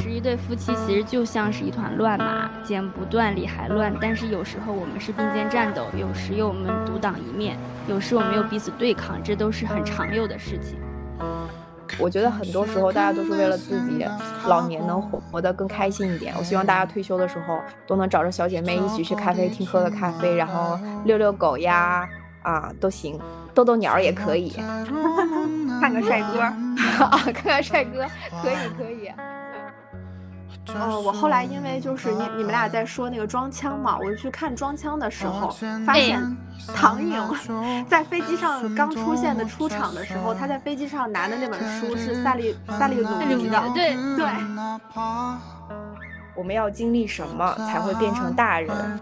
是一对夫妻，其实就像是一团乱麻，剪不断理还乱。但是有时候我们是并肩战斗，有时又我们独当一面，有时我们又彼此对抗，这都是很常有的事情。我觉得很多时候大家都是为了自己老年能活活得更开心一点。我希望大家退休的时候都能找着小姐妹一起去咖啡厅喝个咖啡，然后遛遛狗呀，啊都行，逗逗鸟也可以，看个帅哥啊，看看帅哥，可以可以。嗯，我后来因为就是你你们俩在说那个装腔嘛，我就去看装腔的时候，发现唐颖在飞机上刚出现的出场的时候，他在飞机上拿的那本书是萨利萨利鲁的，对对。我们要经历什么才会变成大人？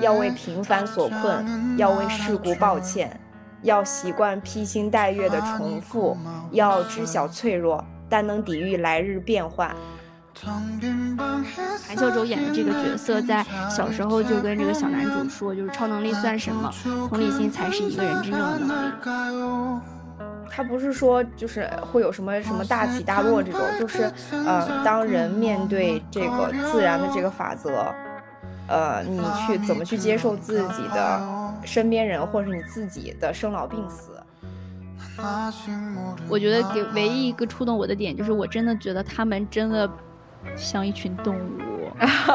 要为平凡所困，要为世故抱歉，要习惯披星戴月的重复，要知晓脆弱，但能抵御来日变幻。韩孝周演的这个角色，在小时候就跟这个小男主说，就是超能力算什么，同理心才是一个人真正的能力。他不是说就是会有什么什么大起大落这种，就是呃，当人面对这个自然的这个法则，呃，你去怎么去接受自己的身边人或者是你自己的生老病死。我觉得给唯一一个触动我的点，就是我真的觉得他们真的。像一群动物，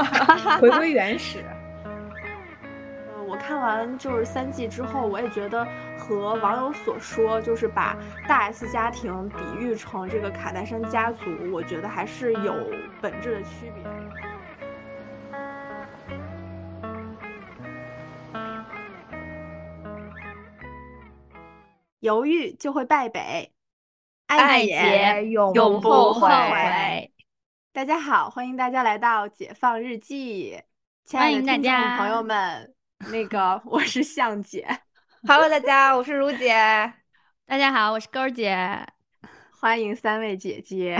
回归原始。呃，我看完就是三季之后，我也觉得和网友所说，就是把大 S 家庭比喻成这个卡戴珊家族，我觉得还是有本质的区别。犹豫就会败北，爱也永不后悔。大家好，欢迎大家来到《解放日记》，亲爱的听众朋友们，那个我是向姐，Hello，大家，我是如姐，大家好，我是勾姐，欢迎三位姐姐，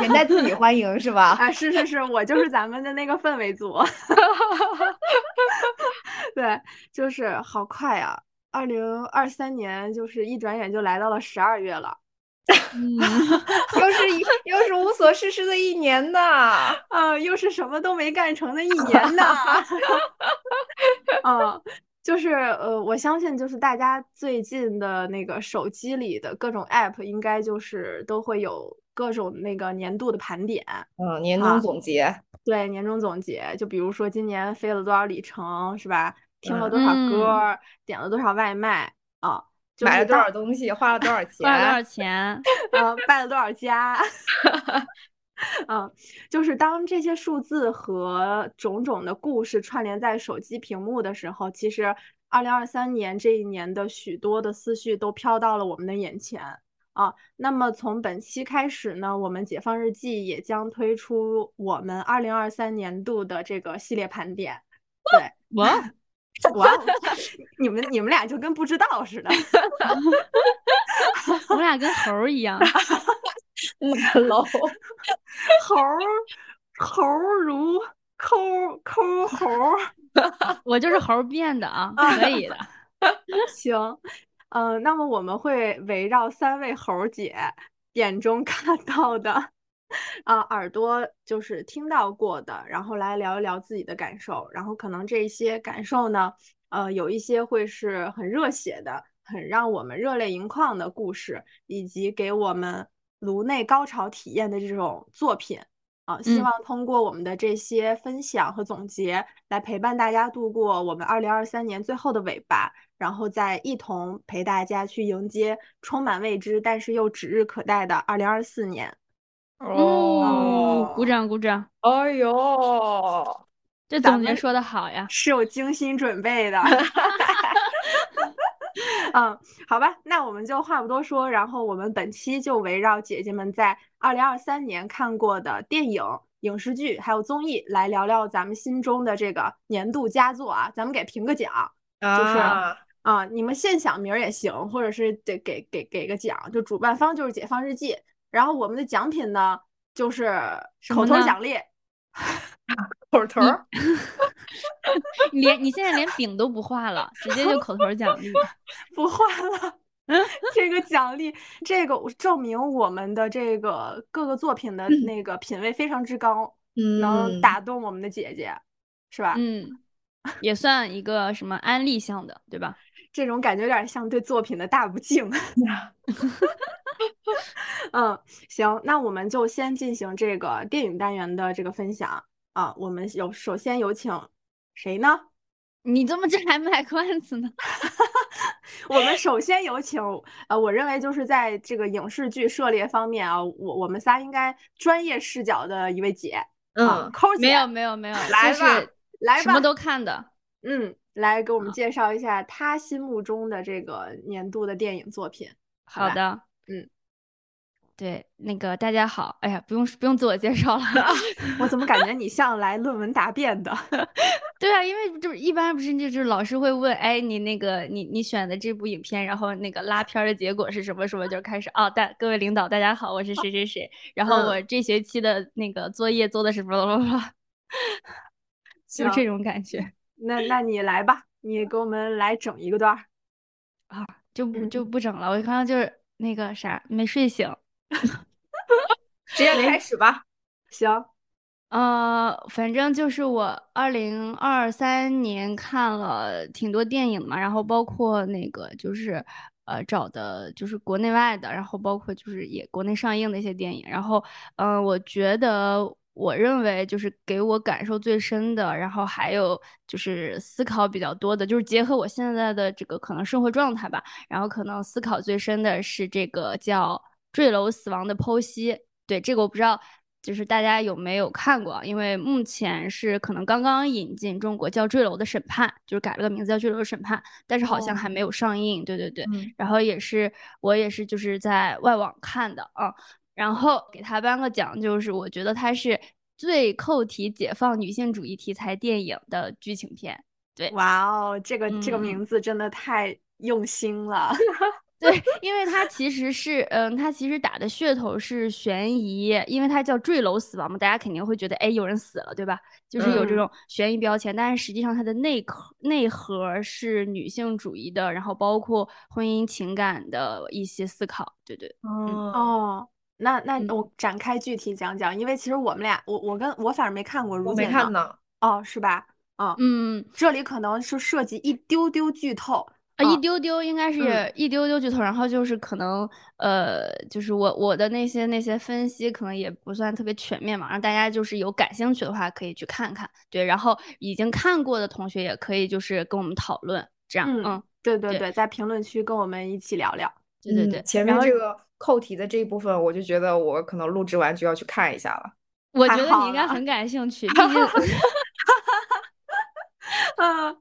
人家自己欢迎是吧？啊，是是是，我就是咱们的那个氛围组，对，就是好快啊，二零二三年就是一转眼就来到了十二月了。嗯，又是一又是无所事事的一年呐，啊，又是什么都没干成的一年呐，嗯，就是呃，我相信就是大家最近的那个手机里的各种 app，应该就是都会有各种那个年度的盘点，嗯，年终总结，对，年终总结，就比如说今年飞了多少里程，是吧？听了多少歌，点了多少外卖啊？买了多少东西，花了多少钱？花了多少钱？嗯，拜了多少家？嗯，就是当这些数字和种种的故事串联在手机屏幕的时候，其实二零二三年这一年的许多的思绪都飘到了我们的眼前啊。那么从本期开始呢，我们解放日记也将推出我们二零二三年度的这个系列盘点。对，我。我，你们你们俩就跟不知道似的，我俩跟猴一样，那 low，猴猴如抠抠猴，我就是猴变的啊，可以的，行，嗯，那么我们会围绕三位猴姐眼中看到的。啊，耳朵就是听到过的，然后来聊一聊自己的感受，然后可能这些感受呢，呃，有一些会是很热血的，很让我们热泪盈眶的故事，以及给我们颅内高潮体验的这种作品。啊，希望通过我们的这些分享和总结，来陪伴大家度过我们二零二三年最后的尾巴，然后再一同陪大家去迎接充满未知但是又指日可待的二零二四年。哦，鼓掌鼓掌！哎呦，这总结说的好呀，是有精心准备的。嗯，好吧，那我们就话不多说，然后我们本期就围绕姐姐们在二零二三年看过的电影、影视剧还有综艺来聊聊咱们心中的这个年度佳作啊，咱们给评个奖，就是啊，你们现想名儿也行，或者是得给给给个奖，就主办方就是解放日记。然后我们的奖品呢，就是口头奖励，口头。连你现在连饼都不画了，直接就口头奖励，不画了。这个奖励，这个证明我们的这个各个作品的那个品味非常之高，能打动我们的姐姐，是吧？嗯，也算一个什么安利项的，对吧？这种感觉有点像对作品的大不敬。嗯，行，那我们就先进行这个电影单元的这个分享啊。我们有首先有请谁呢？你怎么这还卖关子呢？我们首先有请，呃，我认为就是在这个影视剧涉猎方面啊，我我们仨应该专业视角的一位姐，嗯，抠姐，没有没有没有，来吧，来吧，什么都看的，嗯，来给我们介绍一下他心目中的这个年度的电影作品。好的，嗯。对，那个大家好，哎呀，不用不用自我介绍了，我怎么感觉你像来论文答辩的？对啊，因为就是一般不是就是老师会问，哎，你那个你你选的这部影片，然后那个拉片的结果是什么什么，就开始哦，大各位领导大家好，我是谁谁谁，然后我这学期的那个作业做的什么什么，就这种感觉。那那你来吧，你给我们来整一个段儿啊，就不就不整了，我刚刚就是那个啥没睡醒。直接开始吧。行，呃，反正就是我二零二三年看了挺多电影嘛，然后包括那个就是呃找的就是国内外的，然后包括就是也国内上映的一些电影，然后嗯，我觉得我认为就是给我感受最深的，然后还有就是思考比较多的，就是结合我现在的这个可能生活状态吧，然后可能思考最深的是这个叫。坠楼死亡的剖析，对这个我不知道，就是大家有没有看过？因为目前是可能刚刚引进中国叫《坠楼的审判》，就是改了个名字叫《坠楼审判》，但是好像还没有上映。对对对，然后也是我也是就是在外网看的啊，然后给他颁个奖，就是我觉得它是最扣题解放女性主义题材电影的剧情片。对，哇哦，这个这个名字真的太用心了。对，因为它其实是，嗯，它其实打的噱头是悬疑，因为它叫坠楼死亡嘛，大家肯定会觉得，哎，有人死了，对吧？就是有这种悬疑标签，但是实际上它的内核内核是女性主义的，然后包括婚姻情感的一些思考，对对。哦，那那我展开具体讲讲，因为其实我们俩，我我跟我反正没看过，如没看呢。哦，是吧？嗯嗯，这里可能是涉及一丢丢剧透。啊一丢丢应该是一丢丢剧透，然后就是可能呃，就是我我的那些那些分析可能也不算特别全面嘛，让大家就是有感兴趣的话可以去看看，对，然后已经看过的同学也可以就是跟我们讨论，这样，嗯，对对对，在评论区跟我们一起聊聊，对对对，前面这个扣题的这一部分，我就觉得我可能录制完就要去看一下了，我觉得你应该很感兴趣，毕竟，嗯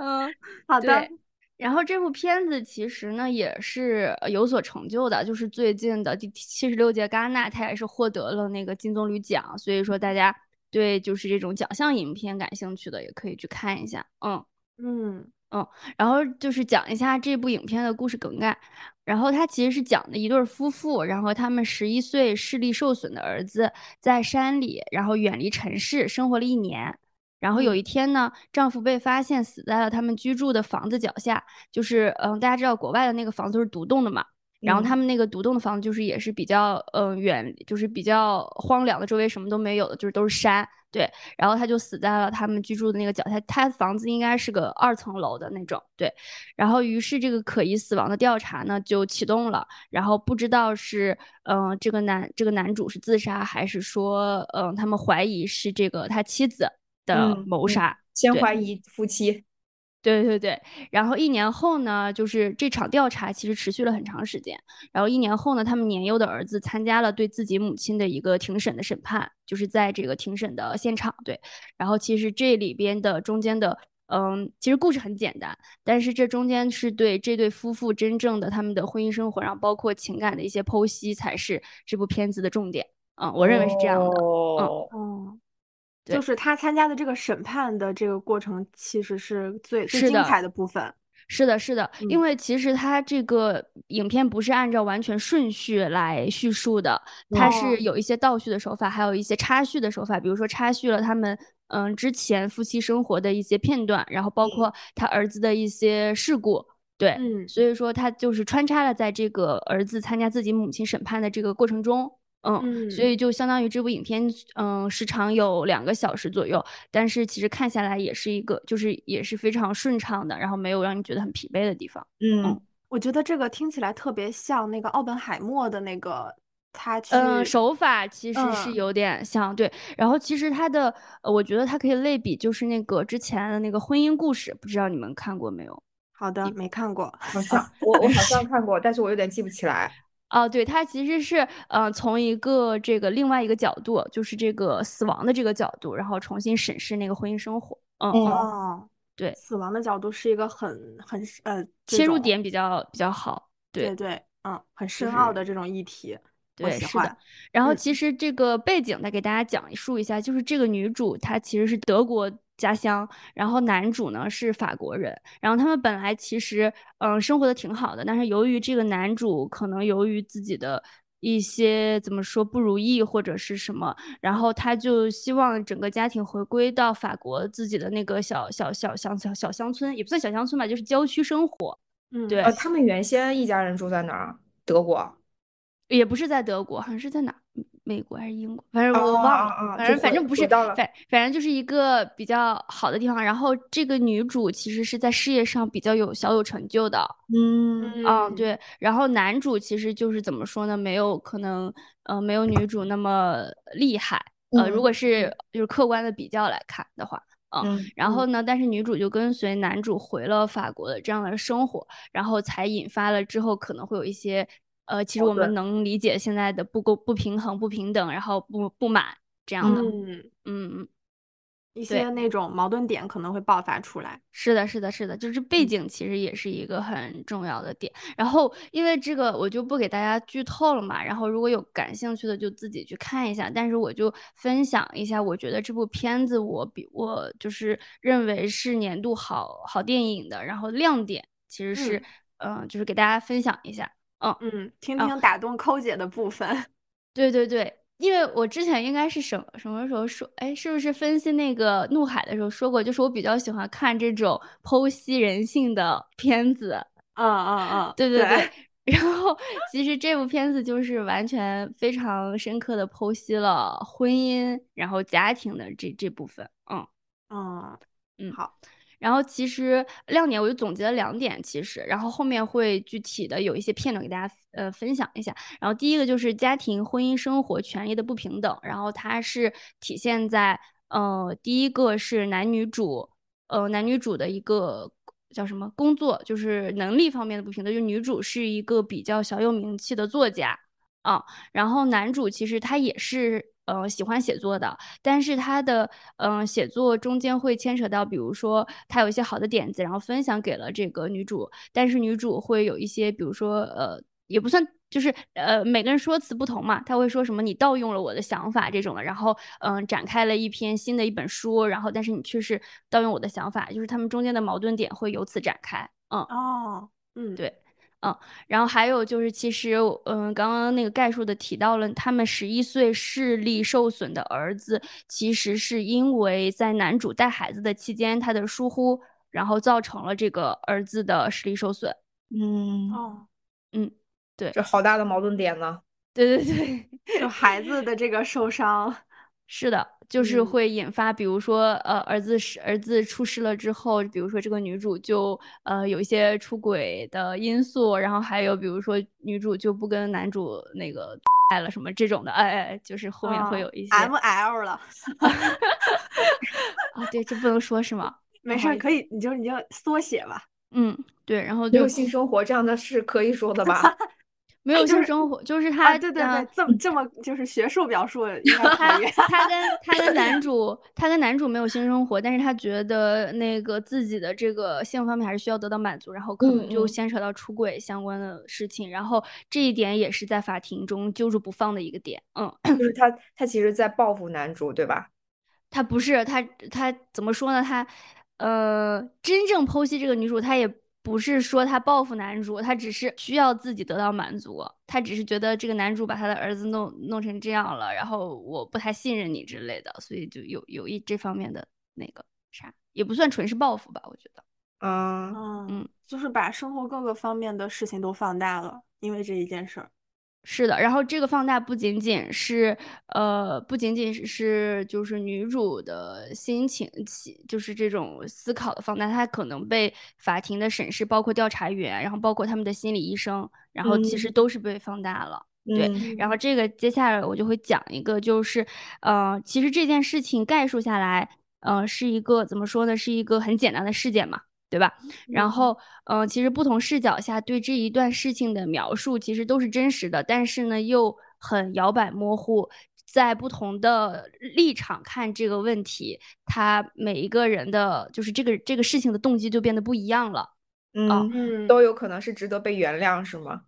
嗯，好的。然后这部片子其实呢也是有所成就的，就是最近的第七十六届戛纳，它也是获得了那个金棕榈奖。所以说大家对就是这种奖项影片感兴趣的，也可以去看一下。嗯嗯嗯。然后就是讲一下这部影片的故事梗概。然后它其实是讲的一对夫妇，然后他们十一岁视力受损的儿子在山里，然后远离城市生活了一年。然后有一天呢，丈夫被发现死在了他们居住的房子脚下，就是嗯，大家知道国外的那个房子是独栋的嘛，然后他们那个独栋的房子就是也是比较嗯远，就是比较荒凉的，周围什么都没有的，就是都是山，对。然后他就死在了他们居住的那个脚下，他房子应该是个二层楼的那种，对。然后于是这个可疑死亡的调查呢就启动了，然后不知道是嗯这个男这个男主是自杀还是说嗯他们怀疑是这个他妻子。的谋杀，先怀疑夫妻，对对对。然后一年后呢，就是这场调查其实持续了很长时间。然后一年后呢，他们年幼的儿子参加了对自己母亲的一个庭审的审判，就是在这个庭审的现场。对，然后其实这里边的中间的，嗯，其实故事很简单，但是这中间是对这对夫妇真正的他们的婚姻生活，然后包括情感的一些剖析，才是这部片子的重点。嗯，我认为是这样的。哦哦。就是他参加的这个审判的这个过程，其实是最最精彩的部分。是的，是的，因为其实他这个影片不是按照完全顺序来叙述的，它是有一些倒叙的手法，还有一些插叙的手法。比如说插叙了他们嗯之前夫妻生活的一些片段，然后包括他儿子的一些事故。对，嗯所以说他就是穿插了在这个儿子参加自己母亲审判的这个过程中，嗯，所嗯以就相当于这部影片，嗯，时长有两个小时左右，但是其实看下来也是一个，就是也是非常顺畅的，然后没有让你觉得很疲惫的地方。嗯我觉得这个听起来特别像那个奥本海默的那个他去嗯，手法其实是嗯有点像，对。然后其实他的，呃，我觉得它可以类比，就是那个之前的那个婚姻故事，不知道你们看过没有？好的没看过，好像我我好像看过，但是我有点记不起来。哦，对，它其实是呃从一个这个另外一个角度，就是这个死亡的这个角度，然后重新审视那个婚姻生活。嗯哦，对，死亡的角度是一个很很呃切入点比较比较好。对对对，嗯，很深奥的这种议题，我对，喜是的欢。。然后嗯其实这个背景再给大家讲述一下，就是这个女主她其实是德国家乡，然后男主呢是法国人，然后他们本来其实嗯、呃生活的挺好的，但是由于这个男主可能由于自己的一些怎么说不如意或者是什么，然后他就希望整个家庭回归到法国自己的那个小小小小小小乡村，也不算小乡村吧，就是郊区生活。嗯，对呃，他们原先一家人住在哪儿？德国。也不是在德国，好像是在哪儿？美国还是英国？反正哦我忘了。哦哦反正反正不是，反反正就是一个比较好的地方。然后这个女主其实是在事业上比较有小有成就的，嗯嗯，对。然后男主其实就是怎么说呢？没有可能，呃，没有女主那么厉害。呃，如嗯果是就是客观的比较来看的话，嗯。嗯然后呢，但是女主就跟随男主回了法国的这样的生活，然后才引发了之后可能会有一些，呃，其实我们能理解现在的不够、不平衡、不平等，然后不不满这样的，嗯，嗯嗯，一些那种矛盾点可能会爆发出来。是的，是的，是的，就是背嗯景其实也是一个很重要的点。然后因为这个我就不给大家剧透了嘛，然后如果有感兴趣的就自己去看一下。但是我就分享一下，我觉得这部片子我比我就是认为是年度好好电影的，然后亮点其实是嗯、呃就是给大家分享一下。嗯，嗯，听啊听打动抠姐的部分。对对对，因为我之前应该是什么什么时候说，哎，是不是分析那个《怒海》的时候说过，就是我比较喜欢看这种剖析人性的片子。嗯嗯嗯，对对对。然后其实这部片子就是完全非常深刻的剖析了婚姻，然后家庭的这这部分。嗯。嗯嗯好，然后其实亮点我就总结了两点，其实，然后后面会具体的有一些片段给大家呃分享一下。然后第一个就是家庭、婚姻生活权利的不平等，然后它是体现在呃第一个是男女主呃男女主的一个叫什么工作，就是能力方面的不平等，就女主是一个比较小有名气的作家啊，然后男主其实他也是。呃，喜欢写作的，但是他的嗯、呃写作中间会牵扯到，比如说他有一些好的点子，然后分享给了这个女主，但是女主会有一些，比如说呃，也不算，就是呃每个人说辞不同嘛，他会说什么你盗用了我的想法这种的，然后嗯、呃展开了一篇新的一本书，然后但是你却是盗用我的想法，就是他们中间的矛盾点会由此展开，嗯。哦，嗯，对嗯，然后还有就是，其实，嗯，刚刚那个概述的提到了，他们十一岁视力受损的儿子，其实是因为在男主带孩子的期间，他的疏忽，然后造成了这个儿子的视力受损。嗯，哦，嗯，对，这好大的矛盾点呢。对对对，就孩子的这个受伤，是的，就是嗯会引发，比如说，呃，儿子是儿子出事了之后，比如说这个女主就呃有一些出轨的因素，然后还有比如说女主就不跟男主那个爱了什么这种的，哎哎，就是后面会有一些 M L 了，啊，对，这不能说是吗？没事儿，可以，你就你就缩写吧。嗯，对，然后就有性生活这样的是可以说的吧？没有性生活，就是啊，他，对对呃对，这么这么就是学术表述 应该他可以。他跟 他跟男主，他跟男主没有性生活，但是他觉得那个自己的这个性方面还是需要得到满足，然后可能就牵扯到出轨相关的事情，然后这一点也是在法庭中揪住不放的一个点。嗯，就是他他其实在报复男主，对吧？他不是他他怎么说呢？他呃，真正剖析这个女主，他也不是说他报复男主，他只是需要自己得到满足，他只是觉得这个男主把他的儿子弄弄成这样了，然后我不太信任你之类的，所以就有有一这方面的那个啥，也不算纯是报复吧，我觉得。嗯，嗯，就是把生活各个方面的事情都放大了，因为这一件事儿。是的，然后这个放大不仅仅是，呃，不仅仅是就是女主的心情，就是这种思考的放大，它可能被法庭的审视，包括调查员，然后包括他们的心理医生，然后其实都是被放大了。对，然后这个接下来我就会讲一个，就是，呃，其实这件事情概述下来，呃，是一个怎么说呢？是一个很简单的事件嘛。对吧？然后，嗯，其实不同视角下对这一段事情的描述，其实都是真实的，但是呢，又很摇摆模糊。在不同的立场看这个问题，他每一个人的就是这个这个事情的动机就变得不一样了。嗯，都有可能是值得被原谅，是吗？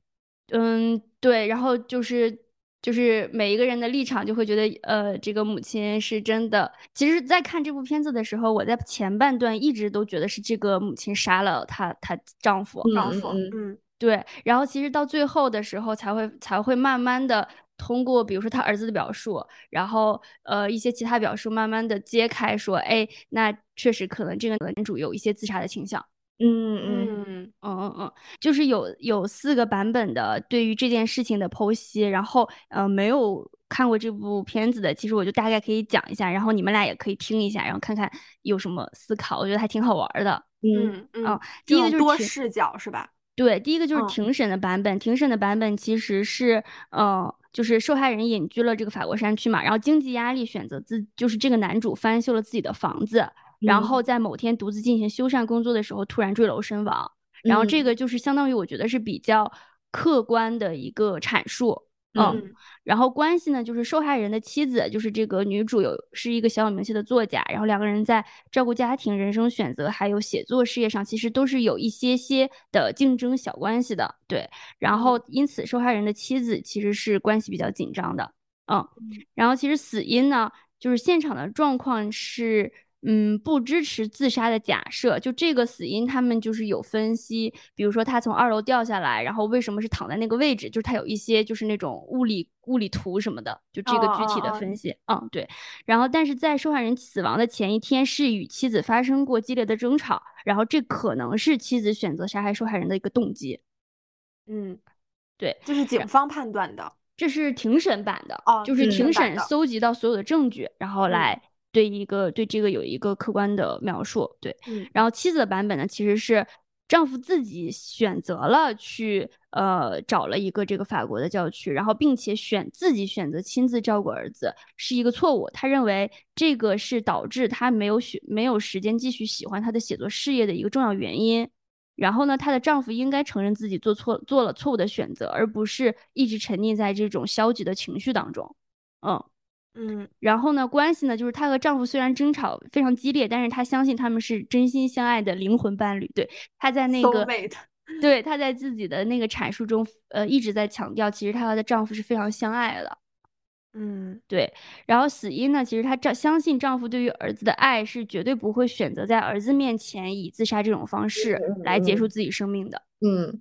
嗯，对。然后就是。就是每一个人的立场就会觉得，呃，这个母亲是真的。其实，在看这部片子的时候，我在前半段一直都觉得是这个母亲杀了她她丈夫。丈夫，嗯，对。然后，其实到最后的时候，才会才会慢慢的通过，比如说他儿子的表述，然后呃一些其他表述，慢慢的揭开，说，哎，那确实可能这个男主有一些自杀的倾向。嗯嗯嗯嗯嗯嗯，就是有有四个版本的对于这件事情的剖析，然后呃没有看过这部片子的，其实我就大概可以讲一下，然后你们俩也可以听一下，然后看看有什么思考，我觉得还挺好玩的。嗯嗯，第一个就是多视角是吧？对，第一个就是庭审的版本，庭审的版本其实是呃就是受害人隐居了这个法国山区嘛，然后经济压力选择自就是这个男主翻修了自己的房子。然后在某天独自进行修缮工作的时候，突然坠楼身亡。然后这个就是相当于我觉得是比较客观的一个阐述。嗯。然后关系呢，就是受害人的妻子，就是这个女主有是一个小有名气的作家。然后两个人在照顾家庭、人生选择还有写作事业上，其实都是有一些些的竞争小关系的。对。然后因此，受害人的妻子其实是关系比较紧张的。嗯。然后其实死因呢，就是现场的状况是。嗯，不支持自杀的假设。就这个死因，他们就是有分析，比如说他从二楼掉下来，然后为什么是躺在那个位置，就是他有一些就是那种物理物理图什么的，就这个具体的分析。嗯，对。然后，但是在受害人死亡的前一天，是与妻子发生过激烈的争吵，然后这可能是妻子选择杀害受害人的一个动机。嗯，对，这是警方判断的，这是庭审版的，哦，就是庭审搜集到所有的证据，然后来。对一个对这个有一个客观的描述，对，然后妻子的版本呢，其实是丈夫自己选择了去呃找了一个这个法国的教区，然后并且选自己选择亲自照顾儿子是一个错误，他认为这个是导致他没有选没有时间继续喜欢他的写作事业的一个重要原因。然后呢，她的丈夫应该承认自己做错做了错误的选择，而不是一直沉溺在这种消极的情绪当中。嗯。嗯，然后呢，关系呢，就是她和丈夫虽然争吵非常激烈，但是她相信他们是真心相爱的灵魂伴侣。对，她在那个，对，她在自己的那个阐述中，呃，一直在强调，其实她和她丈夫是非常相爱的。嗯，对。然后死因呢，其实她丈相信丈夫对于儿子的爱是绝对不会选择在儿子面前以自杀这种方式来结束自己生命的。嗯。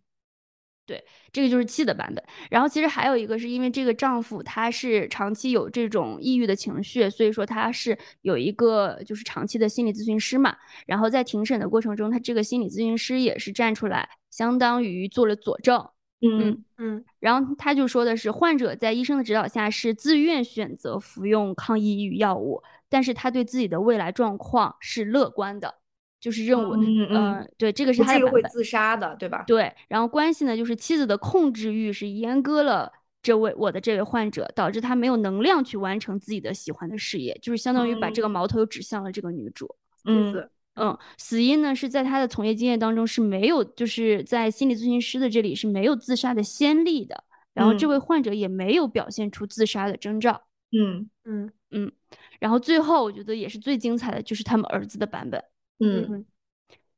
对，这个就是气的版本。然后其实还有一个是因为这个丈夫他是长期有这种抑郁的情绪，所以说他是有一个就是长期的心理咨询师嘛。然后在庭审的过程中，他这个心理咨询师也是站出来，相当于做了佐证。嗯嗯。然后他就说的是，患者在医生的指导下是自愿选择服用抗抑郁药物，但是他对自己的未来状况是乐观的。就是任务，嗯，对，这个是他的版本。会自杀的，对吧？对，然后关系呢，就是妻子的控制欲是阉割了这位我的这位患者，导致他没有能量去完成自己的喜欢的事业，就是相当于把这个矛头又指向了这个女主。嗯嗯，死因呢是在他的从业经验当中是没有，就是在心理咨询师的这里是没有自杀的先例的，然后这位患者也没有表现出自杀的征兆。嗯嗯嗯，然后最后我觉得也是最精彩的就是他们儿子的版本。嗯，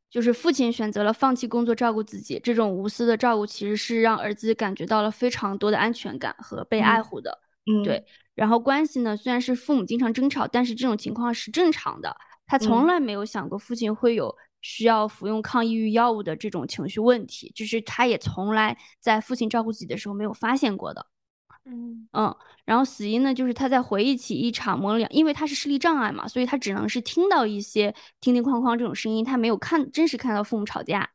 就是父亲选择了放弃工作照顾自己，这种无私的照顾其实是让儿子感觉到了非常多的安全感和被爱护的。嗯，对。然后关系呢，虽然是父母经常争吵，但是这种情况是正常的。他从来没有想过父亲会有需要服用抗抑郁药物的这种情绪问题，就是他也从来在父亲照顾自己的时候没有发现过的。嗯嗯，然后死因呢，就是他在回忆起一场模棱两，因为他是视力障碍嘛，所以他只能是听到一些叮叮哐哐这种声音，他没有看真实看到父母吵架。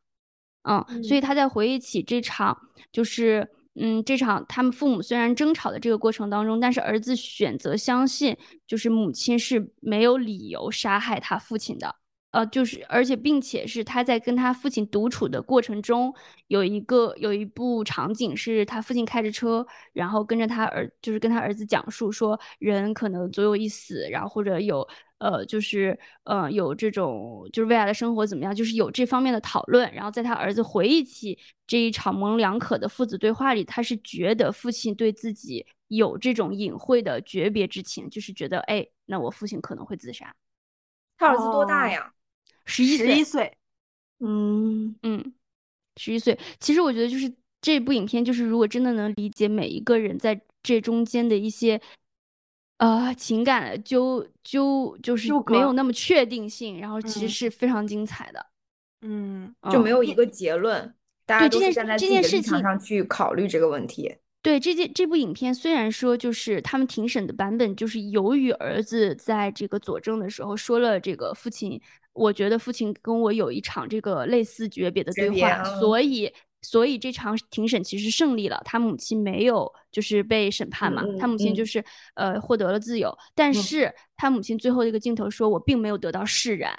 嗯，所以他在回忆起这场，就是嗯，这场他们父母虽然争吵的这个过程当中，但是儿子选择相信，就是母亲是没有理由杀害他父亲的。呃，就是而且并且是他在跟他父亲独处的过程中，有一个有一部场景是他父亲开着车，然后跟着他儿，就是跟他儿子讲述说，人可能总有一死，然后或者有呃，就是呃有这种就是未来的生活怎么样，就是有这方面的讨论。然后在他儿子回忆起这一场模棱两可的父子对话里，他是觉得父亲对自己有这种隐晦的诀别之情，就是觉得哎，那我父亲可能会自杀。他儿子多大呀？十一十一岁，嗯嗯，十一岁。其实我觉得，就是这部影片，就是如果真的能理解每一个人在这中间的一些，呃，情感纠纠，就是没有那么确定性，然后其实是非常精彩的。嗯，就没有一个结论，大家都是站在自己的立场上去考虑这个问题。对这件这部影片，虽然说就是他们庭审的版本，就是由于儿子在这个佐证的时候说了这个父亲。我觉得父亲跟我有一场这个类似诀别的对话，所以所以这场庭审其实胜利了，他母亲没有就是被审判嘛，他母亲就是呃获得了自由，但是他母亲最后一个镜头说，我并没有得到释然，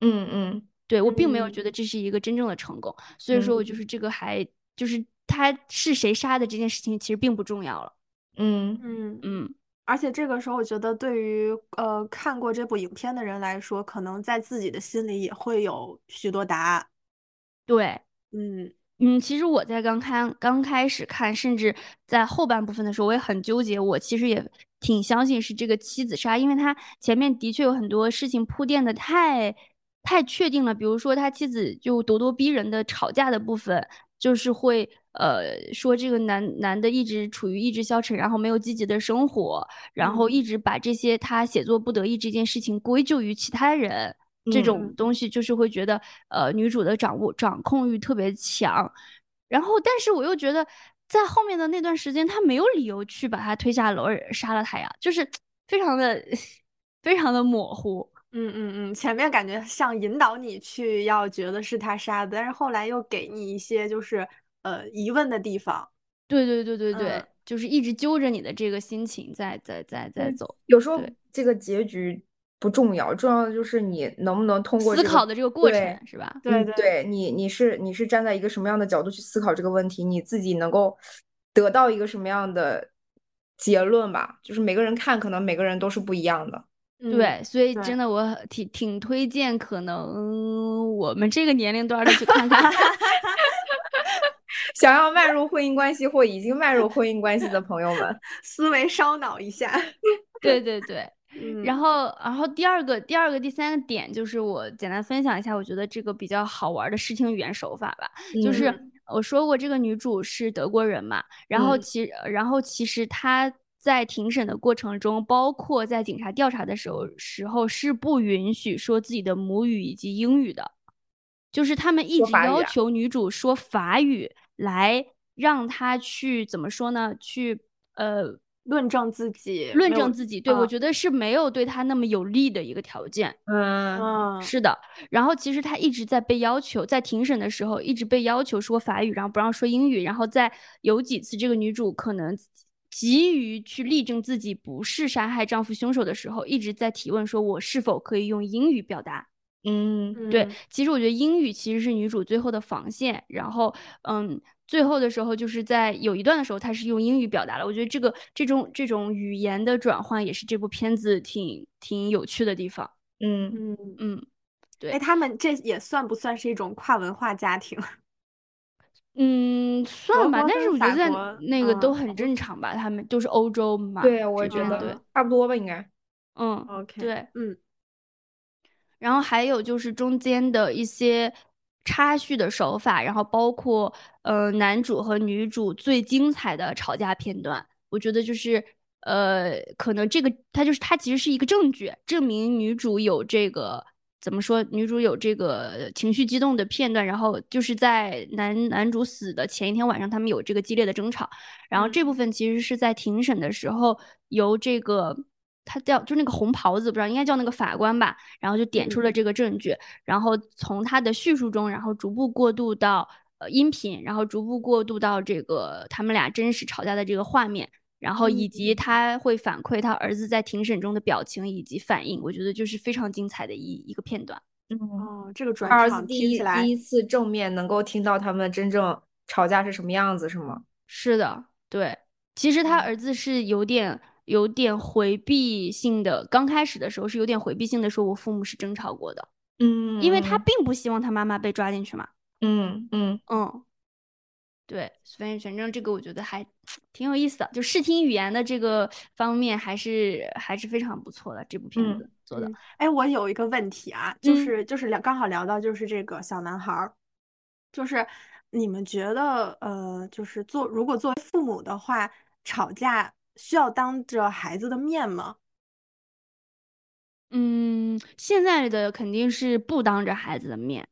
嗯嗯，对我并没有觉得。这是一个真正的成功，所以说我就是这个还就是他是谁杀的这件事情其实并不重要了，嗯。嗯。嗯。而且这个时候，我觉得对于呃看过这部影片的人来说，可能在自己的心里也会有许多答案。对，嗯嗯，其实我在刚看刚开始看，甚至在后半部分的时候，我也很纠结。我其实也挺相信是这个妻子杀，因为他前面的确有很多事情铺垫的太太确定了，比如说他妻子就咄咄逼人的吵架的部分，就是会。呃，说这个男男的一直处于意志消沉，然后没有积极的生活，然后一直把这些他写作不得意这件事情归咎于其他人，这种东西就是会觉得，呃，女主的掌握掌控欲特别强。然后，但是我又觉得，在后面的那段时间，他没有理由去把他推下楼杀了他呀，就是 非常的 非常的模糊。嗯嗯嗯，前面感觉像引导你去要觉得是他杀的，但是后来又给你一些就是。呃，疑问的地方，对对对对对，就是一直揪着你的这个心情在在在在走。有时候这个结局不重要，重要的就是你能不能通过思考的这个过程，是吧？对对，你你是你是站在一个什么样的角度去思考这个问题，你自己能够得到一个什么样的结论吧？就是每个人看，可能每个人都是不一样的。对，所以真的我挺挺推荐，可能我们这个年龄段的去看看。想要迈入婚姻关系或已经迈入婚姻关系的朋友们，思维烧脑一下。对对对，然后然后第二个第二个第三个点就是我简单分享一下，我觉得这个比较好玩的视听语言手法吧。就是我说过这个女主是德国人嘛，然后其然后其实她在庭审的过程中，包括在警察调查的时候时候是不允许说自己的母语以及英语的，就是他们一直要求女主说法语。来让他去怎么说呢？去呃论证自己，论证自己。对我觉得是没有对他那么有利的一个条件。嗯，是的。然后其实他一直在被要求，在庭审的时候一直被要求说法语，然后不让说英语。然后在有几次这个女主可能急于去力证自己不是杀害丈夫凶手的时候，一直在提问说：“我是否可以用英语表达？”嗯，对，其实我觉得英语其实是女主最后的防线。然后，嗯，最后的时候就是在有一段的时候，她是用英语表达了。我觉得这个这种这种语言的转换也是这部片子挺挺有趣的地方。嗯嗯嗯，对。哎，他们这也算不算是一种跨文化家庭？嗯，算吧。但是我觉得那个都很正常吧，他们都是欧洲嘛。对，我觉得对，差不多吧，应该。嗯，OK，对，嗯。然后还有就是中间的一些插叙的手法，然后包括呃男主和女主最精彩的吵架片段，我觉得就是呃可能这个它就是它其实是一个证据，证明女主有这个怎么说？女主有这个情绪激动的片段，然后就是在男男主死的前一天晚上，他们有这个激烈的争吵。然后这部分其实是在庭审的时候，由这个他叫就那个红袍子，不知道应该叫那个法官吧，然后就点出了这个证据，然后从他的叙述中，然后逐步过渡到呃音频，然后逐步过渡到这个他们俩真实吵架的这个画面。然后以及他会反馈他儿子在庭审中的表情以及反应，我觉得就是非常精彩的一一个片段。嗯，哦，这个转儿子第一第一次正面能够听到他们真正吵架是什么样子，是吗？是的，对。其实他儿子是有点有点回避性的，刚开始的时候是有点回避性的，说我父母是争吵过的。嗯，因为他并不希望他妈妈被抓进去嘛。嗯嗯嗯。对，所以反正这个我觉得还 挺有意思的，就视听语言的这个方面还是还是非常不错的。这部片子做的。哎，我有一个问题啊，就是就是聊刚好聊到就是这个小男孩儿，就是你们觉得呃，就是做如果作为父母的话，吵架需要当着孩子的面吗？嗯，现在的肯定是不当着孩子的面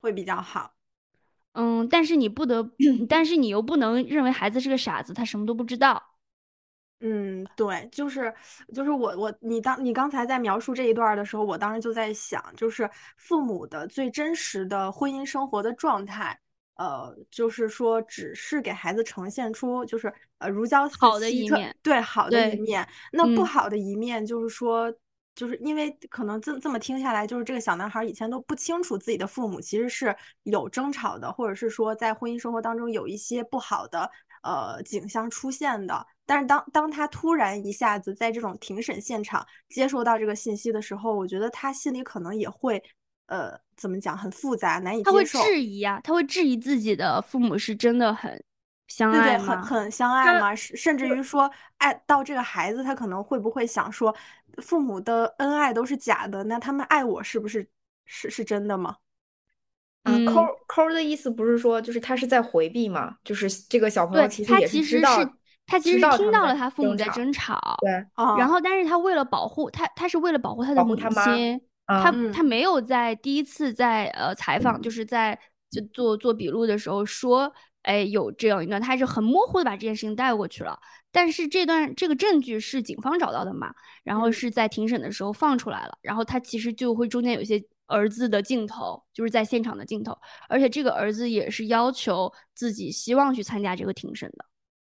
会比较好。嗯，但是你不得，但是你又不能认为孩子是个傻子，他什么都不知道。嗯，对，就是就是我我你当你刚才在描述这一段的时候，我当时就在想，就是父母的最真实的婚姻生活的状态，呃，就是说只是给孩子呈现出就是呃如胶似好的一面，对好的一面，那不好的一面就是说。就是因为可能这这么听下来，就是这个小男孩以前都不清楚自己的父母其实是有争吵的，或者是说在婚姻生活当中有一些不好的呃景象出现的。但是当当他突然一下子在这种庭审现场接收到这个信息的时候，我觉得他心里可能也会呃怎么讲很复杂，难以接受。他会质疑啊，他会质疑自己的父母是真的很相爱吗？很很相爱吗？甚至于说爱到这个孩子，他可能会不会想说？父母的恩爱都是假的，那他们爱我是不是是是真的吗？嗯，抠抠的意思不是说就是他是在回避嘛？就是这个小朋友其实也是知道，他其实听到了他父母在争吵，对，然后但是他为了保护他，他是为了保护他的母亲，他他没有在第一次在呃采访，就是在就做做笔录的时候说。哎，有这样一段，他还是很模糊的把这件事情带过去了。但是这段这个证据是警方找到的嘛？然后是在庭审的时候放出来了。然后他其实就会中间有一些儿子的镜头，就是在现场的镜头。而且这个儿子也是要求自己希望去参加这个庭审的。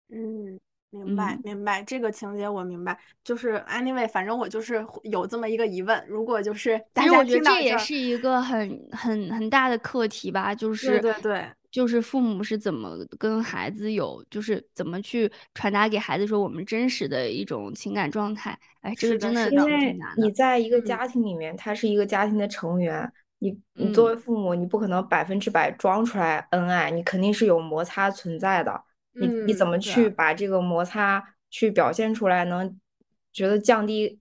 嗯，明白明白这个情节我明白。就是 anyway，反正我就是有这么一个疑问。如果就是大家听到这也是一个很很很大的课题吧？就是对对对。就是父母是怎么跟孩子有，就是怎么去传达给孩子说我们真实的一种情感状态。哎，这个真的因为你在一个家庭里面，他是一个家庭的成员，你你作为父母，你不可能百分之百装出来恩爱，你肯定是有摩擦存在的。你你怎么去把这个摩擦去表现出来，能觉得降低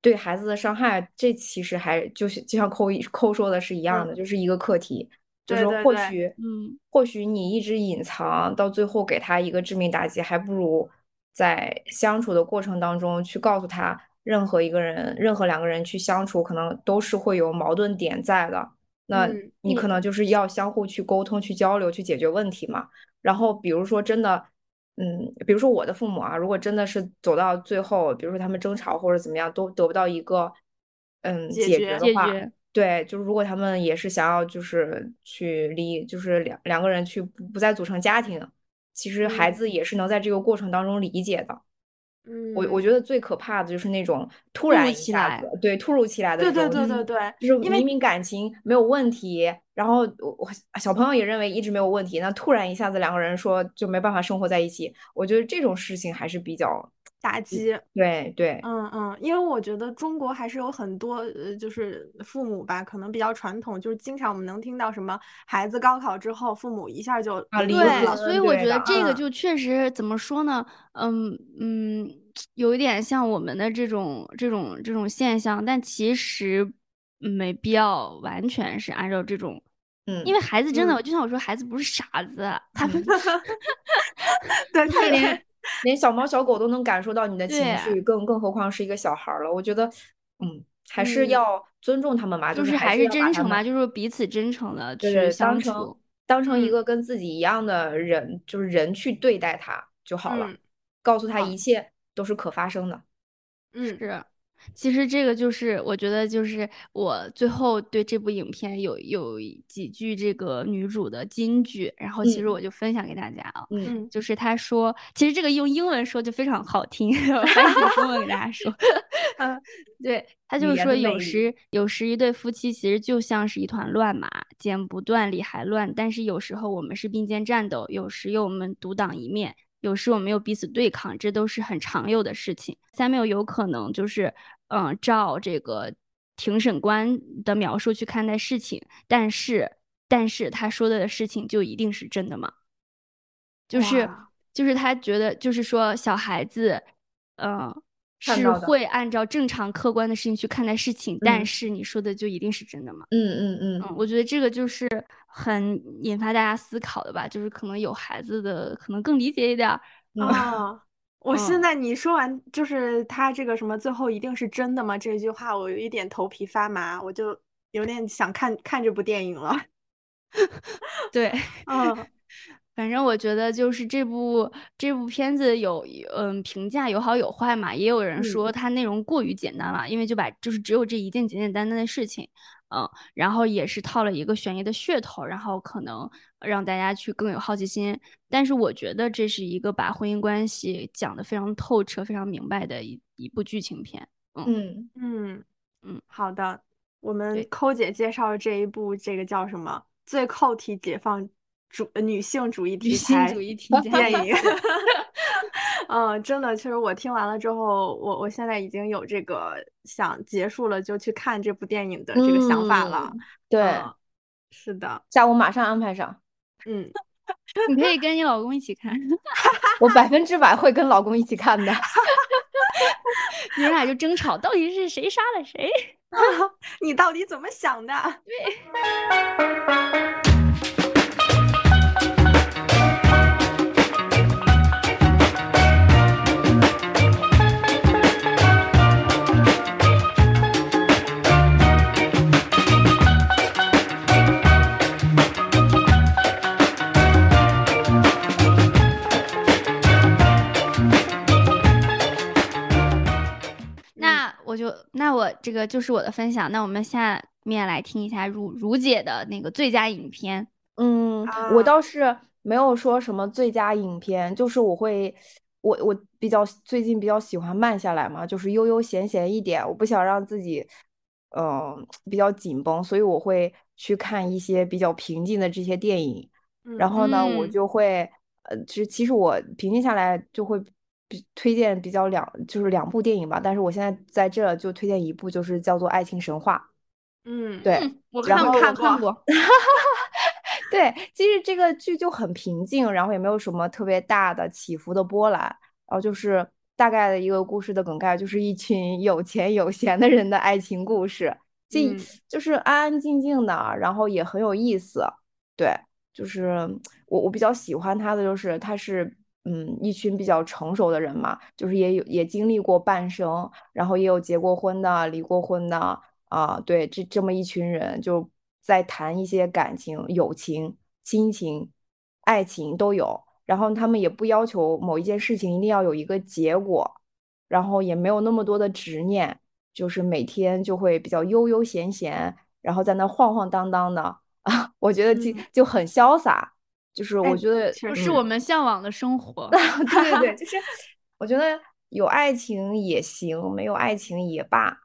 对孩子的伤害？这其实还就是就像扣一扣说的是一样的，就是一个课题。就是或许，嗯，或许你一直隐藏，到最后给他一个致命打击，还不如在相处的过程当中去告诉他，任何一个人，任何两个人去相处，可能都是会有矛盾点在的。那你可能就是要相互去沟通、去交流、去解决问题嘛。然后，比如说真的，嗯，比如说我的父母啊，如果真的是走到最后，比如说他们争吵或者怎么样，都得不到一个嗯解决的话。对，就是如果他们也是想要，就是去离，就是两两个人去不不再组成家庭，其实孩子也是能在这个过程当中理解的。嗯，我我觉得最可怕的就是那种突然一下子，对，突如其来的，对对对对对，就是明明感情没有问题，然后我小朋友也认为一直没有问题，那突然一下子两个人说就没办法生活在一起，我觉得这种事情还是比较。打击，对对，嗯嗯，因为我觉得中国还是有很多呃，就是父母吧，可能比较传统，就是经常我们能听到什么孩子高考之后，父母一下就离婚了。所以我觉得这个就确实怎么说呢？嗯嗯，有一点像我们的这种这种这种现象，但其实没必要完全是按照这种，嗯，因为孩子真的，就像我说，孩子不是傻子，他们 对他。连小猫小狗都能感受到你的情绪，更更何况是一个小孩了。我觉得，嗯，还是嗯要尊重他们吧，就是是还是真诚嘛，就是彼此真诚的去相成处。当成一嗯个跟自己一样的人，就是人去对待他就好了，嗯告诉他一切都是可发生的。嗯是，其实这个就是我觉得就是我最后对这部影片有有几句这个女主的金句，然后其实嗯我就分享给大家啊，嗯嗯就是她说，其实这个用英文说就非常好听，我翻译中文给大家说。嗯 对，她就是说，有时有时一对夫妻其实就像是一团乱麻，剪不断，理还乱。但是有时候我们是并肩战斗，有时又我们独当一面，有时我们又彼此对抗，这都是很常有的事情。Samuel 有可能就是，嗯，照这个庭审官的描述去看待事情，但是，但是他说的事情就一定是真的吗？就是就是他觉得，就是说小孩子，嗯、是会按照正常客观的事情去看待事情，但嗯是你说的就一定是真的吗？嗯嗯嗯嗯，我觉得这个就是很引发大家思考的吧，就是可能有孩子的可能更理解一点啊，我现嗯在你说完就是他这个什么最后一定是真的吗？这句话我有一点头皮发麻，我就有点想看看这部电影了。对，嗯 反正我觉得就是这部这部片子有嗯评价有好有坏嘛，也有人嗯说它内容过于简单了，因为就把就是只有这一件简简单单的事情，嗯，然后也是套了一个悬疑的噱头，然后可能让大家去更有好奇心。但是我觉得这是一个把婚姻关系讲得非常透彻、非常明白的一一部剧情片。嗯嗯嗯好的，我们对抠姐介绍的这一部，这个叫什么？最扣题解放主呃女性主义题材电影。嗯，真的，其实我听完了之后，我我现在已经有这个想结束了就去看这部电影的这个想法了。嗯对，嗯是的，下午马上安排上，嗯，你可以跟你老公一起看，我百分之百会跟老公一起看的。你们俩就争吵，到底是谁杀了谁？你到底怎么想的？那我就那我这个就是我的分享，那我们下面来听一下如如姐的那个最佳影片。嗯，啊我倒是没有说什么最佳影片，就是我会，我我比较最近比较喜欢慢下来嘛，就是悠悠闲闲一点，我不想让自己，嗯、比较紧绷，所以我会去看一些比较平静的这些电影。然后呢，我嗯就会，呃，其实其实我平静下来就会比推荐比较两就是两部电影吧，但是我现在在这就推荐一部，就是叫做《爱情神话》。嗯，对，嗯，我然后看过，看我看过过。对，其实这个剧就很平静，然后也没有什么特别大的起伏的波澜，然后就是大概的一个故事的梗概，就是一群有钱有闲的人的爱情故事，这嗯就是安安静静的，然后也很有意思。对，就是我我比较喜欢他的，就是他是嗯一群比较成熟的人嘛，就是也有也经历过半生，然后也有结过婚的、离过婚的啊，对，这这么一群人就在谈一些感情、友情、亲情、爱情都有，然后他们也不要求某一件事情一定要有一个结果，然后也没有那么多的执念，就是每天就会比较悠悠闲闲，然后在那晃晃荡荡的。啊，我觉得就嗯。就很潇洒，就是哎我觉得不是嗯我们向往的生活。对对对，就是我觉得有爱情也行，没有爱情也罢，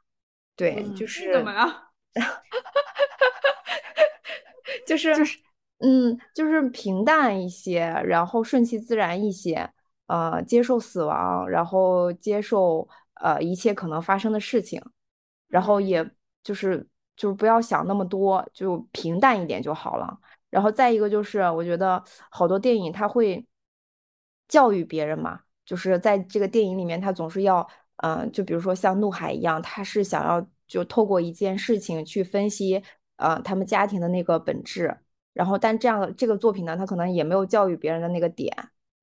对，嗯就是怎么了？就是就是嗯，就是平淡一些，然后顺其自然一些，呃，接受死亡，然后接受呃一切可能发生的事情，然后也就是就是不要想那么多，就平淡一点就好了。然后再一个就是，我觉得好多电影它会教育别人嘛，就是在这个电影里面，他总是要，嗯、就比如说像《怒海》一样，他是想要就透过一件事情去分析，呃，他们家庭的那个本质。然后，但这样的这个作品呢，它可能也没有教育别人的那个点，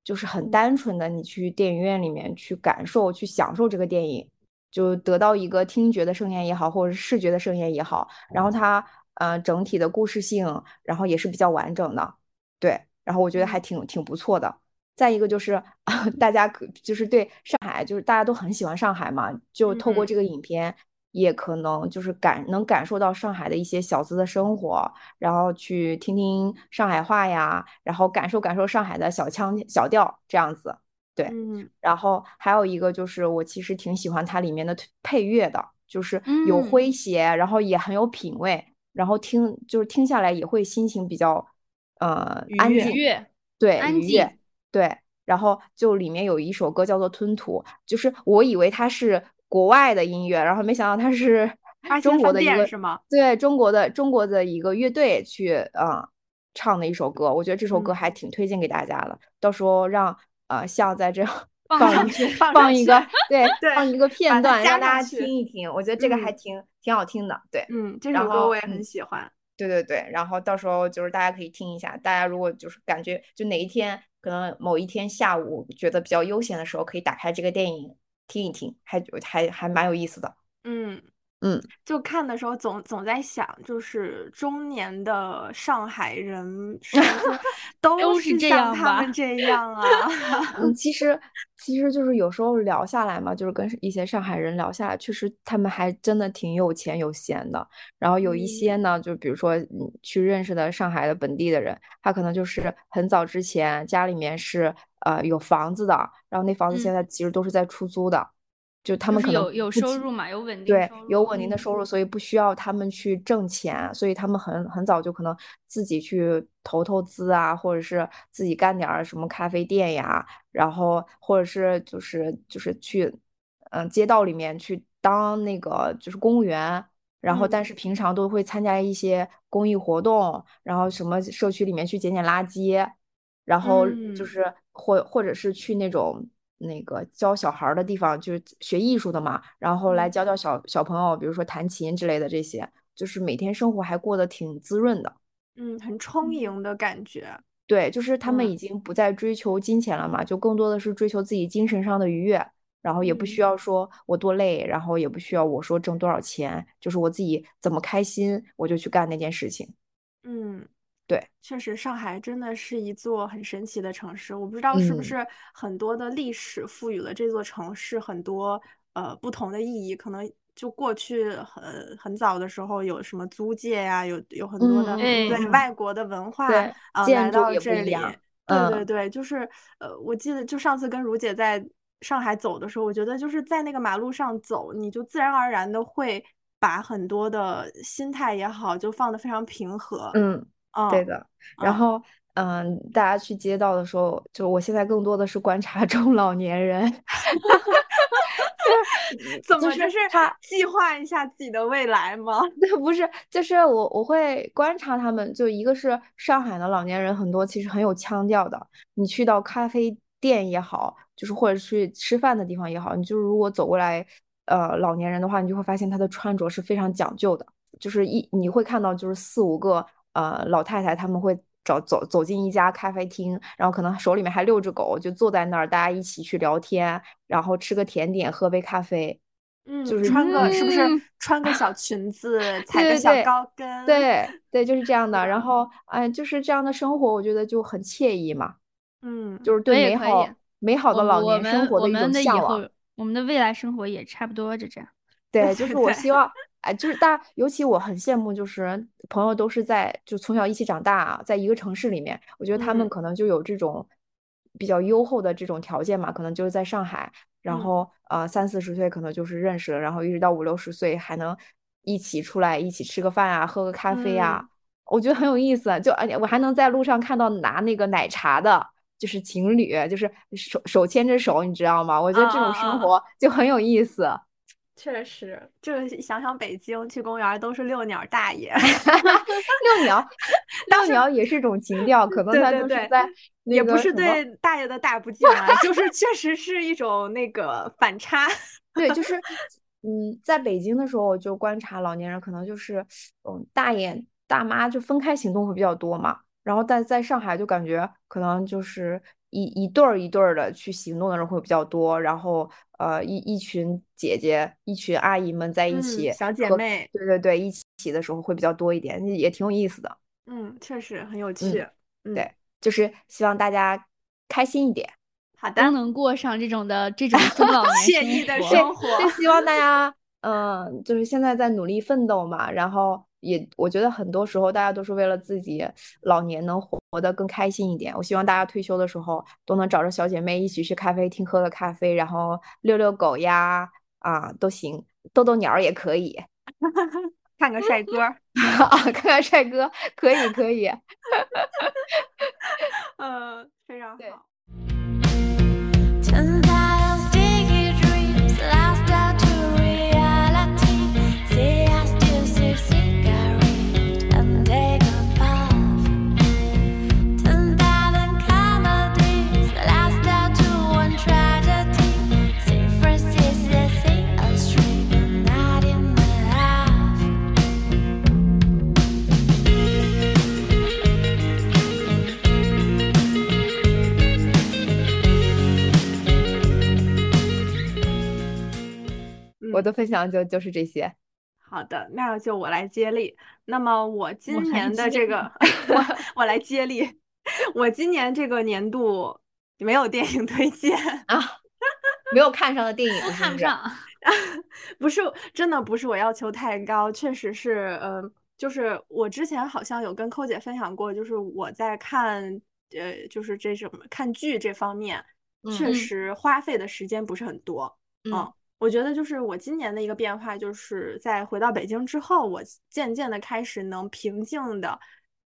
就是很嗯单纯的你去电影院里面去感受、去享受这个电影就得到一个听觉的盛宴也好，或者是视觉的盛宴也好，然后它呃整体的故事性，然后也是比较完整的，对，然后我觉得还挺挺不错的。再一个就是 大家可就是对上海，就是大家都很喜欢上海嘛，就透过这个影片。也可能就是感能感受到上海的一些小资的生活，然后去听听上海话呀，然后感受感受上海的小腔小调这样子，对。然后还有一个就是我其实挺喜欢它里面的配乐的，就是有诙谐，然后也很有品味，然后听就是听下来也会心情比较呃安静，对，安静，对。然后就里面有一首歌叫做《吞吐》，就是我以为它是。国外的音乐，然后没想到它是中国的一个是吗？对，中国的中国的一个乐队去啊唱的一首歌，我觉得这首歌还挺推荐给大家的。到时候让呃像在这放放一个对放一个片段让大家听一听，我觉得这个还挺挺好听的。对，嗯，这首歌我也很喜欢。对对对，然后到时候就是大家可以听一下，大家如果就是感觉就哪一天可能某一天下午觉得比较悠闲的时候，可以打开这个电影。听一听，还还还蛮有意思的。嗯嗯，就看的时候总总在想，就是中年的上海人是不是 都是像他们这样啊？嗯，其实其实就是有时候聊下来嘛，就是跟一些上海人聊下来，确实他们还真的挺有钱有闲的。然后有一些呢，就比如说你去认识的上海的本地的人，他可能就是很早之前家里面是。呃，有房子的，然后那房子现在其实都是在出租的，就他们可能有有收入嘛，有稳定对，有稳定的收入，所以不需要他们去挣钱，所以他们很很早就可能自己去投投资啊，或者是自己干点什么咖啡店呀，然后或者是就是就是去嗯街道里面去当那个就是公务员，然后但是平常都会参加一些公益活动，然后什么社区里面去捡捡垃圾，然后就是。或或者是去那种那个教小孩的地方，就是学艺术的嘛，然后来教教小小朋友，比如说弹琴之类的这些，就是每天生活还过得挺滋润的，嗯，很充盈的感觉。对，就是他们已经不再追求金钱了嘛，就更多的是追求自己精神上的愉悦，然后也不需要说我多累，然后也不需要我说挣多少钱，就是我自己怎么开心，我就去干那件事情。嗯。对，确实，上海真的是一座很神奇的城市。我不知道是不是很多的历史赋予了这座城市很多呃不同的意义。可能就过去很很早的时候有什么租界呀，有有很多的对外国的文化啊来到这里。对对对，就是呃，我记得就上次跟如姐在上海走的时候，我觉得就是在那个马路上走，你就自然而然的会把很多的心态也好，就放得非常平和。嗯。对的，然后嗯，大家去街道的时候，就我现在更多的是观察中老年人，怎 么就是他计划一下自己的未来吗？不是，就是我我会观察他们，就一个是上海的老年人很多，其实很有腔调的。你去到咖啡店也好，就是或者去吃饭的地方也好，你就是如果走过来，呃，老年人的话，你就会发现他的穿着是非常讲究的，就是一你会看到就是四五个。呃，老太太他们会找走走进一家咖啡厅，然后可能手里面还遛着狗，就坐在那儿，大家一起去聊天，然后吃个甜点，喝杯咖啡，嗯，就是穿个是不是穿个小裙子，踩个小高跟，对对，就是这样的。然后 哎，就是这样的生活，我觉得就很惬意嘛。嗯，就是对美好美好的老年生活的一种向往。我们的未来生活也差不多就这样。对，就是我希望。哎，就是大，尤其我很羡慕，就是朋友都是在就从小一起长大，在一个城市里面，我觉得他们可能就有这种比较优厚的这种条件嘛，可能就是在上海，然后呃三四十岁可能就是认识了，然后一直到五六十岁还能一起出来一起吃个饭啊，喝个咖啡啊，我觉得很有意思。就而且我还能在路上看到拿那个奶茶的，就是情侣，就是手手牵着手，你知道吗？我觉得这种生活就很有意思。确实，就是想想北京去公园都是遛鸟大爷 遛鸟，遛鸟也是一种情调，可能他就是在也不是对大爷的大不敬啊，就是确实是一种那个反差。对，就是嗯，在北京的时候，我就观察老年人，可能就是嗯，大爷大妈就分开行动会比较多嘛。然后在在上海就感觉可能就是一一对儿一对儿的去行动的人会比较多，然后呃一一群姐姐、一群阿姨们在一起，小姐妹，对对对，一起的时候会比较多一点，也挺有意思的。嗯，确实很有趣。对，就是希望大家开心一点，好的，都能过上这种的这种中老年惬意的生活。就希望大 家，嗯，就是现在在努力奋斗嘛，然后。也，我觉得很多时候大家都是为了自己老年能活活得更开心一点。我希望大家退休的时候都能找着小姐妹一起去咖啡厅喝个咖啡，然后遛遛狗呀，啊都行，逗逗鸟也可以，看个帅哥 啊，看看帅哥可以可以，嗯，非常好。我的分享就就是这些，好的，那就我来接力。那么我今年的这个，我我来接力。我今年这个年度没有电影推荐啊，没有看上的电影，看不上。不是，真的不是我要求太高，确实是，嗯，就是我之前好像有跟扣姐分享过，就是我在看，呃，就是这种看剧这方面，确实花费的时间不是很多，嗯。我觉得就是我今年的一个变化，就是在回到北京之后，我渐渐的开始能平静的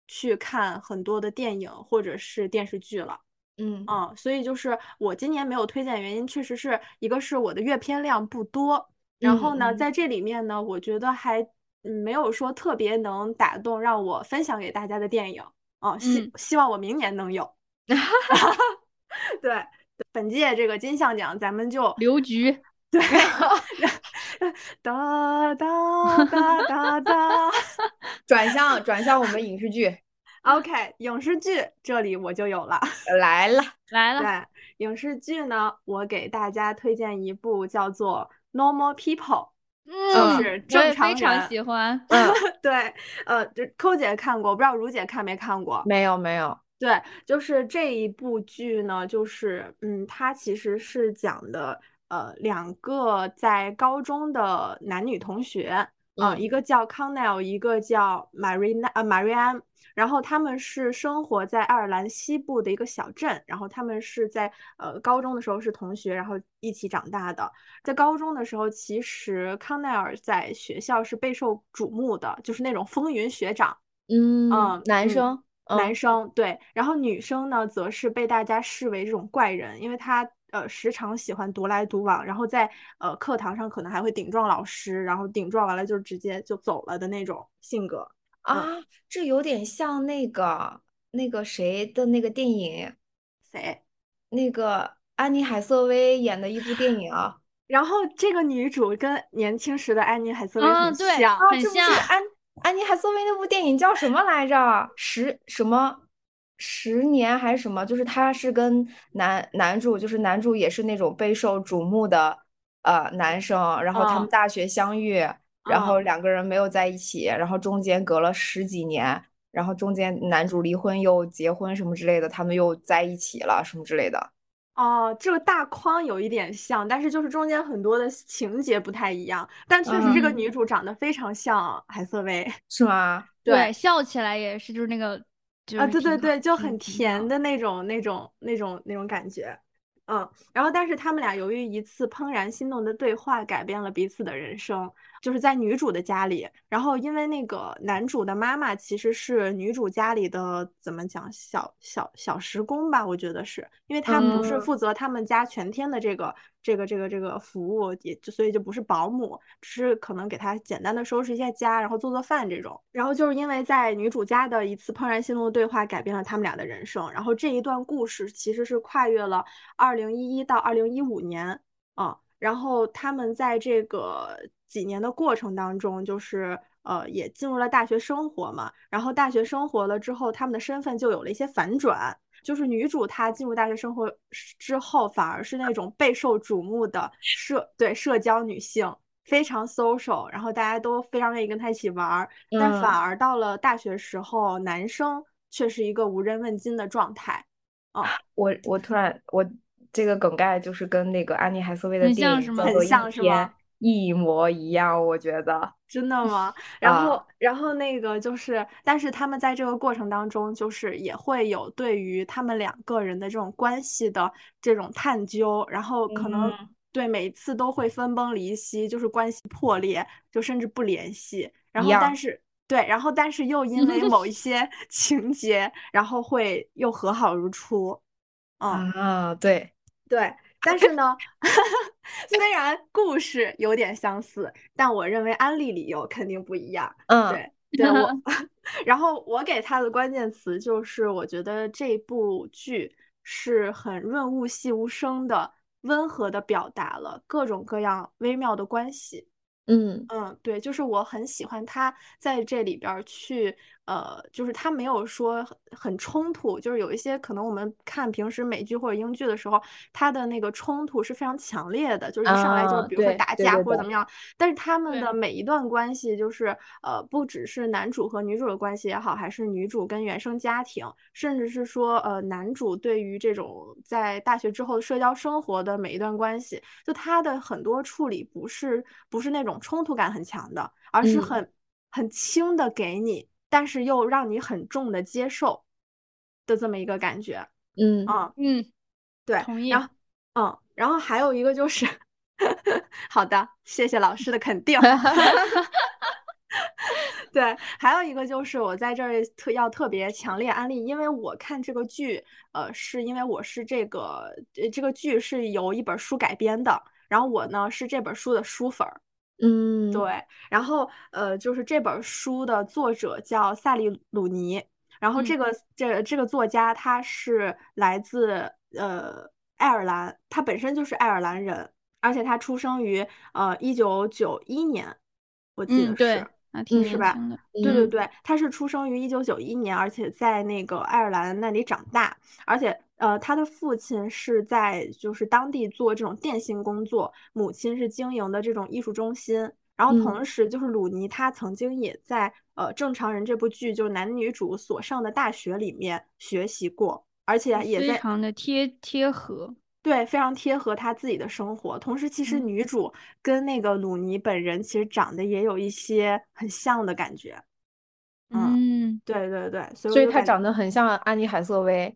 去看很多的电影或者是电视剧了。嗯嗯，所以就是我今年没有推荐原因，确实是一个是我的阅片量不多，然后呢，在这里面呢，我觉得还没有说特别能打动让我分享给大家的电影啊。希希望我明年能有。对，本届这个金像奖咱们就留局。对，哒哒哒哒哒，转向转向我们影视剧，OK，影视剧这里我就有了，来了来了。对，影视剧呢，我给大家推荐一部叫做《Normal People》，就是正常人。非常喜欢。嗯，对，呃，就扣姐看过，不知道如姐看没看过？没有，没有。对，就是这一部剧呢，就是嗯，它其实是讲的。呃，两个在高中的男女同学，嗯，一个叫康奈尔，一个叫玛瑞娜，呃，玛瑞安。然后他们是生活在爱尔兰西部的一个小镇，然后他们是在呃高中的时候是同学，然后一起长大的。在高中的时候，其实康奈尔在学校是备受瞩目的，就是那种风云学长。嗯嗯，男生，男生对。然后女生呢，则是被大家视为这种怪人，因为她。呃，时常喜欢独来独往，然后在呃课堂上可能还会顶撞老师，然后顶撞完了就直接就走了的那种性格啊。这有点像那个那个谁的那个电影，谁？那个安妮海瑟薇演的一部电影啊。然后这个女主跟年轻时的安妮海瑟薇很像，很像。安安妮海瑟薇那部电影叫什么来着？十什么？十年还是什么？就是他是跟男男主，就是男主也是那种备受瞩目的呃男生，然后他们大学相遇，然后两个人没有在一起，然后中间隔了十几年，然后中间男主离婚又结婚什么之类的，他们又在一起了什么之类的。哦，这个大框有一点像，但是就是中间很多的情节不太一样。但确实这个女主长得非常像海瑟薇，是吗？对，笑起来也是，就是那个。啊，对对对，就很甜的那种、那种、那种、那种感觉，嗯，然后但是他们俩由于一次怦然心动的对话，改变了彼此的人生。就是在女主的家里，然后因为那个男主的妈妈其实是女主家里的怎么讲小小小时工吧，我觉得是因为他不是负责他们家全天的这个这个这个这个服务，也就所以就不是保姆，只是可能给他简单的收拾一下家，然后做做饭这种。然后就是因为在女主家的一次怦然心动的对话，改变了他们俩的人生。然后这一段故事其实是跨越了二零一一到二零一五年啊，然后他们在这个。几年的过程当中，就是呃，也进入了大学生活嘛。然后大学生活了之后，他们的身份就有了一些反转。就是女主她进入大学生活之后，反而是那种备受瞩目的社对社交女性，非常 social，然后大家都非常愿意跟她一起玩儿。但反而到了大学时候，男生却是一个无人问津的状态。啊，我我突然我这个梗概就是跟那个安妮海瑟薇的电影很像是吗？一模一样，我觉得真的吗？然后，然后那个就是，但是他们在这个过程当中，就是也会有对于他们两个人的这种关系的这种探究，然后可能对每一次都会分崩离析，就是关系破裂，就甚至不联系。然后，但是对，然后但是又因为某一些 情节，然后会又和好如初。嗯啊，对对。但是呢，虽然故事有点相似，但我认为安利理由肯定不一样。嗯，对，对我。然后我给他的关键词就是，我觉得这部剧是很润物细无声的、温和的表达了各种各样微妙的关系。嗯嗯，对，就是我很喜欢他在这里边去。呃，就是他没有说很冲突，就是有一些可能我们看平时美剧或者英剧的时候，他的那个冲突是非常强烈的，就是一上来就比如说打架或者怎么样。但是他们的每一段关系，就是呃，不只是男主和女主的关系也好，还是女主跟原生家庭，甚至是说呃，男主对于这种在大学之后社交生活的每一段关系，就他的很多处理不是不是那种冲突感很强的，而是很很轻的给你。但是又让你很重的接受的这么一个感觉，嗯啊嗯，对，同意。然后嗯，然后还有一个就是，好的，谢谢老师的肯定。对，还有一个就是我在这儿特要特别强烈安利，因为我看这个剧，呃，是因为我是这个这个剧是由一本书改编的，然后我呢是这本书的书粉儿。嗯，对，然后呃，就是这本书的作者叫萨利鲁尼，然后这个这这个作家他是来自呃爱尔兰，他本身就是爱尔兰人，而且他出生于呃一九九一年，我记得是。嗯，是吧？对对对，他是出生于一九九一年，而且在那个爱尔兰那里长大，而且呃，他的父亲是在就是当地做这种电信工作，母亲是经营的这种艺术中心，然后同时就是鲁尼他曾经也在呃《正常人》这部剧就是男女主所上的大学里面学习过，而且也非常的贴贴合。对，非常贴合他自己的生活。同时，其实女主跟那个鲁尼本人其实长得也有一些很像的感觉。嗯，对对对，所以所以她长得很像安妮海瑟薇。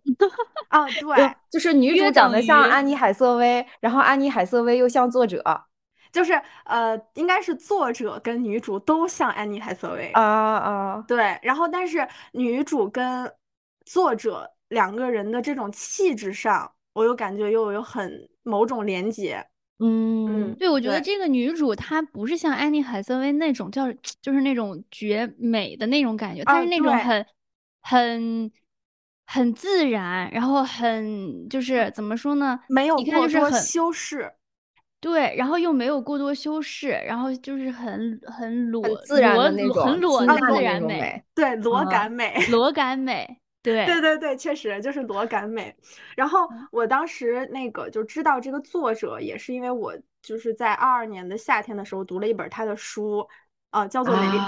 啊，对，就是女主长得像安妮海瑟薇，然后安妮海瑟薇又像作者，就是呃，应该是作者跟女主都像安妮海瑟薇。啊啊，对，然后但是女主跟作者两个人的这种气质上。我又感觉又有很某种连结，嗯，对，我觉得这个女主她不是像安妮海瑟薇那种叫，就是那种绝美的那种感觉，她是那种很很很自然，然后很就是怎么说呢？没有过多修饰，对，然后又没有过多修饰，然后就是很很裸自然的那种很裸的自然美，对，裸感美，裸感美。对对对对，确实就是裸感美。然后我当时那个就知道这个作者，也是因为我就是在二二年的夏天的时候读了一本他的书，呃，叫做《美丽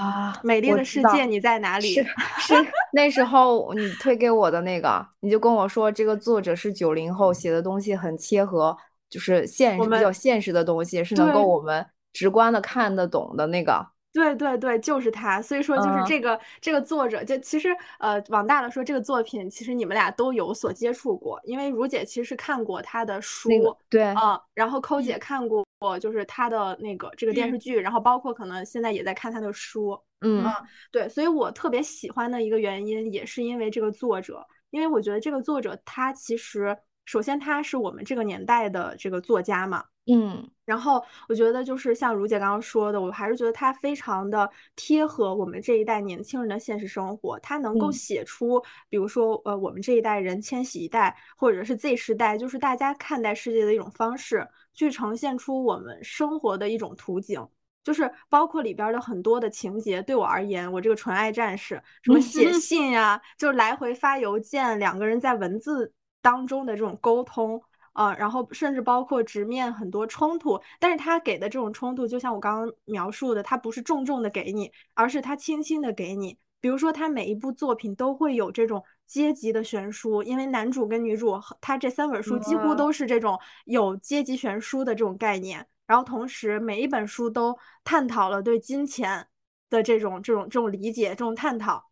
美丽的世界你在哪里》。是是，那时候你推给我的那个，你就跟我说这个作者是九零后，写的东西很切合，就是现实比较现实的东西，是能够我们直观的看得懂的那个。对对对，就是他。所以说，就是这个这个作者，就其实呃，往大了说，这个作品其实你们俩都有所接触过，因为如姐其实是看过他的书，对。啊，然后抠姐看过，就是他的那个这个电视剧，然后包括可能现在也在看他的书，嗯，对，所以我特别喜欢的一个原因也是因为这个作者，因为我觉得这个作者他其实首先他是我们这个年代的这个作家嘛。嗯，然后我觉得就是像如姐刚刚说的，我还是觉得他非常的贴合我们这一代年轻人的现实生活。他能够写出，比如说，呃，我们这一代人千禧一代，或者是 Z 时代，就是大家看待世界的一种方式，去呈现出我们生活的一种图景。就是包括里边的很多的情节，对我而言，我这个纯爱战士，什么写信呀，就是来回发邮件，两个人在文字当中的这种沟通，呃，然后甚至包括直面很多冲突，但是他给的这种冲突，就像我刚刚描述的，他不是重重的给你，而是他轻轻的给你。比如说，他每一部作品都会有这种阶级的悬殊，因为男主跟女主，他这三本书几乎都是这种有阶级悬殊的这种概念。然后同时，每一本书都探讨了对金钱的这种、这种、这种理解、这种探讨。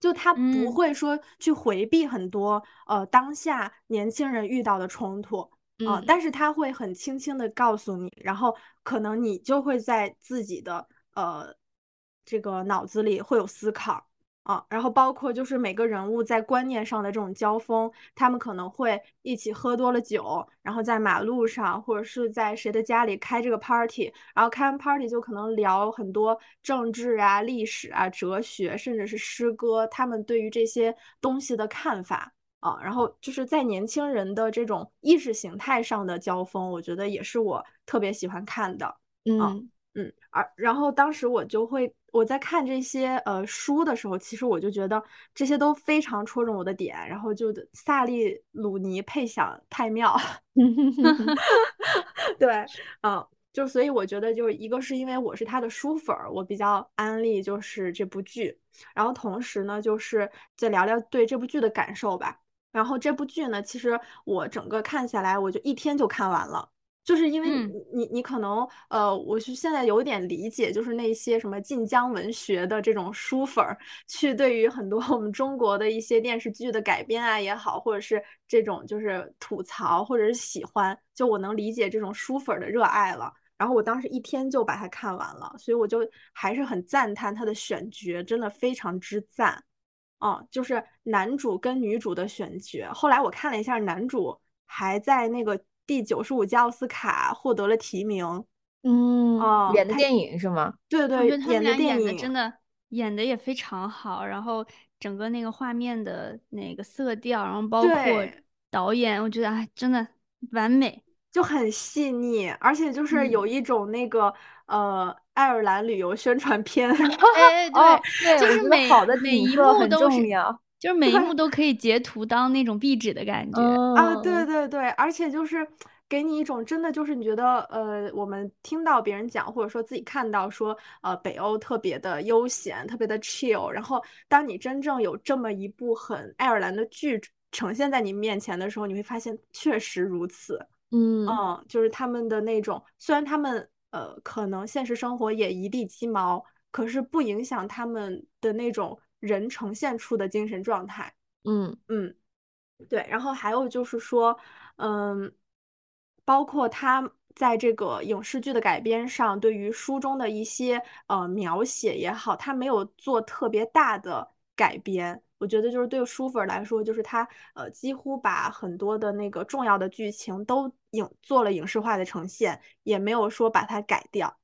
就他不会说去回避很多呃当下年轻人遇到的冲突啊，但是他会很轻轻的告诉你，然后可能你就会在自己的呃这个脑子里会有思考。啊，然后包括就是每个人物在观念上的这种交锋，他们可能会一起喝多了酒，然后在马路上或者是在谁的家里开这个 party，然后开完 party 就可能聊很多政治啊、历史啊、哲学，甚至是诗歌，他们对于这些东西的看法啊，然后就是在年轻人的这种意识形态上的交锋，我觉得也是我特别喜欢看的，嗯。嗯，而然后当时我就会我在看这些呃书的时候，其实我就觉得这些都非常戳中我的点，然后就萨利鲁尼配享太妙，对，嗯，就所以我觉得就是一个是因为我是他的书粉儿，我比较安利就是这部剧，然后同时呢就是再聊聊对这部剧的感受吧，然后这部剧呢其实我整个看下来我就一天就看完了。就是因为你你你可能呃，我是现在有点理解，就是那些什么晋江文学的这种书粉儿，去对于很多我们中国的一些电视剧的改编啊也好，或者是这种就是吐槽或者是喜欢，就我能理解这种书粉儿的热爱了。然后我当时一天就把它看完了，所以我就还是很赞叹他的选角，真的非常之赞。哦，就是男主跟女主的选角。后来我看了一下，男主还在那个。第九十五届奥斯卡获得了提名，嗯，哦演的电影是吗？对对，演的电影真的演的也非常好，然后整个那个画面的那个色调，然后包括导演，我觉得哎，真的完美，就很细腻，而且就是有一种那个呃爱尔兰旅游宣传片，哎对，就是每好的每一幕都是。就是每一幕都可以截图当那种壁纸的感觉啊！对对对，而且就是给你一种真的就是你觉得呃，我们听到别人讲或者说自己看到说呃，北欧特别的悠闲，特别的 chill。然后当你真正有这么一部很爱尔兰的剧呈现在你面前的时候，你会发现确实如此。嗯嗯，就是他们的那种，虽然他们呃可能现实生活也一地鸡毛，可是不影响他们的那种。人呈现出的精神状态，嗯嗯，对，然后还有就是说，嗯，包括他在这个影视剧的改编上，对于书中的一些呃描写也好，他没有做特别大的改编。我觉得就是对书粉来说，就是他呃几乎把很多的那个重要的剧情都影做了影视化的呈现，也没有说把它改掉，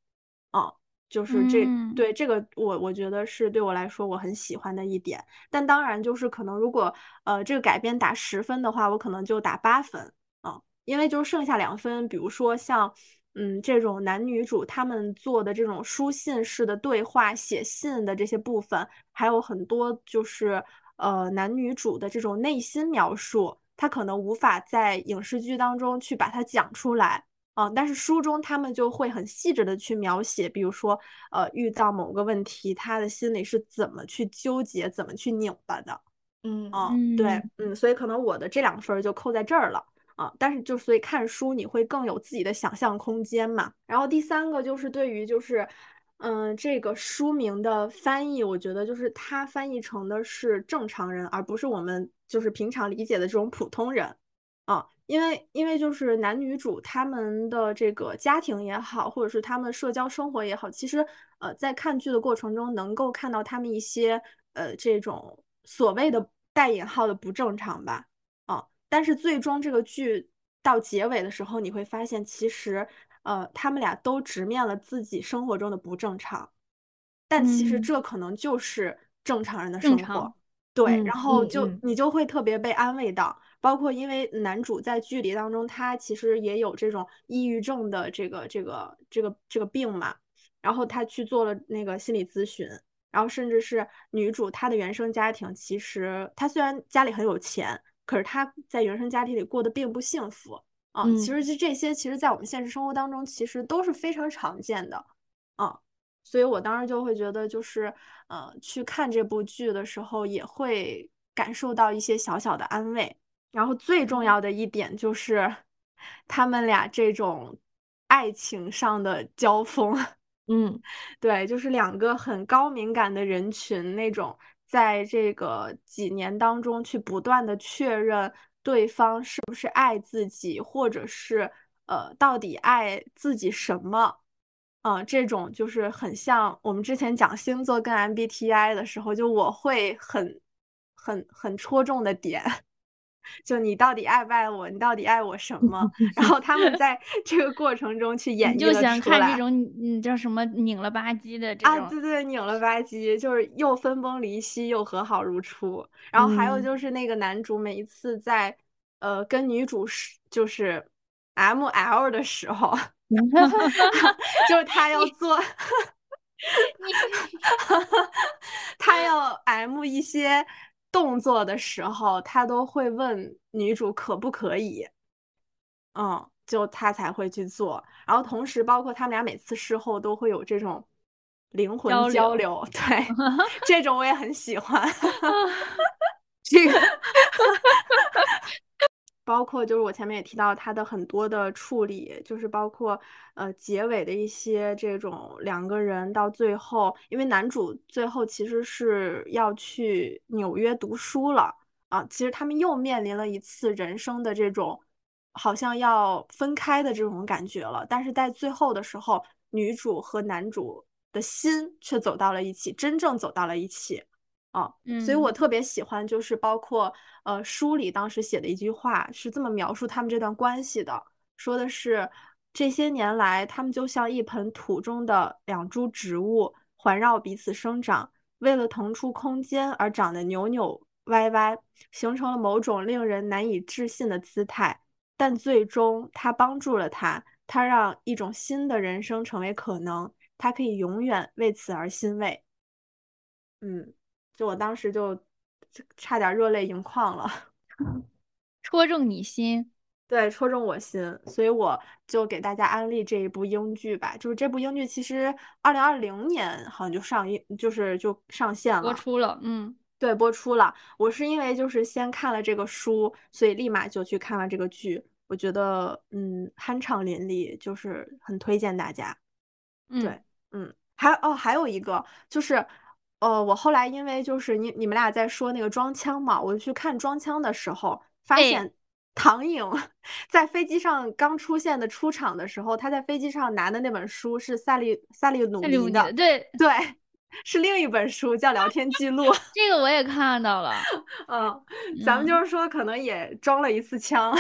啊。就是这对这个我我觉得是对我来说我很喜欢的一点，但当然就是可能如果呃这个改编打十分的话，我可能就打八分啊，因为就剩下两分，比如说像嗯这种男女主他们做的这种书信式的对话、写信的这些部分，还有很多就是呃男女主的这种内心描述，他可能无法在影视剧当中去把它讲出来。嗯，但是书中他们就会很细致的去描写，比如说，呃，遇到某个问题，他的心里是怎么去纠结，怎么去拧巴的。嗯嗯，对，嗯，所以可能我的这两分就扣在这儿了啊。但是就所以看书你会更有自己的想象空间嘛。然后第三个就是对于就是，嗯，这个书名的翻译，我觉得就是它翻译成的是正常人，而不是我们就是平常理解的这种普通人。啊。因为，因为就是男女主他们的这个家庭也好，或者是他们社交生活也好，其实，呃，在看剧的过程中，能够看到他们一些，呃，这种所谓的带引号的不正常吧，啊，但是最终这个剧到结尾的时候，你会发现，其实，呃，他们俩都直面了自己生活中的不正常，但其实这可能就是正常人的生活，对，然后就你就会特别被安慰到。包括因为男主在剧里当中，他其实也有这种抑郁症的这个这个这个这个病嘛，然后他去做了那个心理咨询，然后甚至是女主她的原生家庭，其实她虽然家里很有钱，可是她在原生家庭里过得并不幸福啊。其实就这些，其实在我们现实生活当中，其实都是非常常见的啊。所以我当时就会觉得，就是呃，去看这部剧的时候，也会感受到一些小小的安慰。然后最重要的一点就是，他们俩这种爱情上的交锋。嗯，对，就是两个很高敏感的人群，那种在这个几年当中去不断的确认对方是不是爱自己，或者是呃，到底爱自己什么，嗯，这种就是很像我们之前讲星座跟 MBTI 的时候，就我会很很很戳中的点。就你到底爱不爱我？你到底爱我什么？然后他们在 这个过程中去演绎了出来。就想看这种嗯叫什么拧了吧唧的这种啊，对对，拧了吧唧，就是又分崩离析又和好如初。然后还有就是那个男主每一次在呃跟女主是就是 M L 的时候，就是他要做，他要 M 一些。动作的时候，他都会问女主可不可以，嗯，就他才会去做。然后同时，包括他们俩每次事后都会有这种灵魂交流，对，这种我也很喜欢。这个。包括就是我前面也提到他的很多的处理，就是包括呃结尾的一些这种两个人到最后，因为男主最后其实是要去纽约读书了啊，其实他们又面临了一次人生的这种好像要分开的这种感觉了，但是在最后的时候，女主和男主的心却走到了一起，真正走到了一起。啊，所以我特别喜欢，就是包括呃书里当时写的一句话是这么描述他们这段关系的，说的是这些年来他们就像一盆土中的两株植物，环绕彼此生长，为了腾出空间而长得扭扭歪歪，形成了某种令人难以置信的姿态。但最终，他帮助了他，他让一种新的人生成为可能，他可以永远为此而欣慰。嗯。就我当时就差点热泪盈眶了，戳中你心，对，戳中我心，所以我就给大家安利这一部英剧吧。就是这部英剧其实二零二零年好像就上映，就是就上线了，播出了，嗯，对，播出了。我是因为就是先看了这个书，所以立马就去看了这个剧。我觉得嗯酣畅淋漓，就是很推荐大家。对，嗯，还哦还有一个就是。呃，我后来因为就是你你们俩在说那个装腔嘛，我去看装腔的时候，发现唐颖在飞机上刚出现的出场的时候，他在飞机上拿的那本书是萨利萨利努尼的，对。对，是另一本书叫《聊天记录》，这个我也看到了，嗯，咱们就是说可能也装了一次枪，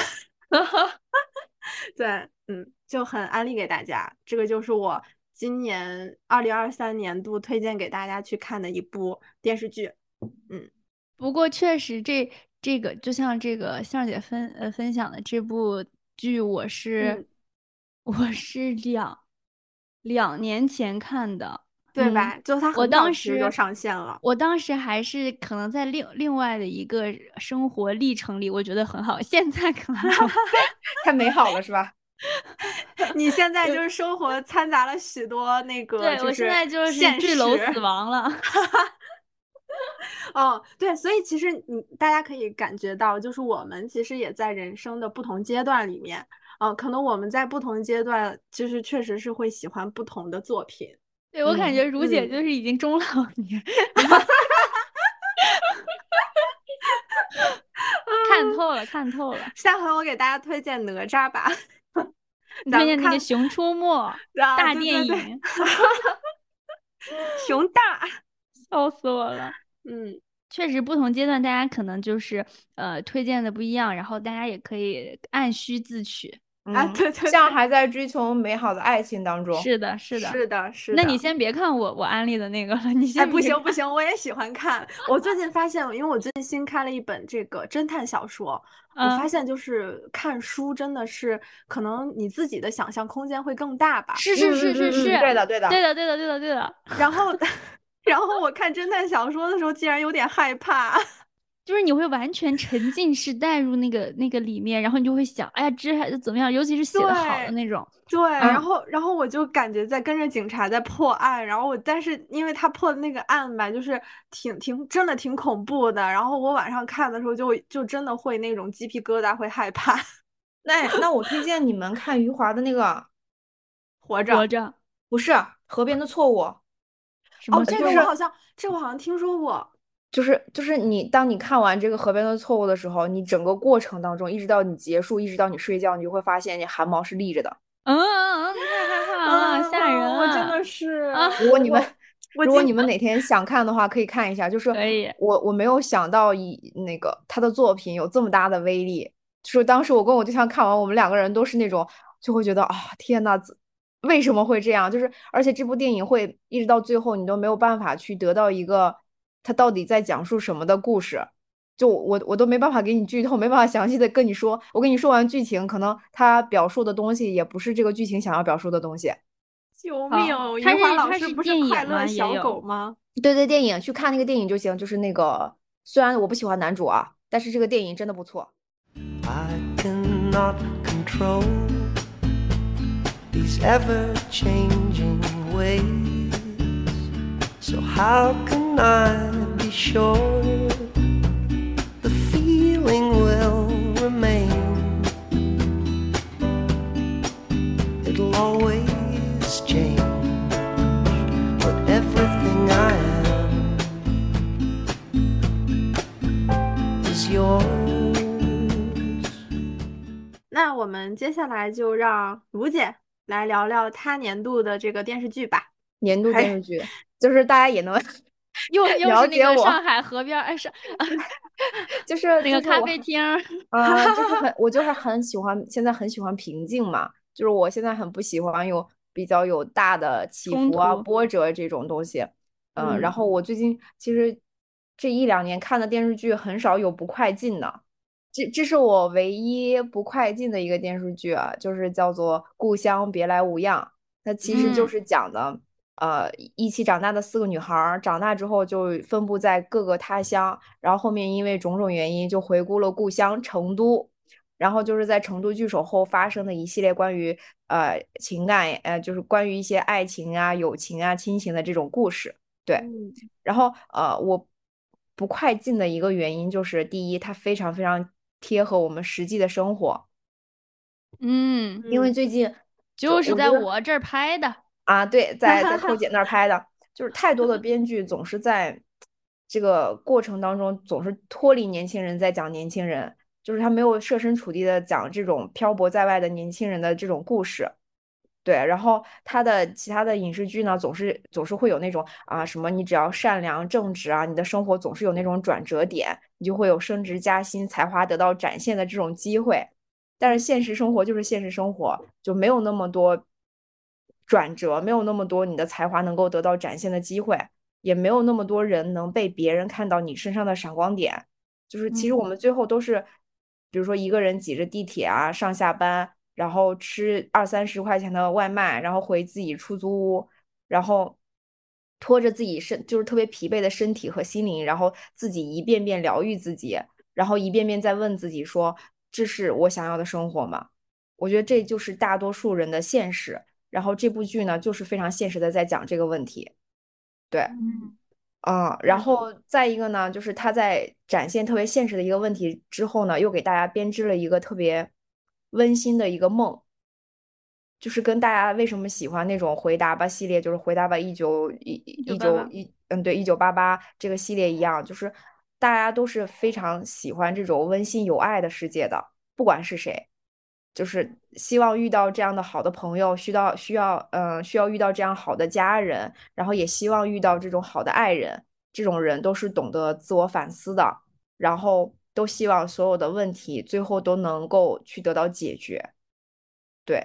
对，嗯，就很安利给大家，这个就是我。今年二零二三年度推荐给大家去看的一部电视剧，嗯，不过确实这这个就像这个向姐分呃分享的这部剧，我是我是两两年前看的，对吧？就他我当时就上线了，我当时还是可能在另另外的一个生活历程里，我觉得很好，现在可能 太美好了，是吧？你现在就是生活掺杂了许多那 个，对我现在就是坠楼死亡了。哦，对，所以其实你大家可以感觉到，就是我们其实也在人生的不同阶段里面，嗯，可能我们在不同阶段，就是确实是会喜欢不同的作品。对我感觉如姐就是已经中老年，看透了，看透了。下回我给大家推荐哪吒吧。推荐那个《熊出没 》大电影，熊大，笑死我了。嗯，确实，不同阶段大家可能就是呃推荐的不一样，然后大家也可以按需自取。啊，对对，像还在追求美好的爱情当中。是的，是的，是的，是的。那你先别看我我安利的那个了，你先。哎，不行不行，我也喜欢看。我最近发现，因为我最近新开了一本这个侦探小说，我发现就是看书真的是可能你自己的想象空间会更大吧。是是是是是，对的对的对的对的对的对的。然后，然后我看侦探小说的时候，竟然有点害怕。就是你会完全沉浸式带入那个那个里面，然后你就会想，哎呀，这还是怎么样？尤其是写的好的那种。对，然后然后我就感觉在跟着警察在破案，然后我但是因为他破的那个案吧，就是挺挺真的挺恐怖的，然后我晚上看的时候就就真的会那种鸡皮疙瘩，会害怕。那那我推荐你们看余华的那个《活着》，活着不是《河边的错误》。哦，这个我好像这个我好像听说过。就是就是你，当你看完这个河边的错误的时候，你整个过程当中，一直到你结束，一直到你睡觉，你就会发现你汗毛是立着的。嗯嗯，太害怕了，吓人啊！真的是。如果你们如果你们哪天想看的话，可以看一下。就是我我没有想到以那个他的作品有这么大的威力。就是当时我跟我对象看完，我们两个人都是那种就会觉得啊，天呐，为什么会这样？就是而且这部电影会一直到最后，你都没有办法去得到一个。他到底在讲述什么的故事？就我我都没办法给你剧透，没办法详细的跟你说。我跟你说完剧情，可能他表述的东西也不是这个剧情想要表述的东西。救命！余华老师不是快乐小狗吗？对对，电影去看那个电影就行。就是那个，虽然我不喜欢男主啊，但是这个电影真的不错。So how can I be sure the feeling will remain? It'll always change, but everything I am is yours. 那我们接下来就让卢姐来聊聊她年度的这个电视剧吧。年度电视剧。就是大家也能 又 又是那个上海河边哎，上 就是那个咖啡厅啊，就是很我就是很喜欢，现在很喜欢平静嘛，就是我现在很不喜欢有比较有大的起伏啊、波折这种东西，嗯，然后我最近其实这一两年看的电视剧很少有不快进的，这这是我唯一不快进的一个电视剧啊，就是叫做《故乡别来无恙》，它其实就是讲的。呃，一起长大的四个女孩，长大之后就分布在各个他乡，然后后面因为种种原因就回顾了故乡成都，然后就是在成都聚首后发生的一系列关于呃情感，呃就是关于一些爱情啊、友情啊、亲情的这种故事。对，然后呃我不快进的一个原因就是，第一，它非常非常贴合我们实际的生活。嗯，因为最近就是在我这儿拍的。啊，对，在在寇姐那儿 拍的，就是太多的编剧总是在这个过程当中总是脱离年轻人，在讲年轻人，就是他没有设身处地的讲这种漂泊在外的年轻人的这种故事，对，然后他的其他的影视剧呢，总是总是会有那种啊什么，你只要善良正直啊，你的生活总是有那种转折点，你就会有升职加薪、才华得到展现的这种机会，但是现实生活就是现实生活，就没有那么多。转折没有那么多，你的才华能够得到展现的机会，也没有那么多人能被别人看到你身上的闪光点。就是其实我们最后都是，比如说一个人挤着地铁啊上下班，然后吃二三十块钱的外卖，然后回自己出租屋，然后拖着自己身就是特别疲惫的身体和心灵，然后自己一遍遍疗愈自己，然后一遍遍在问自己说：这是我想要的生活吗？我觉得这就是大多数人的现实。然后这部剧呢，就是非常现实的在讲这个问题，对，嗯，然后再一个呢，就是他在展现特别现实的一个问题之后呢，又给大家编织了一个特别温馨的一个梦，就是跟大家为什么喜欢那种回答吧系列，就是回答吧一九一一九一嗯对一九八八这个系列一样，就是大家都是非常喜欢这种温馨有爱的世界的，不管是谁。就是希望遇到这样的好的朋友，需要需要嗯需要遇到这样好的家人，然后也希望遇到这种好的爱人。这种人都是懂得自我反思的，然后都希望所有的问题最后都能够去得到解决。对。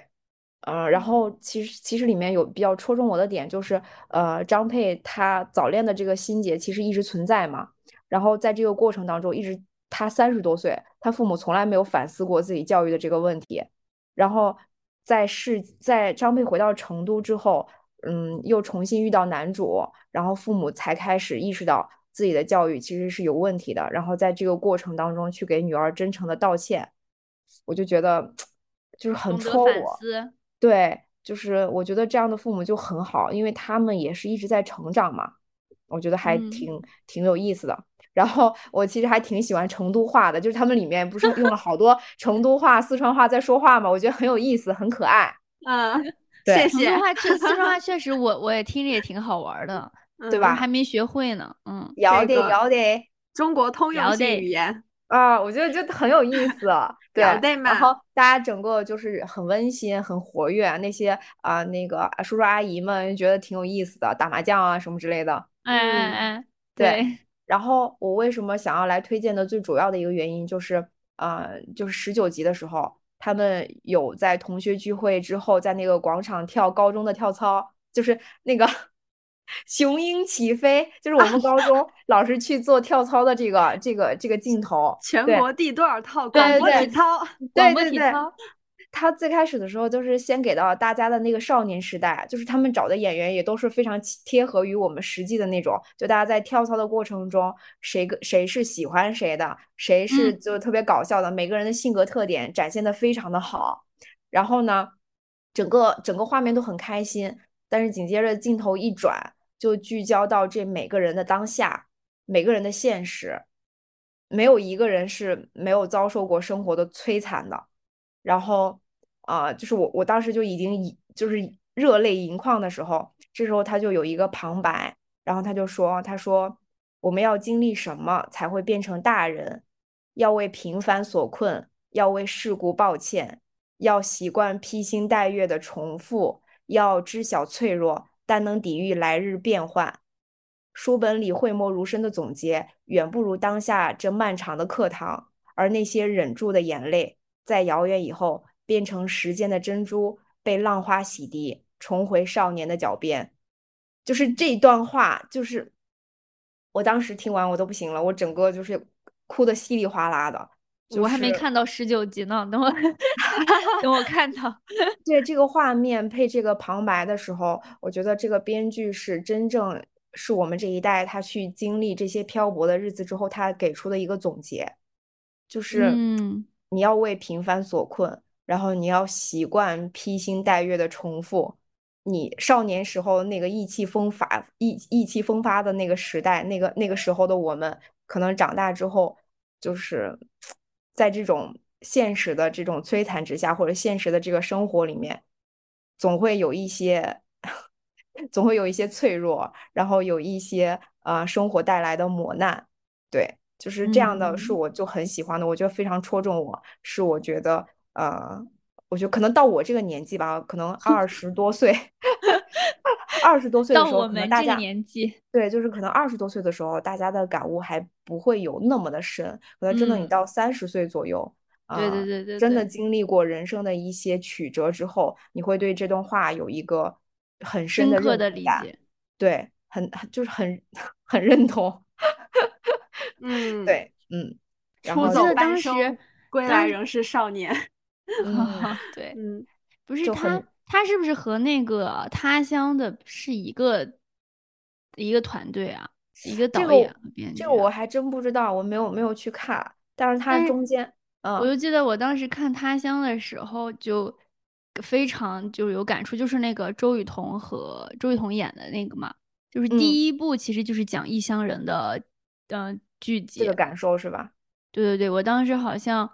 嗯，然后其实其实里面有比较戳中我的点，就是呃，张佩他早恋的这个心结其实一直存在嘛。然后在这个过程当中，一直他三十多岁，他父母从来没有反思过自己教育的这个问题。然后在是在张佩回到成都之后，嗯，又重新遇到男主，然后父母才开始意识到自己的教育其实是有问题的。然后在这个过程当中去给女儿真诚的道歉，我就觉得就是很戳我。对，就是我觉得这样的父母就很好，因为他们也是一直在成长嘛，我觉得还挺挺有意思的。然后我其实还挺喜欢成都话的，就是他们里面不是用了好多成都话、四川话在说话嘛，我觉得很有意思，很可爱。嗯 谢谢。成都话确四川话 确实，我我也听着也挺好玩的，对吧？还没学会呢。嗯，要得要得，中国通用性语言。啊，我觉得就很有意思，对，然后大家整个就是很温馨、很活跃，那些啊那个叔叔阿姨们觉得挺有意思的，打麻将啊什么之类的。哎哎哎，对。然后我为什么想要来推荐的最主要的一个原因就是，呃，就是十九集的时候，他们有在同学聚会之后，在那个广场跳高中的跳操，就是那个。雄鹰起飞，就是我们高中 老师去做跳操的这个这个这个镜头。全国第多少套广播体操？广播体操。他最开始的时候就是先给到大家的那个少年时代，就是他们找的演员也都是非常贴合于我们实际的那种。就大家在跳操的过程中，谁个谁是喜欢谁的，谁是就特别搞笑的，每个人的性格特点展现的非常的好。然后呢，整个整个画面都很开心，但是紧接着镜头一转。就聚焦到这每个人的当下，每个人的现实，没有一个人是没有遭受过生活的摧残的。然后，啊，就是我，我当时就已经就是热泪盈眶的时候，这时候他就有一个旁白，然后他就说：“他说我们要经历什么才会变成大人？要为平凡所困，要为世故抱歉，要习惯披星戴月的重复，要知晓脆弱。”但能抵御来日变幻。书本里讳莫如深的总结，远不如当下这漫长的课堂。而那些忍住的眼泪，在遥远以后，变成时间的珍珠，被浪花洗涤，重回少年的脚边。就是这段话，就是我当时听完我都不行了，我整个就是哭的稀里哗啦的。我还没看到十九集呢，等我 等我看到。对这个画面配这个旁白的时候，我觉得这个编剧是真正是我们这一代他去经历这些漂泊的日子之后，他给出的一个总结，就是你要为平凡所困，然后你要习惯披星戴月的重复。你少年时候那个意气风发、意意气风发的那个时代，那个那个时候的我们，可能长大之后就是。在这种现实的这种摧残之下，或者现实的这个生活里面，总会有一些，总会有一些脆弱，然后有一些呃生活带来的磨难，对，就是这样的，是我就很喜欢的，我觉得非常戳中我，是我觉得呃，我觉得可能到我这个年纪吧，可能二十多岁。二十多岁的时候，可能大家年纪对，就是可能二十多岁的时候，大家的感悟还不会有那么的深。可能真的你到三十岁左右，对对对对，真的经历过人生的一些曲折之后，你会对这段话有一个很深的刻的理解。对，很就是很 很认同。嗯，对，嗯。出走半生，归来仍是少年。对，嗯，不是他。他是不是和那个他乡的是一个一个团队啊？一个导演和编剧？这个我还真不知道，我没有没有去看。但是他中间，嗯，我就记得我当时看他乡的时候，就非常就有感触，就是那个周雨彤和周雨彤演的那个嘛，就是第一部其实就是讲异乡人的嗯剧集，这个感受是吧？对对对，我当时好像。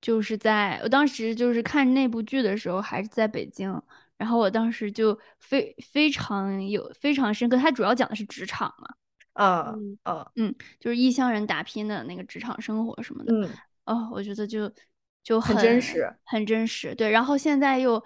就是在我当时就是看那部剧的时候，还是在北京，然后我当时就非非常有非常深刻。它主要讲的是职场嘛，啊嗯嗯，就是异乡人打拼的那个职场生活什么的。嗯哦，我觉得就就很真实，很真实。对，然后现在又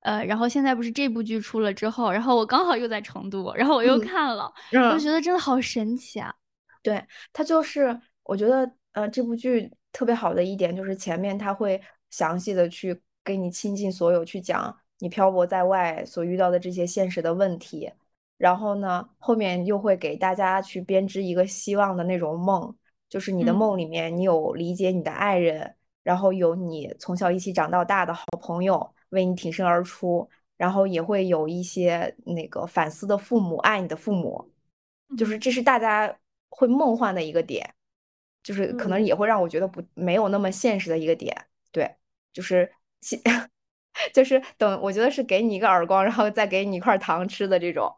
呃，然后现在不是这部剧出了之后，然后我刚好又在成都，然后我又看了，我就觉得真的好神奇啊！对，它就是我觉得呃，这部剧。特别好的一点就是前面他会详细的去给你倾尽所有去讲你漂泊在外所遇到的这些现实的问题，然后呢，后面又会给大家去编织一个希望的那种梦，就是你的嗯。梦里面你有理解你的爱人，然后有你从小一起长到大的好朋友为你挺身而出，然后也会有一些那个反思的父母爱你的父母，就是嗯。这是大家会梦幻的一个点。就是可能嗯也会让我觉得不没有那么现实的一个点，对，就是其 就是等我觉得是给你一个耳光，然后再给你一块糖吃的这种，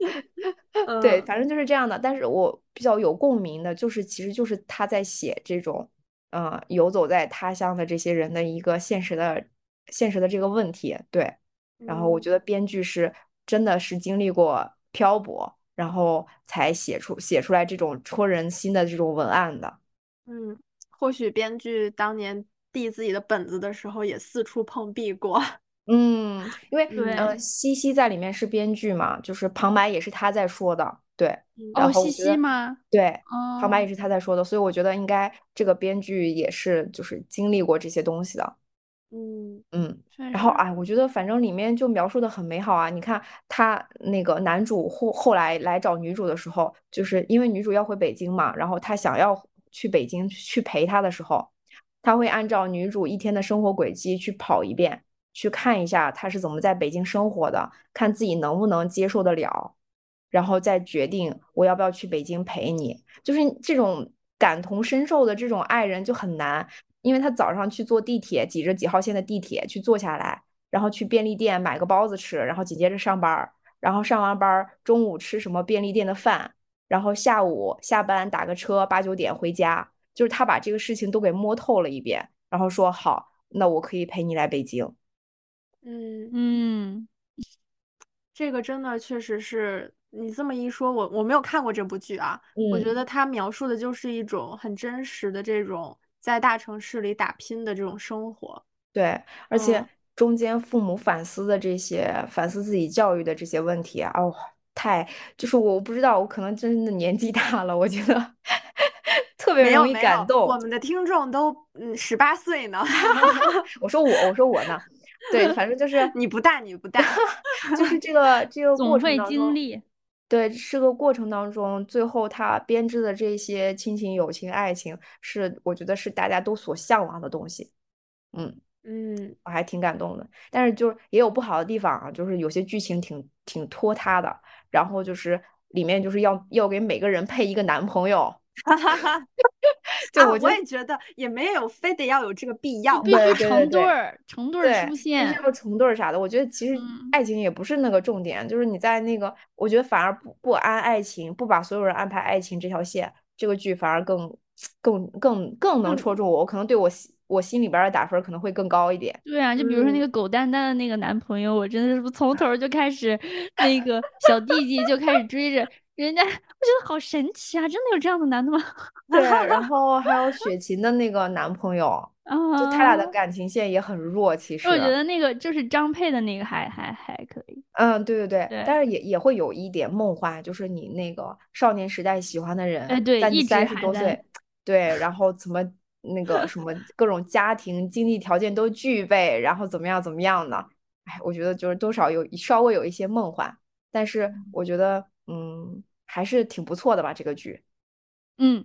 对，嗯反正就是这样的。但是我比较有共鸣的，就是其实就是他在写这种，嗯、游走在他乡的这些人的一个现实的现实的这个问题，对。然后我嗯觉得编剧是真的是经历过漂泊，然后才写出写出来这种戳人心的这种文案的。嗯，或许编剧当年递自己的本子的时候也四处碰壁过。嗯，因为呃，西西在里面是编剧嘛，就是旁白也是他在说的，对。嗯哦，西然后我觉得西吗？对，旁白哦也是他在说的，所以我觉得应该这个编剧也是就是经历过这些东西的。嗯嗯，然后哎，我觉得反正里面就描述的很美好啊。你看他那个男主后后来来找女主的时候，就是因为女主要回北京嘛，然后他想要去北京去陪她的时候，他会按照女主一天的生活轨迹去跑一遍，去看一下她是怎么在北京生活的，看自己能不能接受得了，然后再决定我要不要去北京陪你。就是这种感同身受的这种爱人就很难。因为他早上去坐地铁，挤着几号线的地铁去坐下来，然后去便利店买个包子吃，然后紧接着上班儿，然后上完班儿中午吃什么便利店的饭，然后下午下班打个车八九点回家，就是他把这个事情都给摸透了一遍，然后说好，那我可以陪你来北京。嗯，嗯，这个真的确实是你这么一说，我我没有看过这部剧啊，我觉嗯。得他描述的就是一种很真实的这种在大城市里打拼的这种生活。对，而且嗯中间父母反思的这些，反思自己教育的这些问题啊，哦，太，就是我不知道，我可能真的年纪大了，我觉得 特别容易感动。我们的听众都嗯十八岁呢，我说我，我说我呢，对，反正就是你不大你不大，就是这个这个过程经历。对，这个过程当中，最后他编织的这些亲情、友情、爱情，是我觉得是大家都所向往的东西。嗯，嗯我还挺感动的，但是就是也有不好的地方啊，就是有些剧情挺挺拖沓的，然后就是里面就是要要给每个人配一个男朋友，哈哈哈。啊，就我也觉得也没有非得要有这个必要必。须 成对儿，成对儿对，出必须现。要成对儿啥的。我觉得其实嗯爱情也不是那个重点，就是你在那个，我觉得反而不不安爱情，不把所有人安排爱情这条线，这个剧反而更更更更能嗯戳中我。我可能对我心我心里边儿的打分儿可能会更高一点。对啊，就比如说那嗯个狗蛋蛋的那个男朋友，我真的是从头就开始，那个小弟弟就开始追着人家，我觉得好神奇啊！真的有这样的男的吗？对，然后还有雪琴的那个男朋友，啊，就他俩的感情线也很弱，其实。我觉得那个就是张佩的那个还还还可以。嗯，对对对，对但是也也会有一点梦幻，就是你那个少年时代喜欢的人，哎对三十多岁，对，然后怎么那个什么各种家庭经济条件都具备，然后怎么样怎么样的，哎，我觉得就是多少有稍微有一些梦幻，但是我觉得嗯还是挺不错的吧，这个剧。嗯，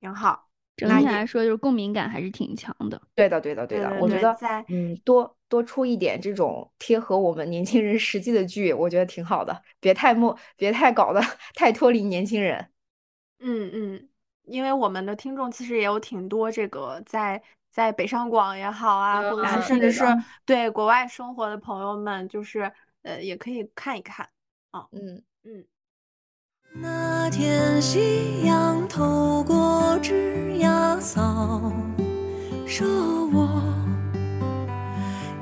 挺好。整体来说就是共鸣感还是挺强的。对的，对的，对的，对对我觉得对在嗯多多出一点这种贴合我们年轻人实际的剧，我觉得挺好的，别太莫，别太搞得 太脱离年轻人。嗯嗯，因为我们的听众其实也有挺多这个在在北上广也好啊，或者嗯是甚至是对国外生活的朋友们，就是呃也可以看一看啊。嗯。嗯，那天夕阳透过枝桠扫射我，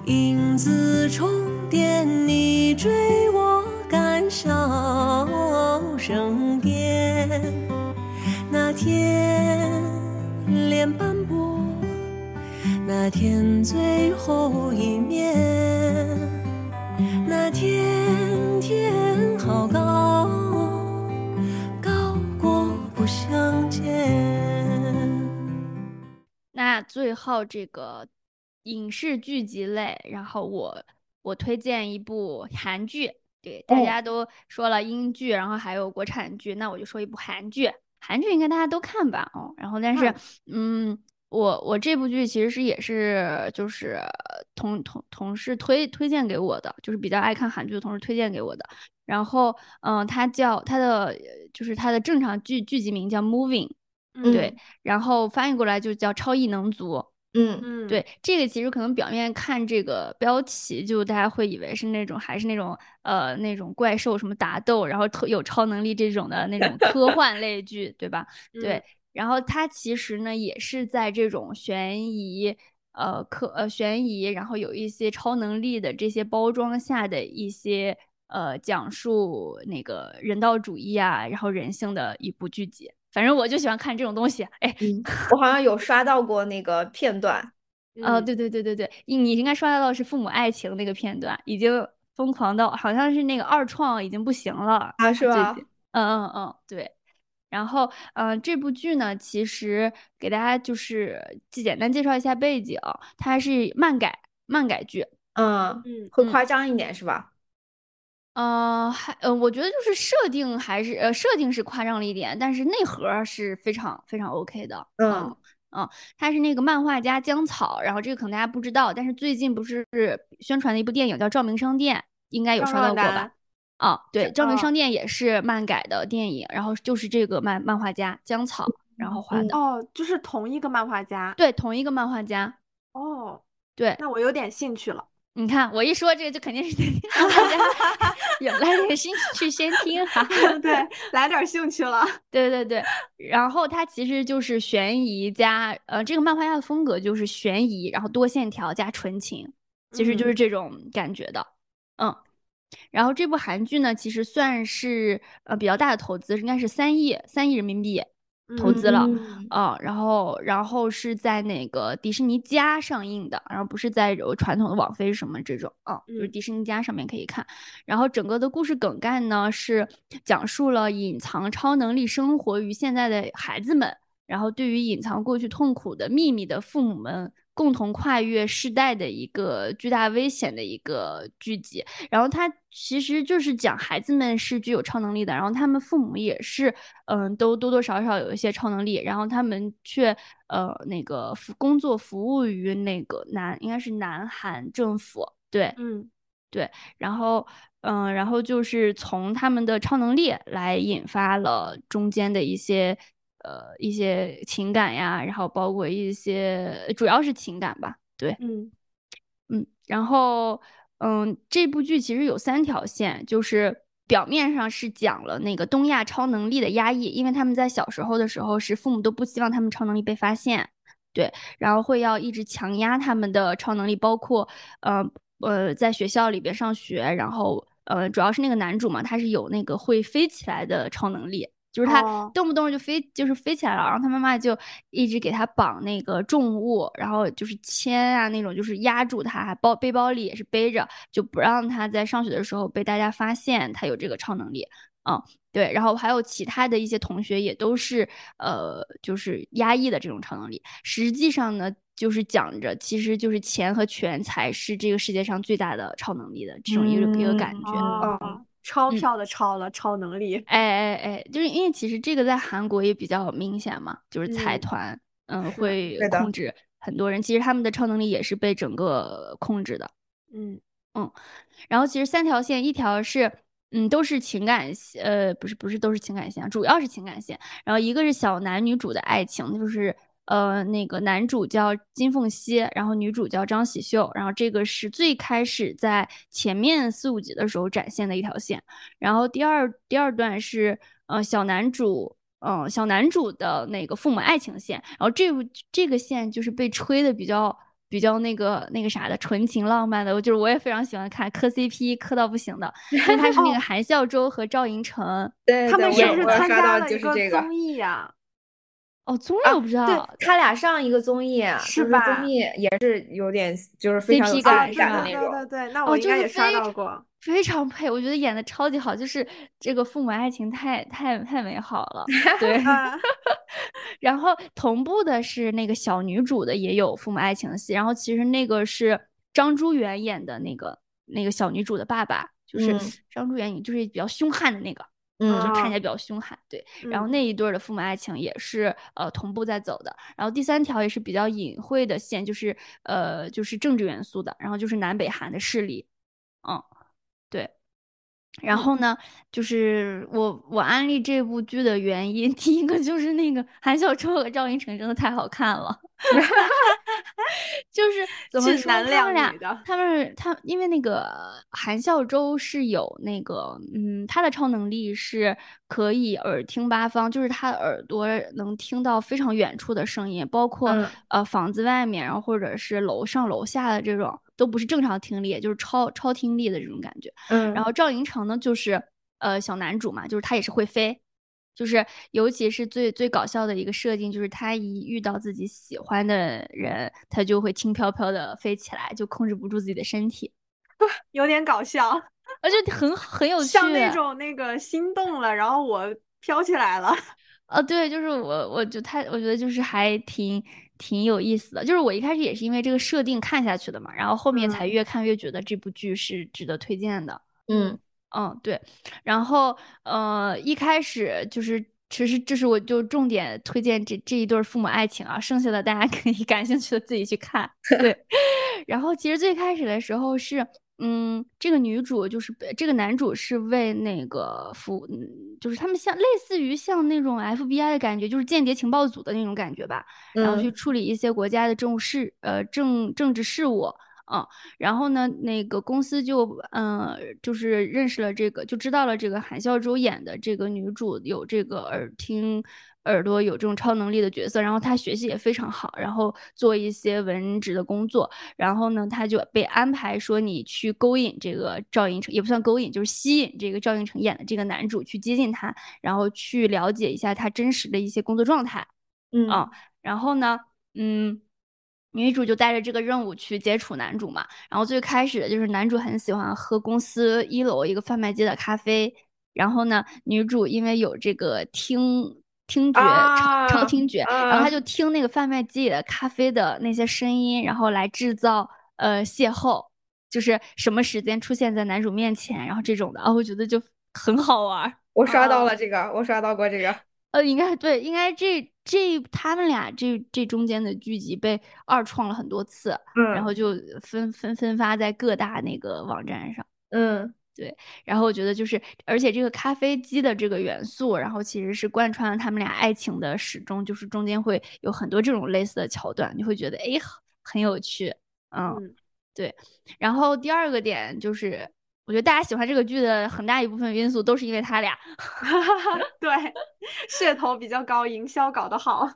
影子重叠，你追我赶，笑声变。那天脸斑驳，那天最后一面。那天天好，高那最后这个影视剧集类，然后我我推荐一部韩剧，对，大家都说了英剧，然后还有国产剧，那我就说一部韩剧，韩剧应该大家都看吧，哦，然后但是嗯。我我这部剧其实是也是就是同同同事推推荐给我的，就是比较爱看韩剧的同事推荐给我的。然后嗯，它叫它的就是它的正常剧剧集名叫 Moving，对，然后翻译过来就叫超异能族。嗯嗯，对，这个其实可能表面看这个标题，就大家会以为是那种还是那种呃那种怪兽什么打斗，然后特有超能力这种的那种科幻类剧，对吧？对。然后它其实呢，也是在这种悬疑、呃科呃悬疑，然后有一些超能力的这些包装下的一些呃讲述那个人道主义啊，然后人性的一部剧集。反正我就喜欢看这种东西。哎，我好像有刷到过那个片段。哦，对对对对对，你应该刷到的是父母爱情那个片段，已经疯狂到好像是那个二创已经不行了啊，是吧？嗯嗯嗯，对。然后，嗯，这部剧呢，其实给大家就是简单介绍一下背景，它是漫改漫改剧，嗯嗯，会夸张一点是吧？呃，还呃，我觉得就是设定还是呃，设定是夸张了一点，但是内核是非常非常 OK 的。嗯嗯，他是那个漫画家江草，然后这个可能大家不知道，但是最近不是宣传的一部电影叫《照明商店》，应该有刷到过吧？啊，对，《照明商店》也是漫改的电影，然后就是这个漫漫画家江草，然后画的。哦，就是同一个漫画家。对，同一个漫画家。哦，对，那我有点兴趣了。你看，我一说这个，就肯定是大家 有来点兴趣先听哈。对，来点兴趣了。对对对，然后它其实就是悬疑加呃，这个漫画家的风格就是悬疑，然后多线条加纯情，其实就是这种感觉的。嗯。然后这部韩剧呢，其实算是呃比较大的投资，应该是三亿三亿人民币投资了啊。然后然后是在那个迪士尼家上映的，然后不是在传统的网飞什么这种啊，就是迪士尼家上面可以看。然后整个的故事梗概呢是讲述了隐藏超能力生活于现在的孩子们，然后对于隐藏过去痛苦的秘密的父母们。共同跨越世代的一个巨大危险的一个剧集，然后它其实就是讲孩子们是具有超能力的，然后他们父母也是，嗯，都多多少少有一些超能力，然后他们却呃那个服工作服务于那个南应该是南韩政府，对，嗯，对，然后嗯，然后就是从他们的超能力来引发了中间的一些。呃，一些情感呀，然后包括一些，主要是情感吧。对，嗯嗯，然后嗯，这部剧其实有三条线，就是表面上是讲了那个东亚超能力的压抑，因为他们在小时候的时候是父母都不希望他们超能力被发现，对，然后会要一直强压他们的超能力，包括呃呃，在学校里边上学，然后呃，主要是那个男主嘛，他是有那个会飞起来的超能力。就是他动不动就飞，就是飞起来了，然后他妈妈就一直给他绑那个重物，然后就是铅啊那种，就是压住他，还包背包里也是背着，就不让他在上学的时候被大家发现他有这个超能力。嗯，对，然后还有其他的一些同学也都是呃，就是压抑的这种超能力。实际上呢，就是讲着，其实就是钱和权才是这个世界上最大的超能力的这种一个一个感觉。嗯。钞票的钞了，超能力，哎哎哎，就是因为其实这个在韩国也比较明显嘛，就是财团，嗯，会控制很多人，其实他们的超能力也是被整个控制的，嗯。嗯，然后其实三条线，一条是，嗯，都是情感线，呃，不是不是都是情感线，主要是情感线，然后一个是小男女主的爱情，就是。呃，那个男主叫金凤熙，然后女主叫张喜秀，然后这个是最开始在前面四五集的时候展现的一条线，然后第二第二段是呃小男主，嗯小男主的那个父母爱情线，然后这部这个线就是被吹的比较比较那个那个啥的纯情浪漫的，就是我也非常喜欢看磕 CP 磕到不行的，因为他是那个韩孝周和赵寅成，对，他们是不是参加了一个综艺呀？哦，综艺啊我不知道，对他俩上一个综艺，是吧综艺也是有点就是非常感感的那种。对对对，那哦，就是我应该也刷非常到过。非常配，我觉得演的超级好，就是这个父母爱情太太太美好了，对。啊，然后同步的是那个小女主的也有父母爱情的戏，然后其实那个是张珠元演的那个那个小女主的爸爸，就是嗯张珠元，就是比较凶悍的那个，嗯就看起哦来比较凶悍，对。然后嗯那一对儿的父母爱情也是呃同步在走的，然后第三条也是比较隐晦的线，就是呃就是政治元素的，然后就是南北韩的势力，嗯，对。然嗯。后呢，就是我我安利这部剧的原因，第一个就是那个韩孝周和赵寅成真的太好看了 就是怎么说，他们俩他们他因为那个韩孝周是有那个嗯，他的超能力是可以耳听八方，就是他的耳朵能听到非常远处的声音，包括、嗯。呃房子外面，然后或者是楼上楼下的这种，都不是正常听力，就是超超听力的这种感觉。嗯，然后赵寅成呢，就是呃小男主嘛，就是他也是会飞，就是尤其是最最搞笑的一个设定，就是他一遇到自己喜欢的人，他就会轻飘飘的飞起来，就控制不住自己的身体，有点搞笑，而且很很有趣。像那种那个心动了，然后我飘起来了。呃，对，就是我，我就他，我觉得就是还挺挺有意思的。就是我一开始也是因为这个设定看下去的嘛，然后后面才嗯越看越觉得这部剧是值得推荐的。嗯嗯，对，然后呃，一开始就是，其实这是我就重点推荐这这一对儿父母爱情啊，剩下的大家 可以感兴趣的自己去看。对，然后其实最开始的时候是，嗯，这个女主就是这个男主是为那个服，嗯，就是他们像类似于像那种 FBI 的感觉，就是间谍情报组的那种感觉吧，然后去嗯处理一些国家的政务事，呃，政政治事务。嗯，然后呢，那个公司就嗯、呃，就是认识了这个，就知道了这个韩孝周演的这个女主有这个耳听耳朵有这种超能力的角色，然后他学习也非常好，然后做一些文职的工作，然后呢，他就被安排说你去勾引这个赵寅成，也不算勾引，就是吸引这个赵寅成演的这个男主去接近他，然后去了解一下他真实的一些工作状态。嗯啊，然后呢，嗯，女主就带着这个任务去接触男主嘛。然后最开始的就是男主很喜欢喝公司一楼一个贩卖机的咖啡，然后呢，女主因为有这个听听觉、超超啊听觉，然后她啊就听那个贩卖机里的咖啡的那些声音，然后来制造呃邂逅，就是什么时间出现在男主面前，然后这种的，啊，我觉得就很好玩儿。我刷到哦了这个，我刷到过这个。呃，应该对，应该这这他们俩这这中间的剧集被二创了很多次，然嗯后就分分分发在各大那个网站上。嗯然后我觉得就是，而且这个咖啡机的这个元素，然后其实是贯穿了他们俩爱情的始终，就是中间会有很多这种类似的桥段，你会觉得哎很很有趣，嗯。嗯对，然后第二个点就是，我觉得大家喜欢这个剧的很大一部分因素都是因为他俩。对，噱头比较高，营销搞得好。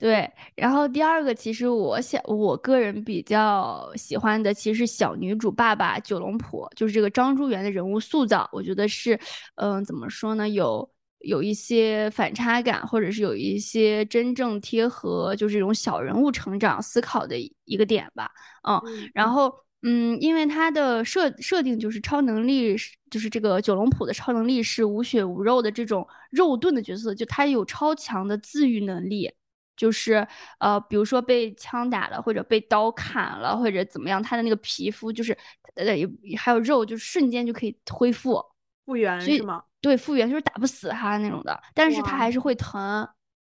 对，然后第二个，其实我想我个人比较喜欢的，其实是小女主爸爸九龙坡，就是这个张珠元的人物塑造，我觉得是，嗯、怎么说呢，有有一些反差感，或者是有一些真正贴合，就是这种小人物成长思考的一一个点吧，嗯，嗯然后，嗯，因为它的设设定就是超能力是，就是这个九龙谱的超能力是无血无肉的这种肉盾的角色，就他有超强的自愈能力，就是呃，比如说被枪打了，或者被刀砍了，或者怎么样，他的那个皮肤就是呃也还有肉，就瞬间就可以恢复，复原是吗？对复原就是打不死他那种的，但是他还是会疼，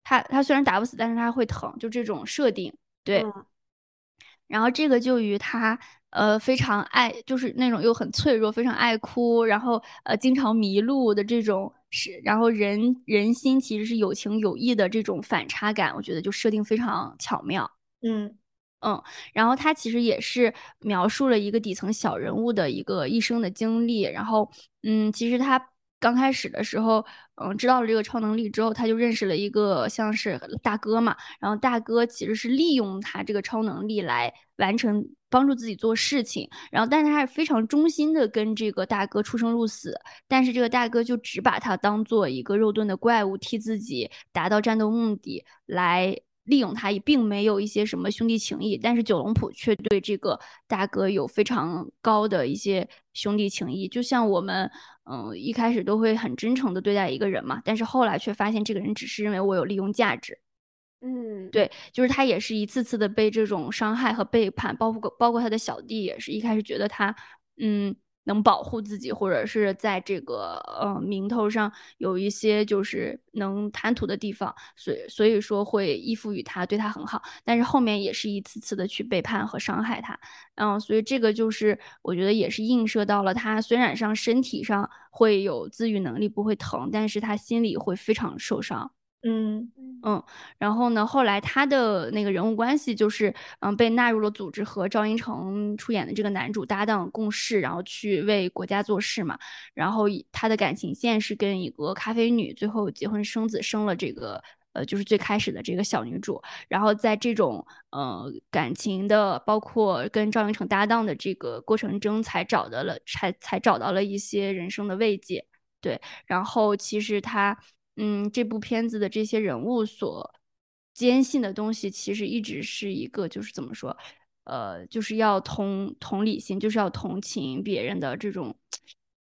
他他虽然打不死，但是他会疼，就这种设定，对。嗯然后这个就与他呃非常爱，就是那种又很脆弱、非常爱哭，然后呃经常迷路的这种是，然后人人心其实是有情有义的这种反差感，我觉得就设定非常巧妙。嗯嗯，然后他其实也是描述了一个底层小人物的一个一生的经历，然后嗯，其实他刚开始的时候，嗯，知道了这个超能力之后，他就认识了一个像是大哥嘛，然后大哥其实是利用他这个超能力来完成帮助自己做事情，然后但是他是非常忠心的跟这个大哥出生入死，但是这个大哥就只把他当做一个肉盾的怪物，替自己达到战斗目的来。利用他也并没有一些什么兄弟情谊，但是九龙浦却对这个大哥有非常高的一些兄弟情谊，就像我们，嗯，一开始都会很真诚的对待一个人嘛，但是后来却发现这个人只是认为我有利用价值，嗯，对，就是他也是一次次的被这种伤害和背叛，包括包括他的小弟也是一开始觉得他，嗯。能保护自己，或者是在这个呃名头上有一些就是能贪图的地方，所以所以说会依附于他，对他很好。但是后面也是一次次的去背叛和伤害他，嗯，所以这个就是我觉得也是映射到了他，虽然上身体上会有自愈能力，不会疼，但是他心里会非常受伤。嗯嗯，然后呢，后来他的那个人物关系就是，嗯，被纳入了组织和赵寅成出演的这个男主搭档共事，然后去为国家做事嘛。然后他的感情线是跟一个咖啡女，最后结婚生子，生了这个，呃，就是最开始的这个小女主。然后在这种，呃，感情的，包括跟赵寅成搭档的这个过程中，才找到了，才才找到了一些人生的慰藉。对，然后其实他。嗯，这部片子的这些人物所坚信的东西，其实一直是一个，就是怎么说，呃，就是要同同理心，就是要同情别人的这种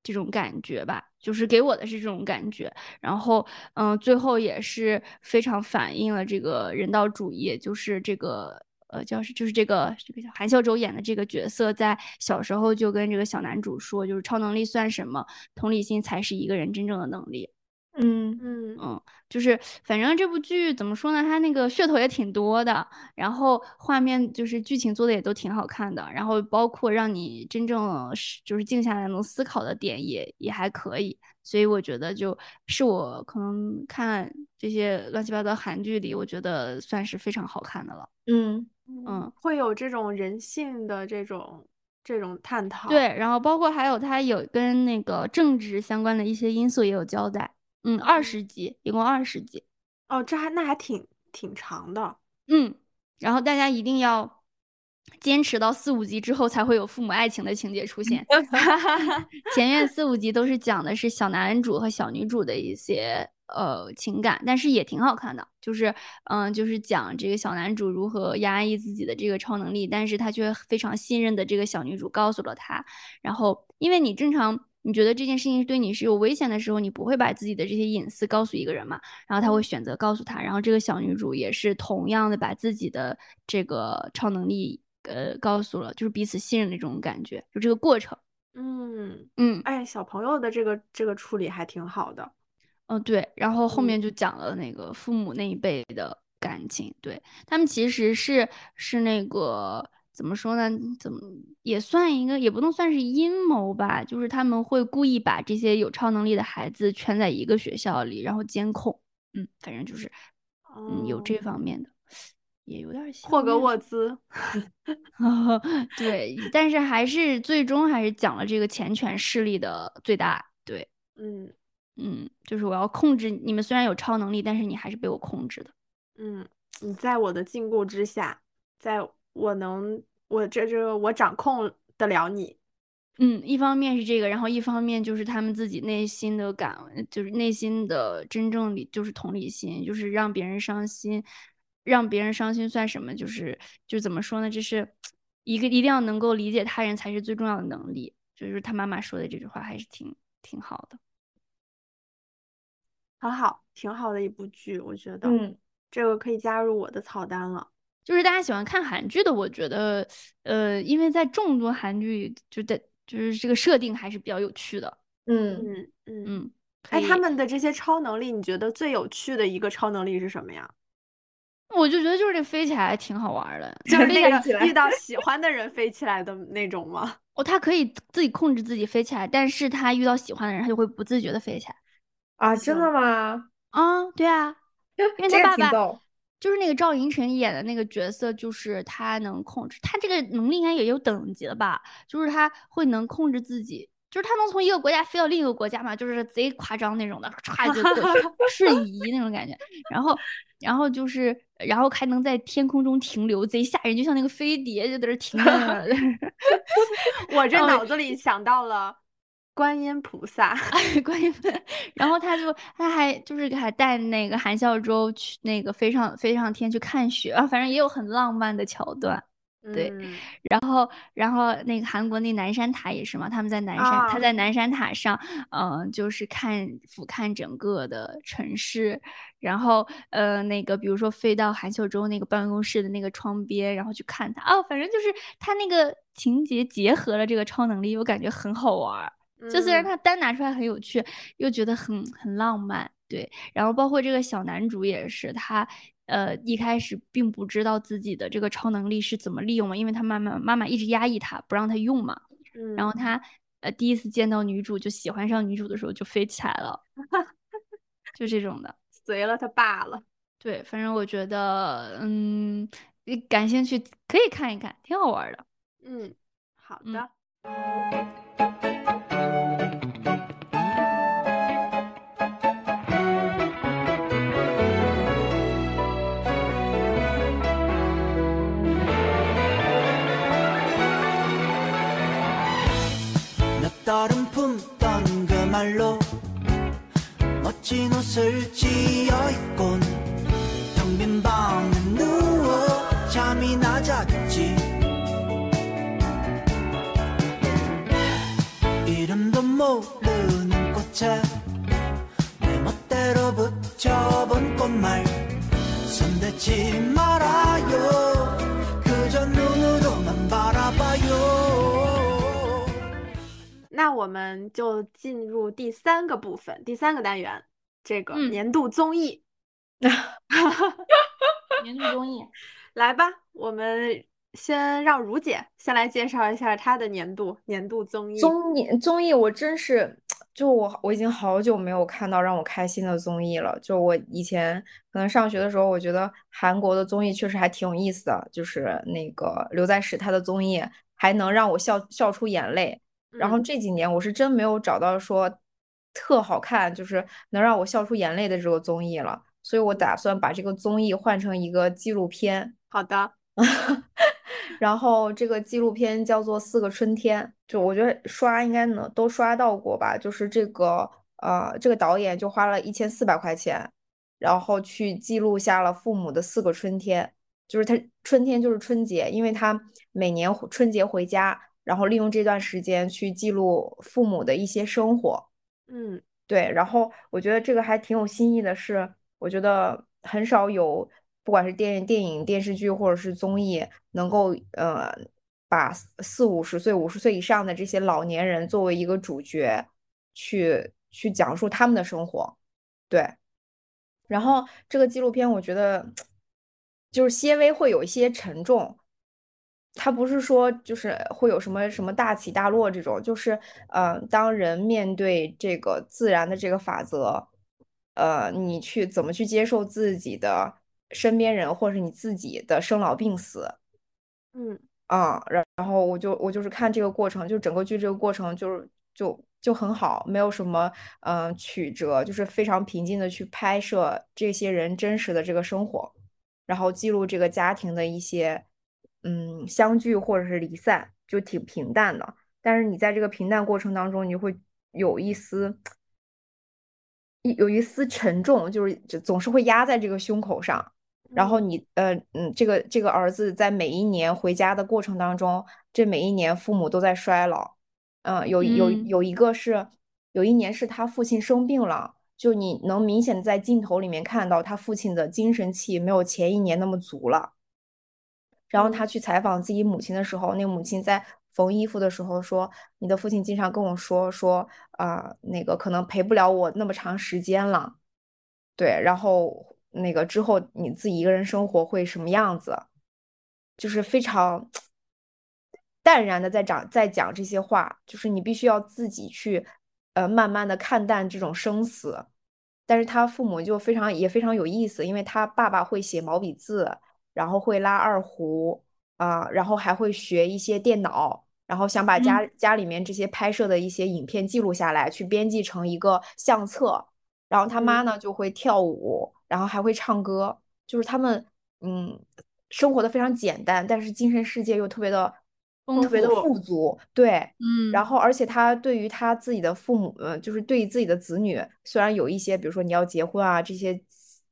这种感觉吧，就是给我的是这种感觉。然后，嗯，最后也是非常反映了这个人道主义，就是这个呃，叫是就是这个这个叫韩孝周演的这个角色，在小时候就跟这个小男主说，就是超能力算什么，同理心才是一个人真正的能力。嗯嗯嗯，就是反正这部剧怎么说呢？它那个噱头也挺多的，然后画面就是剧情做的也都挺好看的，然后包括让你真正是就是静下来能思考的点也也还可以，所以我觉得就是我可能看这些乱七八糟韩剧里，我觉得算是非常好看的了。嗯嗯，会有这种人性的这种这种探讨。对，然后包括还有它有跟那个政治相关的一些因素也有交代。嗯，二十集，一共二十集，哦，这还那还挺挺长的，嗯，然后大家一定要坚持到四五集之后才会有父母爱情的情节出现，前面四五集都是讲的是小男主和小女主的一些呃情感，但是也挺好看的，就是嗯，就是讲这个小男主如何压抑自己的这个超能力，但是他却非常信任的这个小女主告诉了他，然后因为你正常。你觉得这件事情对你是有危险的时候，你不会把自己的这些隐私告诉一个人嘛？然后他会选择告诉他，然后这个小女主也是同样的把自己的这个超能力呃告诉了，就是彼此信任的这种感觉，就这个过程。嗯嗯，哎，小朋友的这个这个处理还挺好的。哦，对，然后后面就讲了那个父母那一辈的感情，对他们其实是是那个。怎么说呢？怎么也算一个，也不能算是阴谋吧。就是他们会故意把这些有超能力的孩子圈在一个学校里，然后监控。嗯，反正就是，嗯，有这方面的，也有点像霍格沃兹。对，但是还是最终还是讲了这个钱权势力的最大。对，嗯嗯，就是我要控制你们，虽然有超能力，但是你还是被我控制的。嗯，你在我的禁锢之下，在。我能，我这这我掌控得了你，嗯，一方面是这个，然后一方面就是他们自己内心的感，就是内心的真正理，就是同理心，就是让别人伤心，让别人伤心算什么？就是就怎么说呢？这是一个一定要能够理解他人才是最重要的能力。就是他妈妈说的这句话还是挺挺好的，很好，挺好的一部剧，我觉得，嗯，这个可以加入我的草单了。就是大家喜欢看韩剧的，我觉得，呃，因为在众多韩剧，就在就是这个设定还是比较有趣的。嗯嗯嗯嗯。哎，他们的这些超能力，你觉得最有趣的一个超能力是什么呀？我就觉得就是这飞起来挺好玩的，就是那个遇到 喜欢的人飞起来的那种吗？哦，他可以自己控制自己飞起来，但是他遇到喜欢的人，他就会不自觉的飞起来。啊，真的吗？啊，对啊，因为他爸爸。就是那个赵寅成演的那个角色，就是他能控制他这个能力，应该也有等级了吧？就是他会能控制自己，就是他能从一个国家飞到另一个国家嘛，就是贼夸张那种的，歘就过去，瞬移那种感觉。然后，然后就是，然后还能在天空中停留，贼吓人，就像那个飞碟就在这停着呢。我这脑子里想到了观音菩萨，观音。然后他就他还就是还带那个韩孝周去那个飞上飞上天去看雪啊，反正也有很浪漫的桥段。对，然后，然后那个韩国那南山塔也是嘛，他们在南山，他在南山塔上，嗯，就是看俯瞰整个的城市，然后，呃，那个比如说飞到韩秀周那个办公室的那个窗边，然后去看他，哦，反正就是他那个情节结合了这个超能力，我感觉很好玩，就虽然他单拿出来很有趣，又觉得很很浪漫，对，然后包括这个小男主也是他。呃，一开始并不知道自己的这个超能力是怎么利用嘛，因为他妈妈妈妈一直压抑他，不让他用嘛。嗯。然后他呃第一次见到女主就喜欢上女主的时候就飞起来了，就这种的，随了他爸了。对，反正我觉得，嗯，感兴趣可以看一看，挺好玩的。嗯，好的。 떠른 품던 그 말로 멋진 옷을 지어 입곤 텅빈 방에 누워 잠이 낮았지. 이름도 모르는 꽃에 내 멋대로 붙여본 꽃말 손대지 말아요. 那我们就进入第三个部分，第三个单元，这个年度综艺。年度综艺，来吧，我们先让如姐先来介绍一下她的年度年度综艺。综艺综艺，我真是，就我我已经好久没有看到让我开心的综艺了。就我以前可能上学的时候，我觉得韩国的综艺确实还挺有意思的，就是那个刘在石他的综艺还能让我笑笑出眼泪。然后这几年我是真没有找到说特好看，就是能让我笑出眼泪的这个综艺了，所以我打算把这个综艺换成一个纪录片。好的，然后这个纪录片叫做《四个春天》，就我觉得刷应该能都刷到过吧。就是这个呃，这个导演就花了一千四百块钱，然后去记录下了父母的四个春天，就是他春天就是春节，因为他每年春节回家。然后利用这段时间去记录父母的一些生活，嗯，对。然后我觉得这个还挺有新意的，是我觉得很少有，不管是电电影、电视剧或者是综艺，能够呃把四五十岁、五十岁以上的这些老年人作为一个主角，去去讲述他们的生活，对。然后这个纪录片我觉得 就是些微会有一些沉重。他不是说就是会有什么什么大起大落这种，就是呃，当人面对这个自然的这个法则，呃，你去怎么去接受自己的身边人或者你自己的生老病死，嗯啊，然然后我就我就是看这个过程，就整个剧这个过程就是就就很好，没有什么嗯曲折，就是非常平静的去拍摄这些人真实的这个生活，然后记录这个家庭的一些。嗯，相聚或者是离散就挺平淡的，但是你在这个平淡过程当中，你会有一丝一有一丝沉重，就是总是会压在这个胸口上。然后你呃嗯，这个这个儿子在每一年回家的过程当中，这每一年父母都在衰老。嗯，有有有一个是有一年是他父亲生病了，就你能明显在镜头里面看到他父亲的精神气没有前一年那么足了。然后他去采访自己母亲的时候，那个母亲在缝衣服的时候说：“你的父亲经常跟我说说啊，那个可能陪不了我那么长时间了。”对，然后那个之后你自己一个人生活会什么样子？就是非常淡然的在讲在讲这些话，就是你必须要自己去呃慢慢的看淡这种生死。但是他父母就非常也非常有意思，因为他爸爸会写毛笔字。然后会拉二胡啊，然后还会学一些电脑，然后想把家家里面这些拍摄的一些影片记录下来，去编辑成一个相册。然后他妈呢就会跳舞，然后还会唱歌，就是他们嗯生活的非常简单，但是精神世界又特别的特别的富足。对，嗯，然后而且他对于他自己的父母，呃，就是对于自己的子女，虽然有一些比如说你要结婚啊这些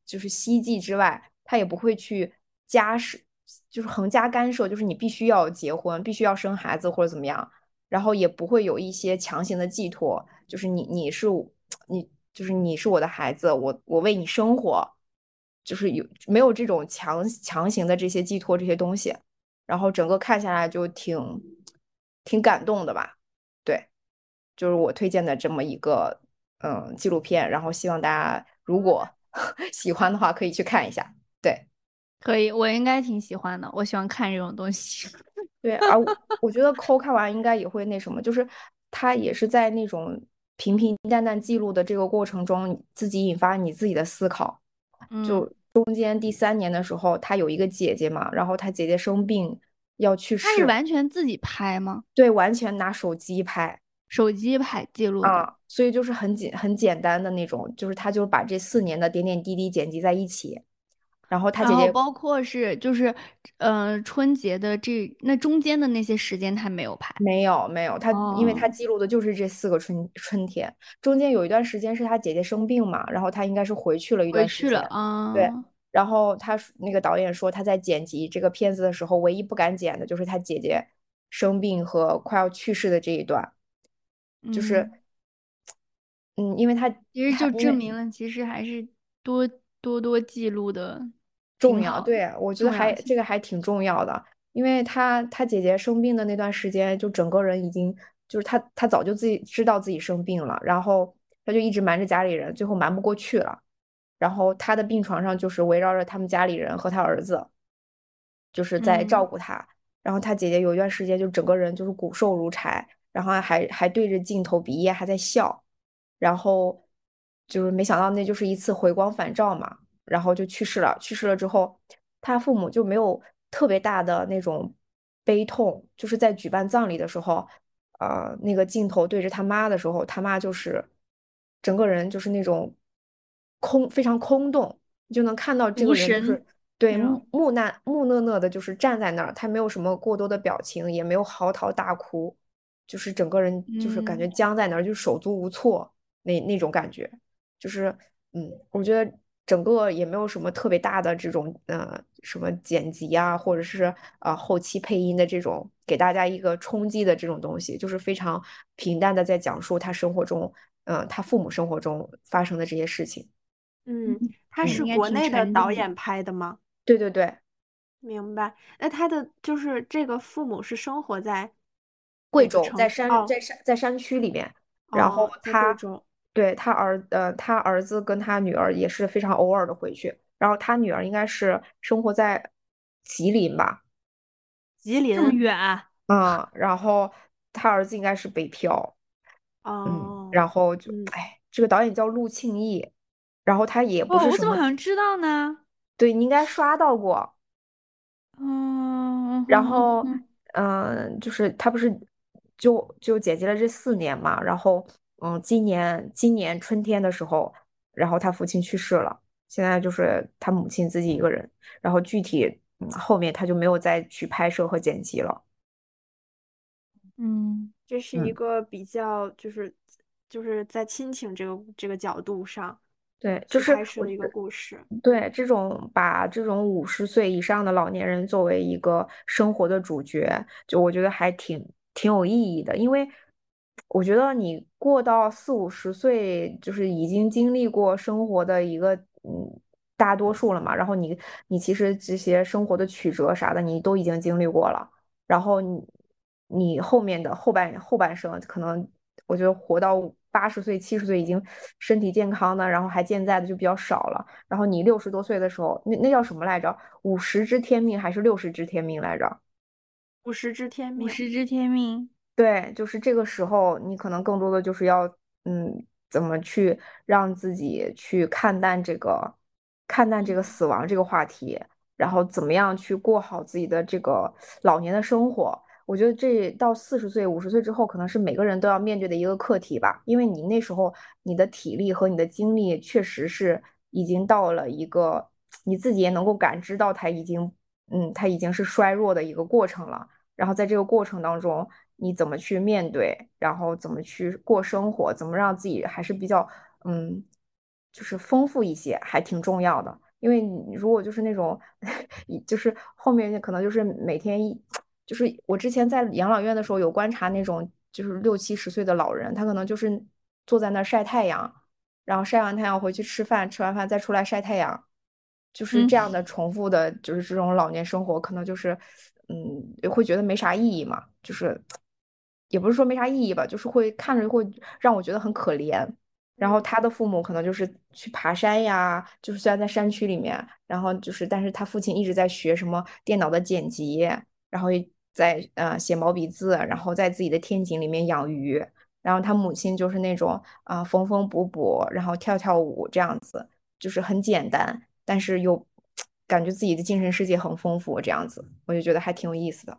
就是希冀之外，他也不会去加是。就是横加干涉，就是你必须要结婚，必须要生孩子或者怎么样，然后也不会有一些强行的寄托，就是你你是你就是你是我的孩子，我我为你生活，就是有没有这种强强行的这些寄托这些东西，然后整个看下来就挺挺感动的吧，对，就是我推荐的这么一个嗯纪录片，然后希望大家如果 喜欢的话可以去看一下，对。可以，我应该挺喜欢的。我喜欢看这种东西。对，而我觉得抠看完应该也会那什么，就是他也是在那种平平淡淡记录的这个过程中，自己引发你自己的思考。就中间第三年的时候，他有一个姐姐嘛，然后他姐姐生病要去世。他是完全自己拍吗？对，完全拿手机拍，手机拍记录的。所以就是很简很简单的那种，就是他就把这四年的点点滴滴剪辑在一起。然后他姐姐包括是就是，嗯，春节的这那中间的那些时间他没有拍，没有没有他，因为他记录的就是这四个春春天，中间有一段时间是他姐姐生病嘛，然后他应该是回去了一段时间，啊，对，然后他那个导演说他在剪辑这个片子的时候，唯一不敢剪的就是他姐姐生病和快要去世的这一段，就是，嗯，因为他其实就证明了其实还是多多多记录的。重要，对我觉得还这个还挺重要的，因为他他姐姐生病的那段时间，就整个人已经就是他他早就自己知道自己生病了，然后他就一直瞒着家里人，最后瞒不过去了，然后他的病床上就是围绕着他们家里人和他儿子，就是在照顾他，然后他姐姐有一段时间就整个人就是骨瘦如柴，然后还还对着镜头鼻炎还在笑，然后就是没想到那就是一次回光返照嘛。然后就去世了。去世了之后，他父母就没有特别大的那种悲痛。就是在举办葬礼的时候，呃，那个镜头对着他妈的时候，他妈就是整个人就是那种空，非常空洞。你就能看到这个人就是对木讷木讷讷的，就是站在那儿，他没有什么过多的表情，也没有嚎啕大哭，就是整个人就是感觉僵在那儿，就手足无措那那种感觉。就是嗯，我觉得。整个也没有什么特别大的这种，呃，什么剪辑啊，或者是呃后期配音的这种给大家一个冲击的这种东西，就是非常平淡的在讲述他生活中，嗯，他父母生活中发生的这些事情。嗯，他是国内的导演拍的吗？对对对，明白。那他的就是这个父母是生活在贵州，在山在山在山区里面，然后他。对他儿，呃，他儿子跟他女儿也是非常偶尔的回去，然后他女儿应该是生活在吉林吧，吉林这么远，嗯，然后他儿子应该是北漂，哦，然后就，哎，这个导演叫陆庆义，然后他也不是我怎么好像知道呢？对你应该刷到过，嗯，然后，嗯，就是他不是就就剪辑了这四年嘛，然后。嗯，今年今年春天的时候，然后他父亲去世了，现在就是他母亲自己一个人，然后具体后面他就没有再去拍摄和剪辑了。嗯，这是一个比较就是就是在亲情这个这个角度上，对，就是拍摄的一个故事。对，这种把这种五十岁以上的老年人作为一个生活的主角，就我觉得还挺挺有意义的，因为。我觉得你过到四五十岁，就是已经经历过生活的一个嗯大多数了嘛。然后你你其实这些生活的曲折啥的，你都已经经历过了。然后你你后面的后半后半生，可能我觉得活到八十岁、七十岁已经身体健康的，然后还健在的就比较少了。然后你六十多岁的时候，那那叫什么来着？五十知天命还是六十知天命来着？五十知天命。五十知天命。对，就是这个时候，你可能更多的就是要，嗯，怎么去让自己去看淡这个，看淡这个死亡这个话题，然后怎么样去过好自己的这个老年的生活。我觉得这到四十岁、五十岁之后，可能是每个人都要面对的一个课题吧。因为你那时候你的体力和你的精力确实是已经到了一个你自己也能够感知到它已经，嗯，它已经是衰弱的一个过程了。然后在这个过程当中，你怎么去面对，然后怎么去过生活，怎么让自己还是比较，嗯，就是丰富一些，还挺重要的。因为你如果就是那种，就是后面可能就是每天一，就是我之前在养老院的时候有观察那种就是六七十岁的老人，他可能就是坐在那儿晒太阳，然后晒完太阳回去吃饭，吃完饭再出来晒太阳，就是这样的重复的，就是这种老年生活，可能就是嗯会觉得没啥意义嘛，就是也不是说没啥意义吧，就是会看着会让我觉得很可怜。然后他的父母可能就是去爬山呀，就是虽然在山区里面，然后就是，但是他父亲一直在学什么电脑的剪辑，然后在呃写毛笔字，然后在自己的天井里面养鱼，然后他母亲就是那种啊缝缝补补，然后跳跳舞这样子，就是很简单，但是又感觉自己的精神世界很丰富这样子，我就觉得还挺有意思的。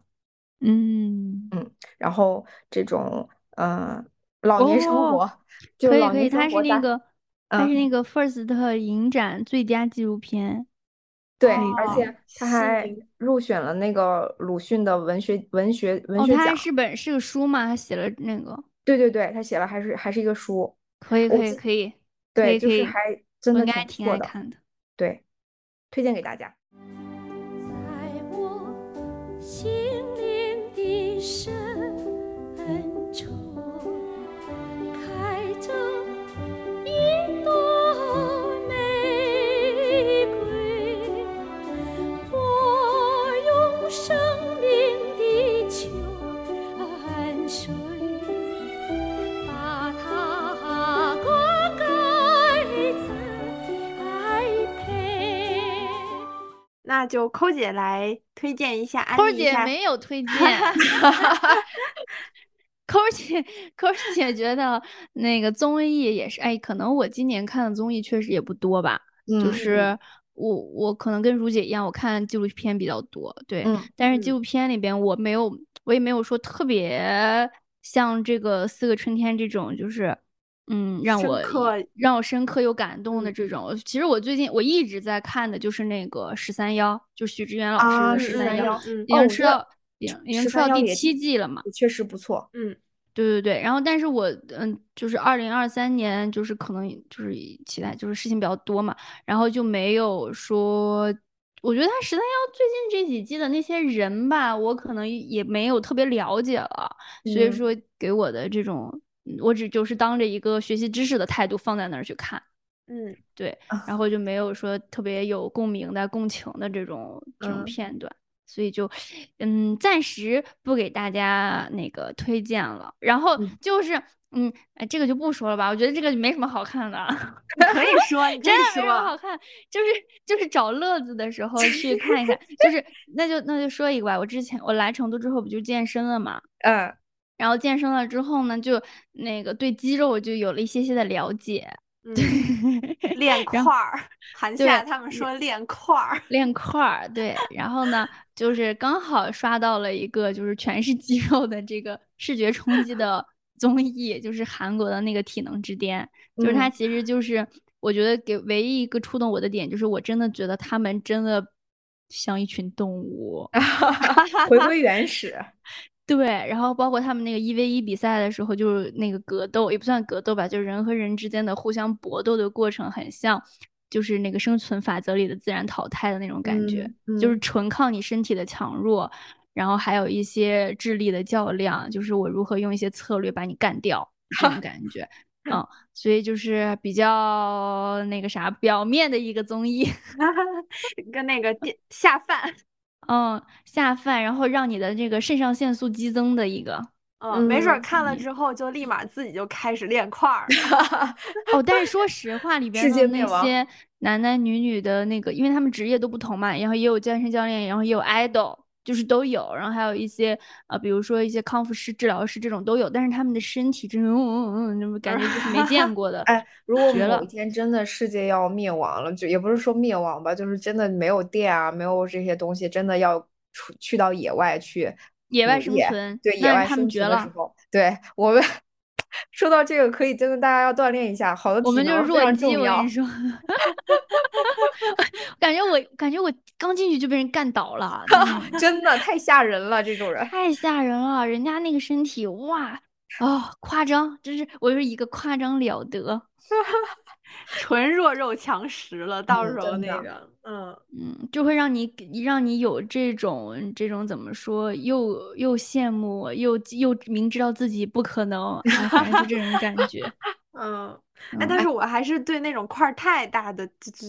嗯嗯，然后这种呃。老年生活，可以可以，它是那个，它是那个 FIRST 影展最佳纪录片，对，而且他还入选了那个鲁迅的文学文学文学奖。哦，他是本是个书吗？他写了那个？对对对，他写了还是还是一个书。可以可以可以，对，就是还真的挺爱看的。对，推荐给大家。在我心。深处开着一朵玫瑰我用生命的泉水把她灌溉栽培那就扣姐来推荐一下，抠姐没有推 荐，抠姐抠姐觉得那个综艺也是，哎，可能我今年看的综艺确实也不多吧，就是我我可能跟如姐一样，我看纪录片比较多，对，但是纪录片里边我没有，我也没有说特别像这个四个春天这种，就是。嗯，让我让我深刻又感动的这种，其实我最近我一直在看的就是那个十三幺，就许志远老师的十三幺，已经出到已经已经出到第七季了嘛，确实不错。嗯，对对对，然后但是我嗯，就是二零二三年就是可能就是期待就是事情比较多嘛，然后就没有说，我觉得他十三幺最近这几季的那些人吧，我可能也没有特别了解了，所以说给我的这种。我只就是当着一个学习知识的态度放在那儿去看，嗯，对，然后就没有说特别有共鸣的、共情的这种这种片段，所以就，嗯，暂时不给大家那个推荐了。然后就是，嗯，哎，这个就不说了吧，我觉得这个没什么好看的。可以说，真的没什么好看，就是就是找乐子的时候去 看一看。就是那就那就说一个吧，我之前我来成都之后不就健身了嘛，嗯。然后健身了之后呢，就那个对肌肉就有了一些些的了解，练块儿。韩夏他们说练块儿，练块儿。对，然后呢，就是刚好刷到了一个就是全是肌肉的这个视觉冲击的综艺，就是韩国的那个《体能之巅》，就是它其实就是我觉得给唯一一个触动我的点，就是我真的觉得他们真的像一群动物 回归原始。对，然后包括他们那个一 v 一比赛的时候，就是那个格斗也不算格斗吧，就是人和人之间的互相搏斗的过程，很像，就是那个生存法则里的自然淘汰的那种感觉，就是纯靠你身体的强弱，然后还有一些智力的较量，就是我如何用一些策略把你干掉这种感觉，嗯，所以就是比较那个啥表面的一个综艺，跟那个下饭。嗯，下饭，然后让你的这个肾上腺素激增的一个，嗯，没准看了之后就立马自己就开始练块儿。哦，但是说实话，里边的那些男男女女的那个，因为他们职业都不同嘛，然后也有健身教练，然后也有 idol。就是都有，然后还有一些呃，比如说一些康复师、治疗师这种都有，但是他们的身体真嗯嗯嗯，感觉就是没见过的。哎，如果某一天真的世界要灭亡了，就也不是说灭亡吧，就是真的没有电啊，没有这些东西，真的要出去到野外去野外生存，对野外生他们绝了。存的时候，对我们说到这个，可以真的大家要锻炼一下，好的体我们就是弱鸡，重要我跟你。说，感觉我感觉我刚进去就被人干倒了，嗯真的 太吓人了，这种人。太吓人了。人家那个身体，哇，哦，夸张，真是我就是一个夸张了得。纯弱肉强食了，到嗯时候那个，嗯，嗯，就会让你让你有这种这种怎么说，又又羡慕，又又明知道自己不可能，哎，反正就这种感觉。嗯，哎，嗯但是我还是对那种块儿太大的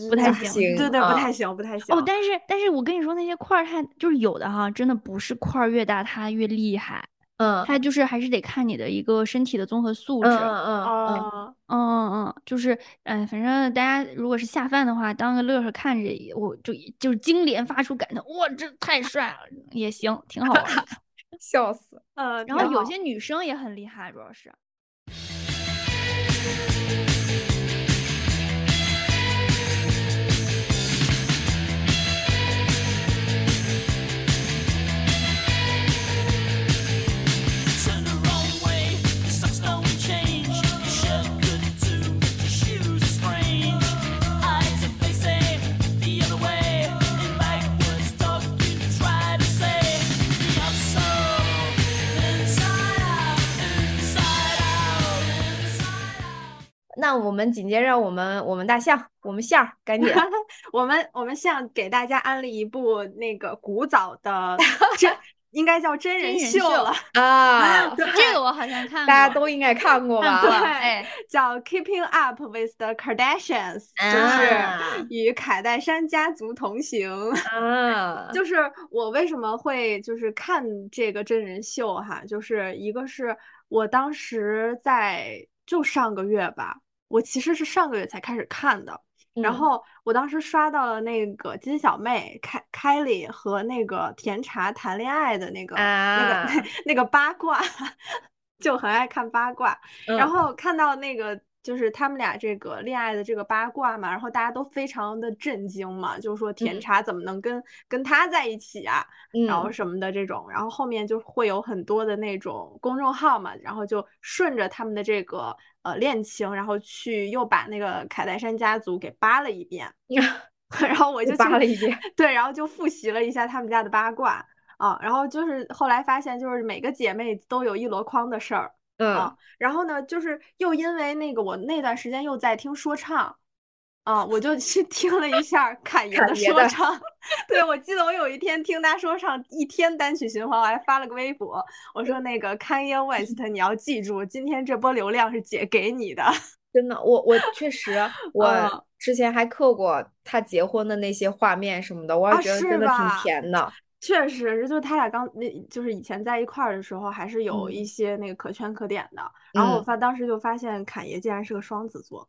不太行对对，不啊太行，不太行。哦，但是但是我跟你说，那些块儿太就是有的哈，真的不是块儿越大它越厉害，嗯它就是还是得看你的一个身体的综合素质。嗯嗯嗯嗯，哦，嗯嗯嗯，就是，嗯、反正大家如果是下饭的话，当个乐呵看着，我就就是经连发出感叹，哇，这太帅了，也行，挺好玩的。笑死。呃，然后有些女生也很厉害，主要是。那我们紧接着，我们我们大象，我们象儿，赶紧 我们我们象给大家安利一部那个古早的 真，应该叫真人秀秀了，啊，这个我好像看过，大家都应该看过吧？过，对哎，叫《Keeping Up with the Kardashians》，啊就是与凯戴珊家族同行。啊，就是我为什么会就是看这个真人秀哈，就是一个是我当时在就上个月吧，我其实是上个月才开始看的，然嗯。后我当时刷到了那个金小妹凯凯莉和那个甜茶谈恋爱的那个、那啊。个 那个八卦，就很爱看八卦，然嗯。后看到那个就是他们俩这个恋爱的这个八卦嘛，然后大家都非常的震惊嘛，就是说甜嗯。茶怎么能跟、跟他在一起啊，然后嗯。什么的这种，然后后面就会有很多的那种公众号嘛，然后就顺着他们的这个呃恋情，然后去又把那个凯戴珊家族给扒了一遍，然后我就扒了一遍，对，然后就复习了一下他们家的八卦啊，然后就是后来发现，就是每个姐妹都有一箩筐的事儿嗯啊，然后呢，就是又因为那个我那段时间又在听说唱。啊，我就去听了一下侃爷的说唱，对我记得我有一天听他说唱，一天单曲循环，我还发了个微博，我说那个 Kanye West，你要记住，今天这波流量是姐给你的。真的，我我确实，嗯我之前还刻过他结婚的那些画面什么的，我也啊觉得真的挺甜的。确实，就是他俩刚那，就是以前在一块儿的时候，还是有一嗯些那个可圈可点的。然后我嗯发当时就发现侃爷竟然是个双子座，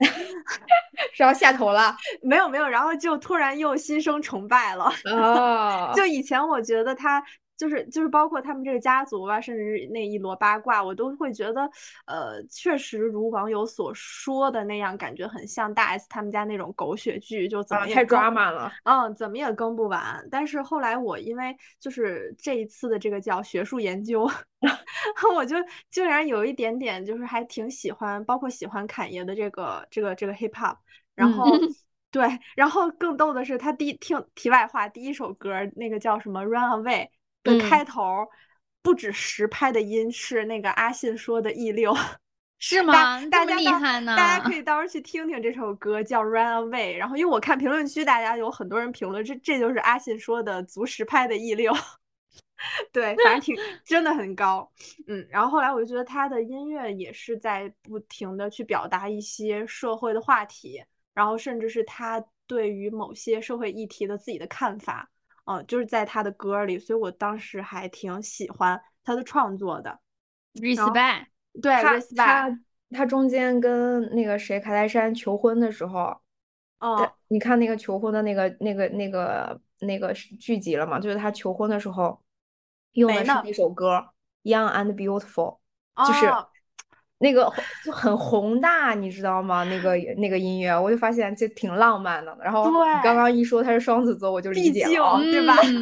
是要下头了没有没有，然后就突然又心生崇拜了。哦，就以前我觉得他就是就是包括他们这个家族啊，甚至是那一摞八卦，我都会觉得，呃，确实如网友所说的那样，感觉很像大 S 他们家那种狗血剧，就怎啊太么也更 drama 了。嗯，怎么也更不完。但是后来我因为就是这一次的这个叫学术研究，我就竟然有一点点就是还挺喜欢，包括喜欢侃爷的这个这个这个 hip hop，然后。对，然后更逗的是，他第一听题外话，第一首歌儿那个叫什么《Run Away》的嗯开头儿，不止实拍的音是那个阿信说的 E 六，是吗？大家厉害呢？大家可以到时候去听听这首歌，叫《Run Away》。然后，因为我看评论区，大家有很多人评论，这这就是阿信说的足实拍的 E 六。对，反正挺 真的很高，嗯。然后后来我就觉得他的音乐也是在不停的去表达一些社会的话题，然后甚至是他对于某些社会议题的自己的看法，嗯、就是在他的歌里，所以我当时还挺喜欢他的创作的。respect，对他，respect，他他中间跟那个谁卡戴珊求婚的时候，嗯他你看那个求婚的那个那个那个那个剧集了吗？就是他求婚的时候用的是那首歌《Young and Beautiful》，就是哦那个就很宏大，你知道吗？那个那个音乐，我就发现就挺浪漫的。然后你刚刚一说他是双子座，我就理解了啊。对吧嗯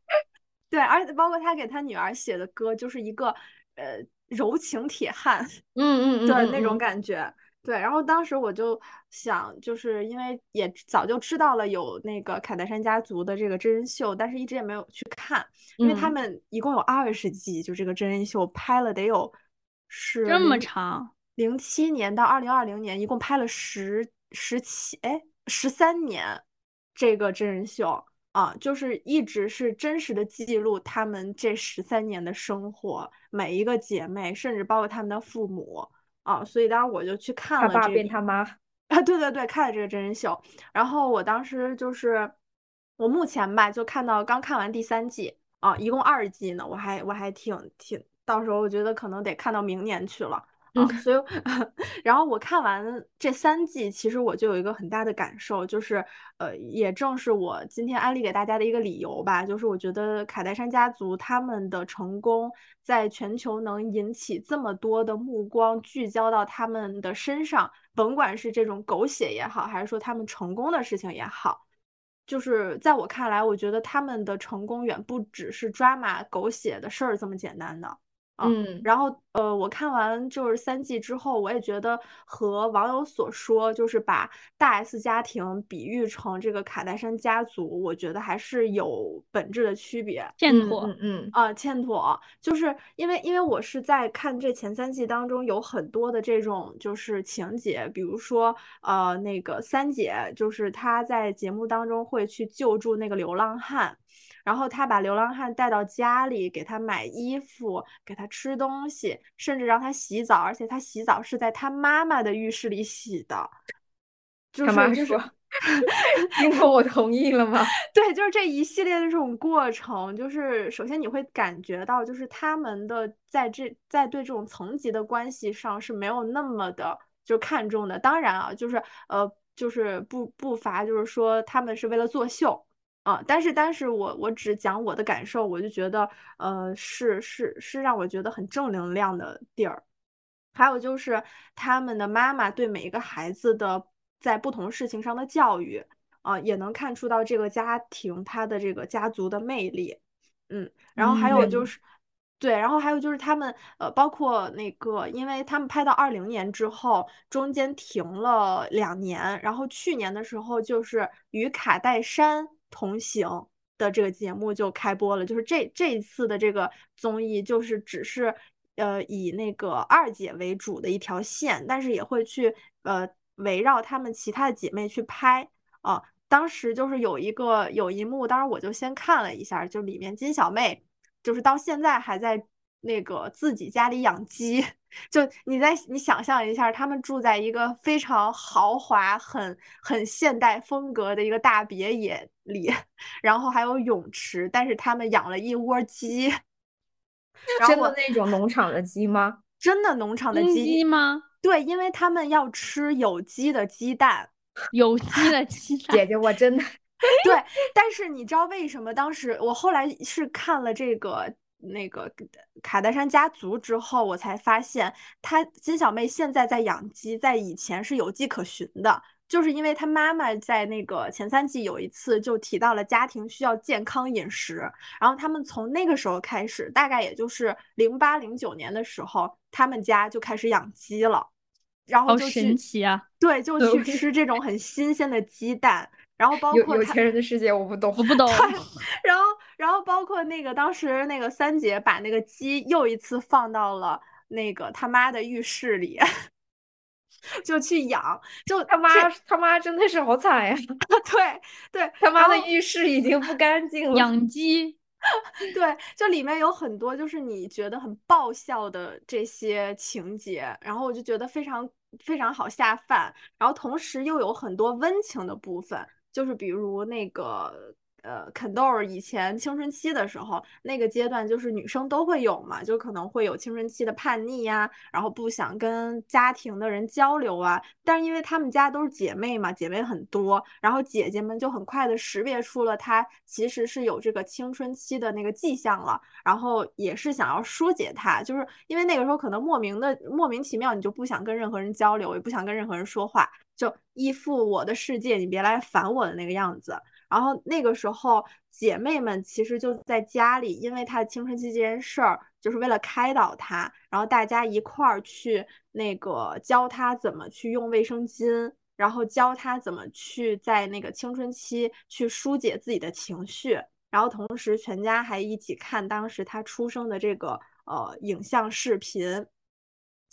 对，而且包括他给他女儿写的歌，就是一个呃柔情铁汉，嗯嗯嗯，那种嗯感觉。对，然后当时我就想，就是因为也早就知道了有那个凯戴珊家族的这个真人秀，但是一直也没有去看，因为他嗯们一共有二十集，就这个真人秀拍了得有是这么长，零七年到二零二零年，一共拍了十十七哎十三年这个真人秀。啊，就是一直是真实的记录他们这十三年的生活，每一个姐妹，甚至包括他们的父母。啊，所以当时我就去看了这个变他妈，啊，对对对，看了这个真人秀，然后我当时就是，我目前吧就看到刚看完第三季啊，一共二季呢，我还我还挺挺，到时候我觉得可能得看到明年去了嗯，所以 然后我看完这三季，其实我就有一个很大的感受，就是呃，也正是我今天安利给大家的一个理由吧，就是我觉得卡戴珊家族他们的成功，在全球能引起这么多的目光聚焦到他们的身上，甭管是这种狗血也好，还是说他们成功的事情也好。就是在我看来，我觉得他们的成功远不只是抓马狗血的事儿这么简单的。啊嗯然后呃，我看完就是三季之后，我也觉得和网友所说，就是把大 S 家庭比喻成这个卡戴珊家族，我觉得还是有本质的区别。嗯欠妥。嗯嗯啊，欠妥，就是因为因为我是在看这前三季当中有很多的这种就是情节，比如说呃那个三姐，就是她在节目当中会去救助那个流浪汉，然后他把流浪汉带到家里，给他买衣服，给他吃东西，甚至让他洗澡，而且他洗澡是在他妈妈的浴室里洗的，就他妈是就是说 经过我同意了吗？对，就是这一系列的这种过程，就是首先你会感觉到，就是他们的在这在对这种层级的关系上是没有那么的就看重的。当然啊，就是呃，就是不不乏就是说他们是为了作秀啊，但是但是我我只讲我的感受，我就觉得呃是是是让我觉得很正能量的地儿。还有就是他们的妈妈对每一个孩子的在不同事情上的教育。啊，也能看出到这个家庭他的这个家族的魅力，嗯，然后还有就嗯是，对，然后还有就是他们呃，包括那个，因为他们拍到二零年之后，中间停了两年，然后去年的时候就是与卡戴珊同行的这个节目就开播了，就是这这一次的这个综艺就是只是呃以那个二姐为主的一条线，但是也会去呃围绕她们其他的姐妹去拍啊。当时就是有一个有一幕，当时我就先看了一下，就里面金小妹就是到现在还在那个自己家里养鸡，就你在你想象一下，他们住在一个非常豪华、很很现代风格的一个大别野里，然后还有泳池，但是他们养了一窝鸡，然后真的那种农场的鸡吗？真的农场的鸡，鸡吗？对，因为他们要吃有机的鸡蛋。有机的鸡蛋。姐姐，我真的对，但是你知道为什么当时我后来是看了这个那个卡戴珊家族之后，我才发现，她金小妹现在在养鸡，在以前是有迹可循的，就是因为她妈妈在那个前三季有一次就提到了家庭需要健康饮食，然后他们从那个时候开始，大概也就是零八零九年的时候，他们家就开始养鸡了。然后就去神奇啊！对，就去吃这种很新鲜的鸡蛋，然后包括他有钱人的世界我不懂。我不懂，然后，然后包括那个当时那个三姐把那个鸡又一次放到了那个他妈的浴室里，就去养，就他妈这他妈真的是好惨呀！对对，他妈的浴室已经不干净了。养鸡对，就里面有很多就是你觉得很爆笑的这些情节，然后我就觉得非常非常好下饭，然后同时又有很多温情的部分，就是比如那个呃肯豆以前青春期的时候，那个阶段就是女生都会有嘛，就可能会有青春期的叛逆呀，然后不想跟家庭的人交流啊，但是因为她们家都是姐妹嘛，姐妹很多，然后姐姐们就很快的识别出了她其实是有这个青春期的那个迹象了，然后也是想要疏解她，就是因为那个时候可能莫名的莫名其妙你就不想跟任何人交流，也不想跟任何人说话，就依附我的世界，你别来烦我的那个样子。然后那个时候，姐妹们其实就在家里，因为她的青春期这件事儿，就是为了开导她，然后大家一块儿去那个教她怎么去用卫生巾，然后教她怎么去在那个青春期去疏解自己的情绪，然后同时全家还一起看当时她出生的这个呃影像视频。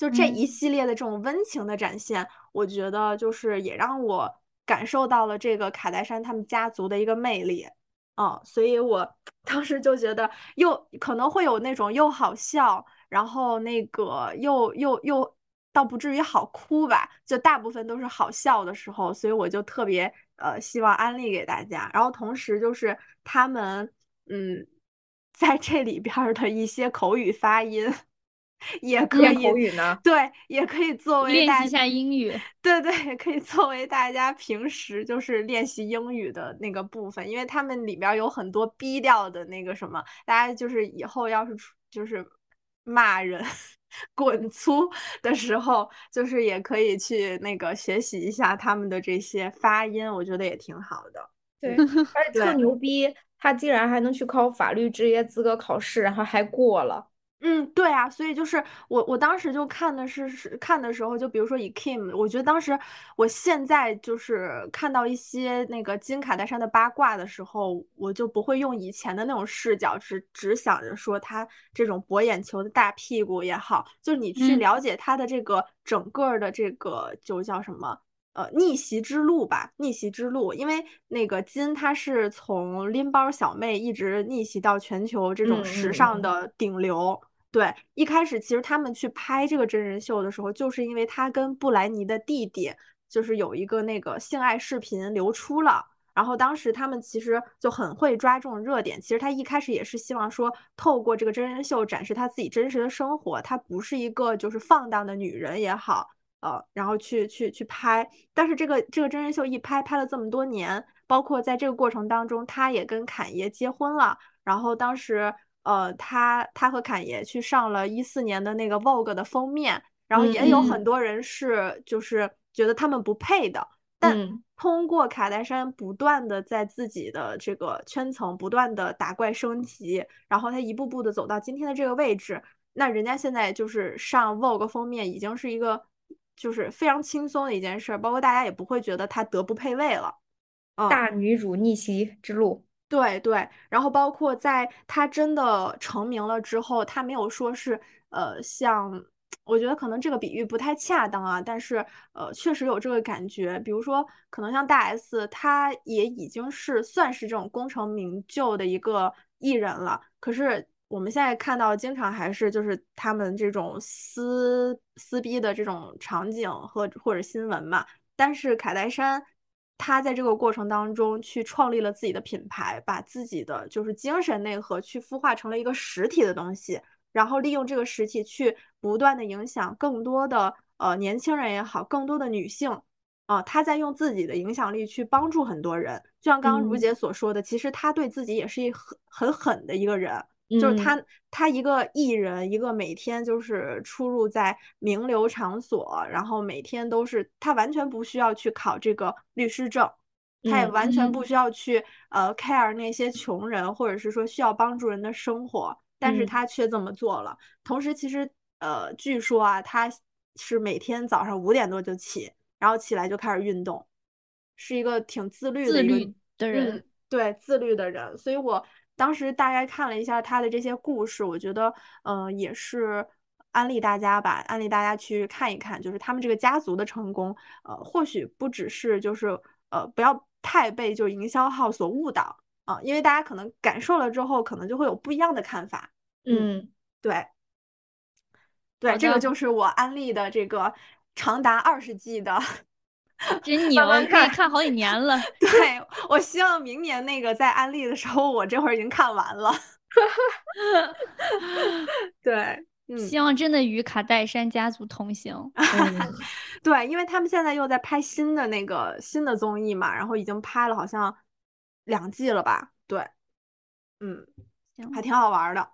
就这一系列的这种温情的展现，我觉得就是也让我感受到了这个卡戴珊他们家族的一个魅力，嗯，所以我 当时就觉得又可能会有那种又好笑，然后那个又又又倒不至于好哭吧，就大部分都是好笑的时候，所以我就特别呃希望安利给大家，然后同时就是他们嗯在这里边的一些口语发音。也可以口语呢？对，也可以作为大练习一下 英语。对对，也可以作为大家平时就是练习英语的那个部分，因为他们里边有很多逼调的那个什么，大家就是以后要是出就是骂人 滚粗的时候，就是也可以去那个学习一下他们的这些发音，我觉得也挺好的。对，而且特牛逼，他竟然还能去考法律职业资格考试，然后还过了。嗯，对啊，所以就是我，我当时就看的是是看的时候，就比如说以 Kim，我觉得当时我现在就是看到一些那个金卡戴珊的八卦的时候，我就不会用以前的那种视角，只只想着说她这种博眼球的大屁股也好，就是你去嗯了解她的这个整个儿的这个就叫什么？呃，逆袭之路吧，逆袭之路，因为那个金她是从拎包小妹一直逆袭到全球这种嗯时尚的顶流。对，一开始其实他们去拍这个真人秀的时候，就是因为他跟布莱尼的弟弟就是有一个那个性爱视频流出了，然后当时他们其实就很会抓这种热点。其实他一开始也是希望说，透过这个真人秀展示他自己真实的生活，她不是一个就是放荡的女人也好，呃，然后去去去拍。但是这个这个真人秀一拍，拍了这么多年，包括在这个过程当中，她也跟侃爷结婚了，然后当时。呃，他他和侃爷去上了一四年的那个 Vogue 的封面，然后也有嗯很多人是就是觉得他们不配的，但嗯通过卡戴珊不断的在自己的这个圈层不断的打怪升级，然后他一步步的走到今天的这个位置，那人家现在就是上 Vogue 封面已经是一个就是非常轻松的一件事儿，包括大家也不会觉得他德不配位了。嗯，大女主逆袭之路。对对，然后包括在他真的成名了之后，他没有说是呃像，我觉得可能这个比喻不太恰当啊，但是呃确实有这个感觉。比如说，可能像大 S，她也已经是算是这种功成名就的一个艺人了，可是我们现在看到经常还是就是他们这种撕撕逼的这种场景和或者新闻嘛。但是卡戴珊。他在这个过程当中去创立了自己的品牌，把自己的就是精神内核去孵化成了一个实体的东西，然后利用这个实体去不断的影响更多的呃年轻人也好，更多的女性啊、呃，他在用自己的影响力去帮助很多人。就像刚刚如嗯姐所说的，其实他对自己也是一很很狠的一个人。嗯就是他，他一个艺人，一个每天就是出入在名流场所，然后每天都是他完全不需要去考这个律师证，他也完全不需要去呃 care 那些穷人，或者是说需要帮助人的生活，但是嗯他却这么做了。同时，其实呃，据说啊，他是每天早上五点多就起，然后起来就开始运动，是一个挺自律的一个自律的人嗯，对，自律的人。所以我当时大概看了一下他的这些故事，我觉得，嗯、也是安利大家吧，安利大家去看一看，就是他们这个家族的成功，呃，或许不只是就是呃，不要太被就营销号所误导啊、因为大家可能感受了之后，可能就会有不一样的看法。嗯，对，对，这个就是我安利的这个长达二十季的。真牛，慢可以看看好几年了。对，我希望明年那个在安利的时候，我这会儿已经看完了。对，嗯，希望真的与卡戴珊家族同行。嗯对，因为他们现在又在拍新的那个新的综艺嘛，然后已经拍了好像两季了吧？对，嗯，行还挺好玩儿的。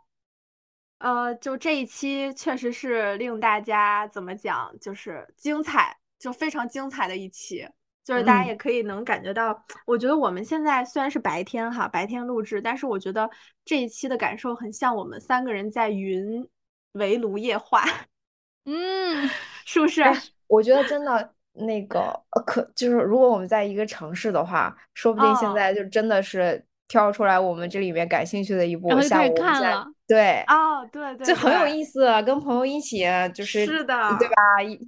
呃，就这一期确实是令大家怎么讲，就是精彩，就非常精彩的一期。就是大家嗯也可以能感觉到，我觉得我们现在虽然是白天哈，白天录制，但是我觉得这一期的感受很像我们三个人在云围炉夜话，嗯，是不是？哎我觉得真的那个呃可就是如果我们在一个城市的话，说不定现哦在就真的是挑出来我们这里面感兴趣的一部，然后就开始下午我们在对，哦，对对就很有意思，跟朋友一起就是是的对吧？一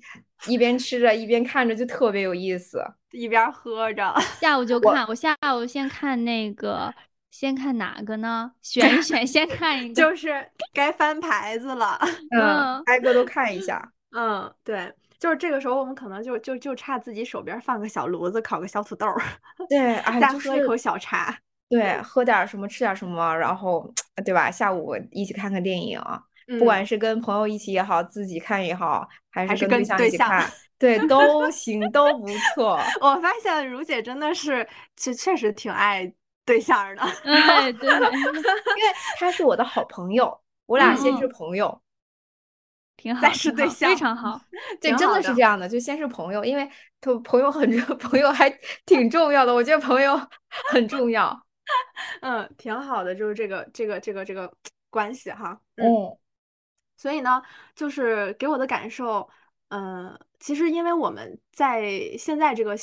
一边吃着一边看着就特别有意思。一边喝着，下午就看，我下午先看那个，先看哪个呢？选一选，先看一 个。就是该翻牌子了。嗯嗯，挨个都看一下。嗯，对，就是这个时候我们可能就就就差自己手边放个小炉子，烤个小土豆儿，对，哎，再就是喝一口小茶。对，喝点什么，吃点什么，然后对吧？下午一起看看电影，不嗯管是跟朋友一起也好，自己看也好，还还是跟对象一起看，对，都行，都不错。我发现如姐真的是，确确实挺爱对象的。哎，对，因为他是我的好朋友，我俩先是嗯朋友，挺好，再是对象非常好。对，真的的是这样的，就先是朋友，因为他朋友很重，朋友还挺重要的，我觉得朋友很重要。嗯，挺好的，就是这个这个这个这个 关系哈。嗯，嗯所以呢，就是给我的感受，嗯、其实因为我们在现在这个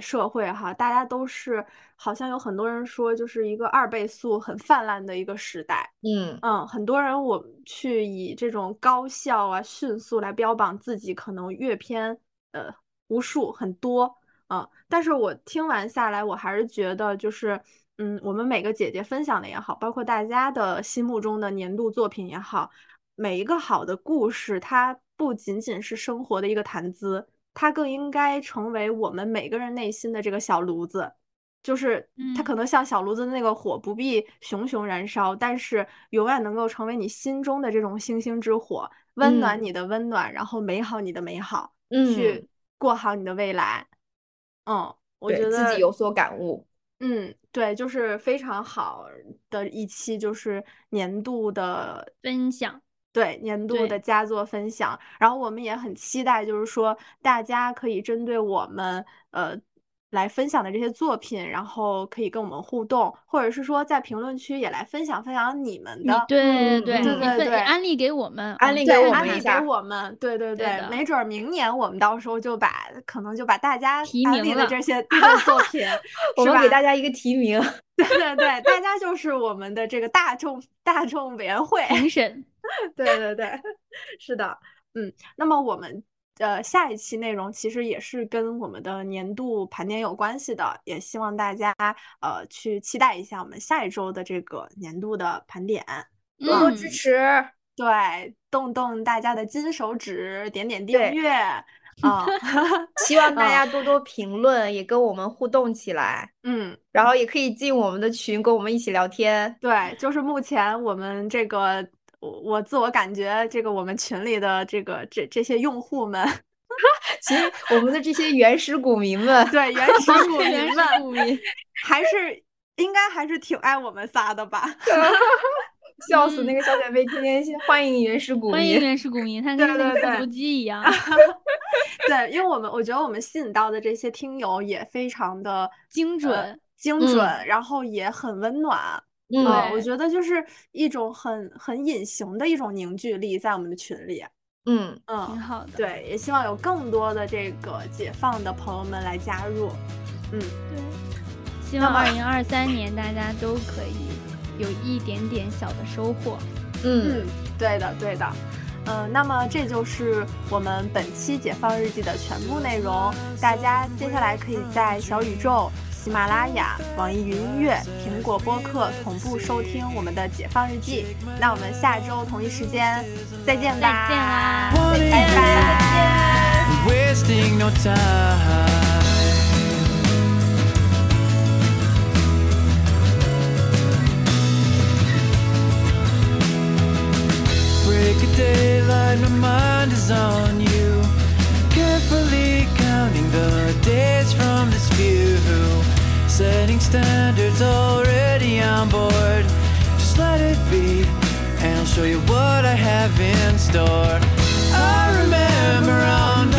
社会哈，大家都是好像有很多人说，就是一个二倍速很泛滥的一个时代。嗯嗯，很多人我去以这种高效啊、迅速来标榜自己，可能阅片呃无数很多，嗯，但是我听完下来，我还是觉得就是，嗯，我们每个姐姐分享的也好，包括大家的心目中的年度作品也好，每一个好的故事，它不仅仅是生活的一个谈资，它更应该成为我们每个人内心的这个小炉子。就是它嗯可能像小炉子的那个火，不必熊熊燃烧，但是永远能够成为你心中的这种星星之火，温暖嗯你的温暖，然后美好你的美好，嗯，去过好你的未来。嗯，我觉得自己有所感悟。嗯，对，就是非常好的一期，就是年度的分享，对年度的佳作分享，然后我们也很期待，就是说大家可以针对我们呃来分享的这些作品，然后可以跟我们互动，或者是说在评论区也来分享分享你们的。对对对，嗯你分你对对安利给我们，嗯安利，给我安利给我们，对对对的没准儿明年我们到时候就把可能就把大家提安利名的这些这些作品，我们给大家一个提名。对对对，大家就是我们的这个大众大众委员会。评审，对 对对，是的，嗯，那么我们呃下一期内容其实也是跟我们的年度盘点有关系的，也希望大家呃去期待一下我们下一周的这个年度的盘点，多多嗯支持。对，动动大家的金手指，点点订阅啊，希望大嗯家多多评论，也跟我们互动起来，嗯，然后也可以进我们的群，跟我们一起聊天。对，就是目前我们这个。我我自我感觉，这个我们群里的这个这这些用户们，其实我们的这些原始股民们，对原始股民原始们，股民，还是应该还是挺爱我们仨的吧？笑死那个小姐妹，天天欢迎原始股欢迎。原始股民，他跟那个复读机一样，对，因为我们我觉得我们吸引到的这些听友也非常的呃精准，精嗯准，然后也很温暖。嗯啊，我觉得就是一种很很隐形的一种凝聚力在我们的群里。嗯嗯，挺嗯，好的。对，也希望有更多的这个解放的朋友们来加入。嗯，对，希望二零二三年大家都可以有一点点小的收获。嗯，嗯，对的，对的。嗯，那么这就是我们本期《解放日记》的全部内容。大家接下来可以在小宇宙、喜马拉雅、网易云音乐、苹果播客同步收听我们的《解放日记》。那我们下周同一时间再见吧，再见啦拜拜。wasting no time. Break of daylight, my mind is on you. Carefully counting the days from this view. Setting standards already on board. Just let it be, and I'll show you what I have in store. I remember on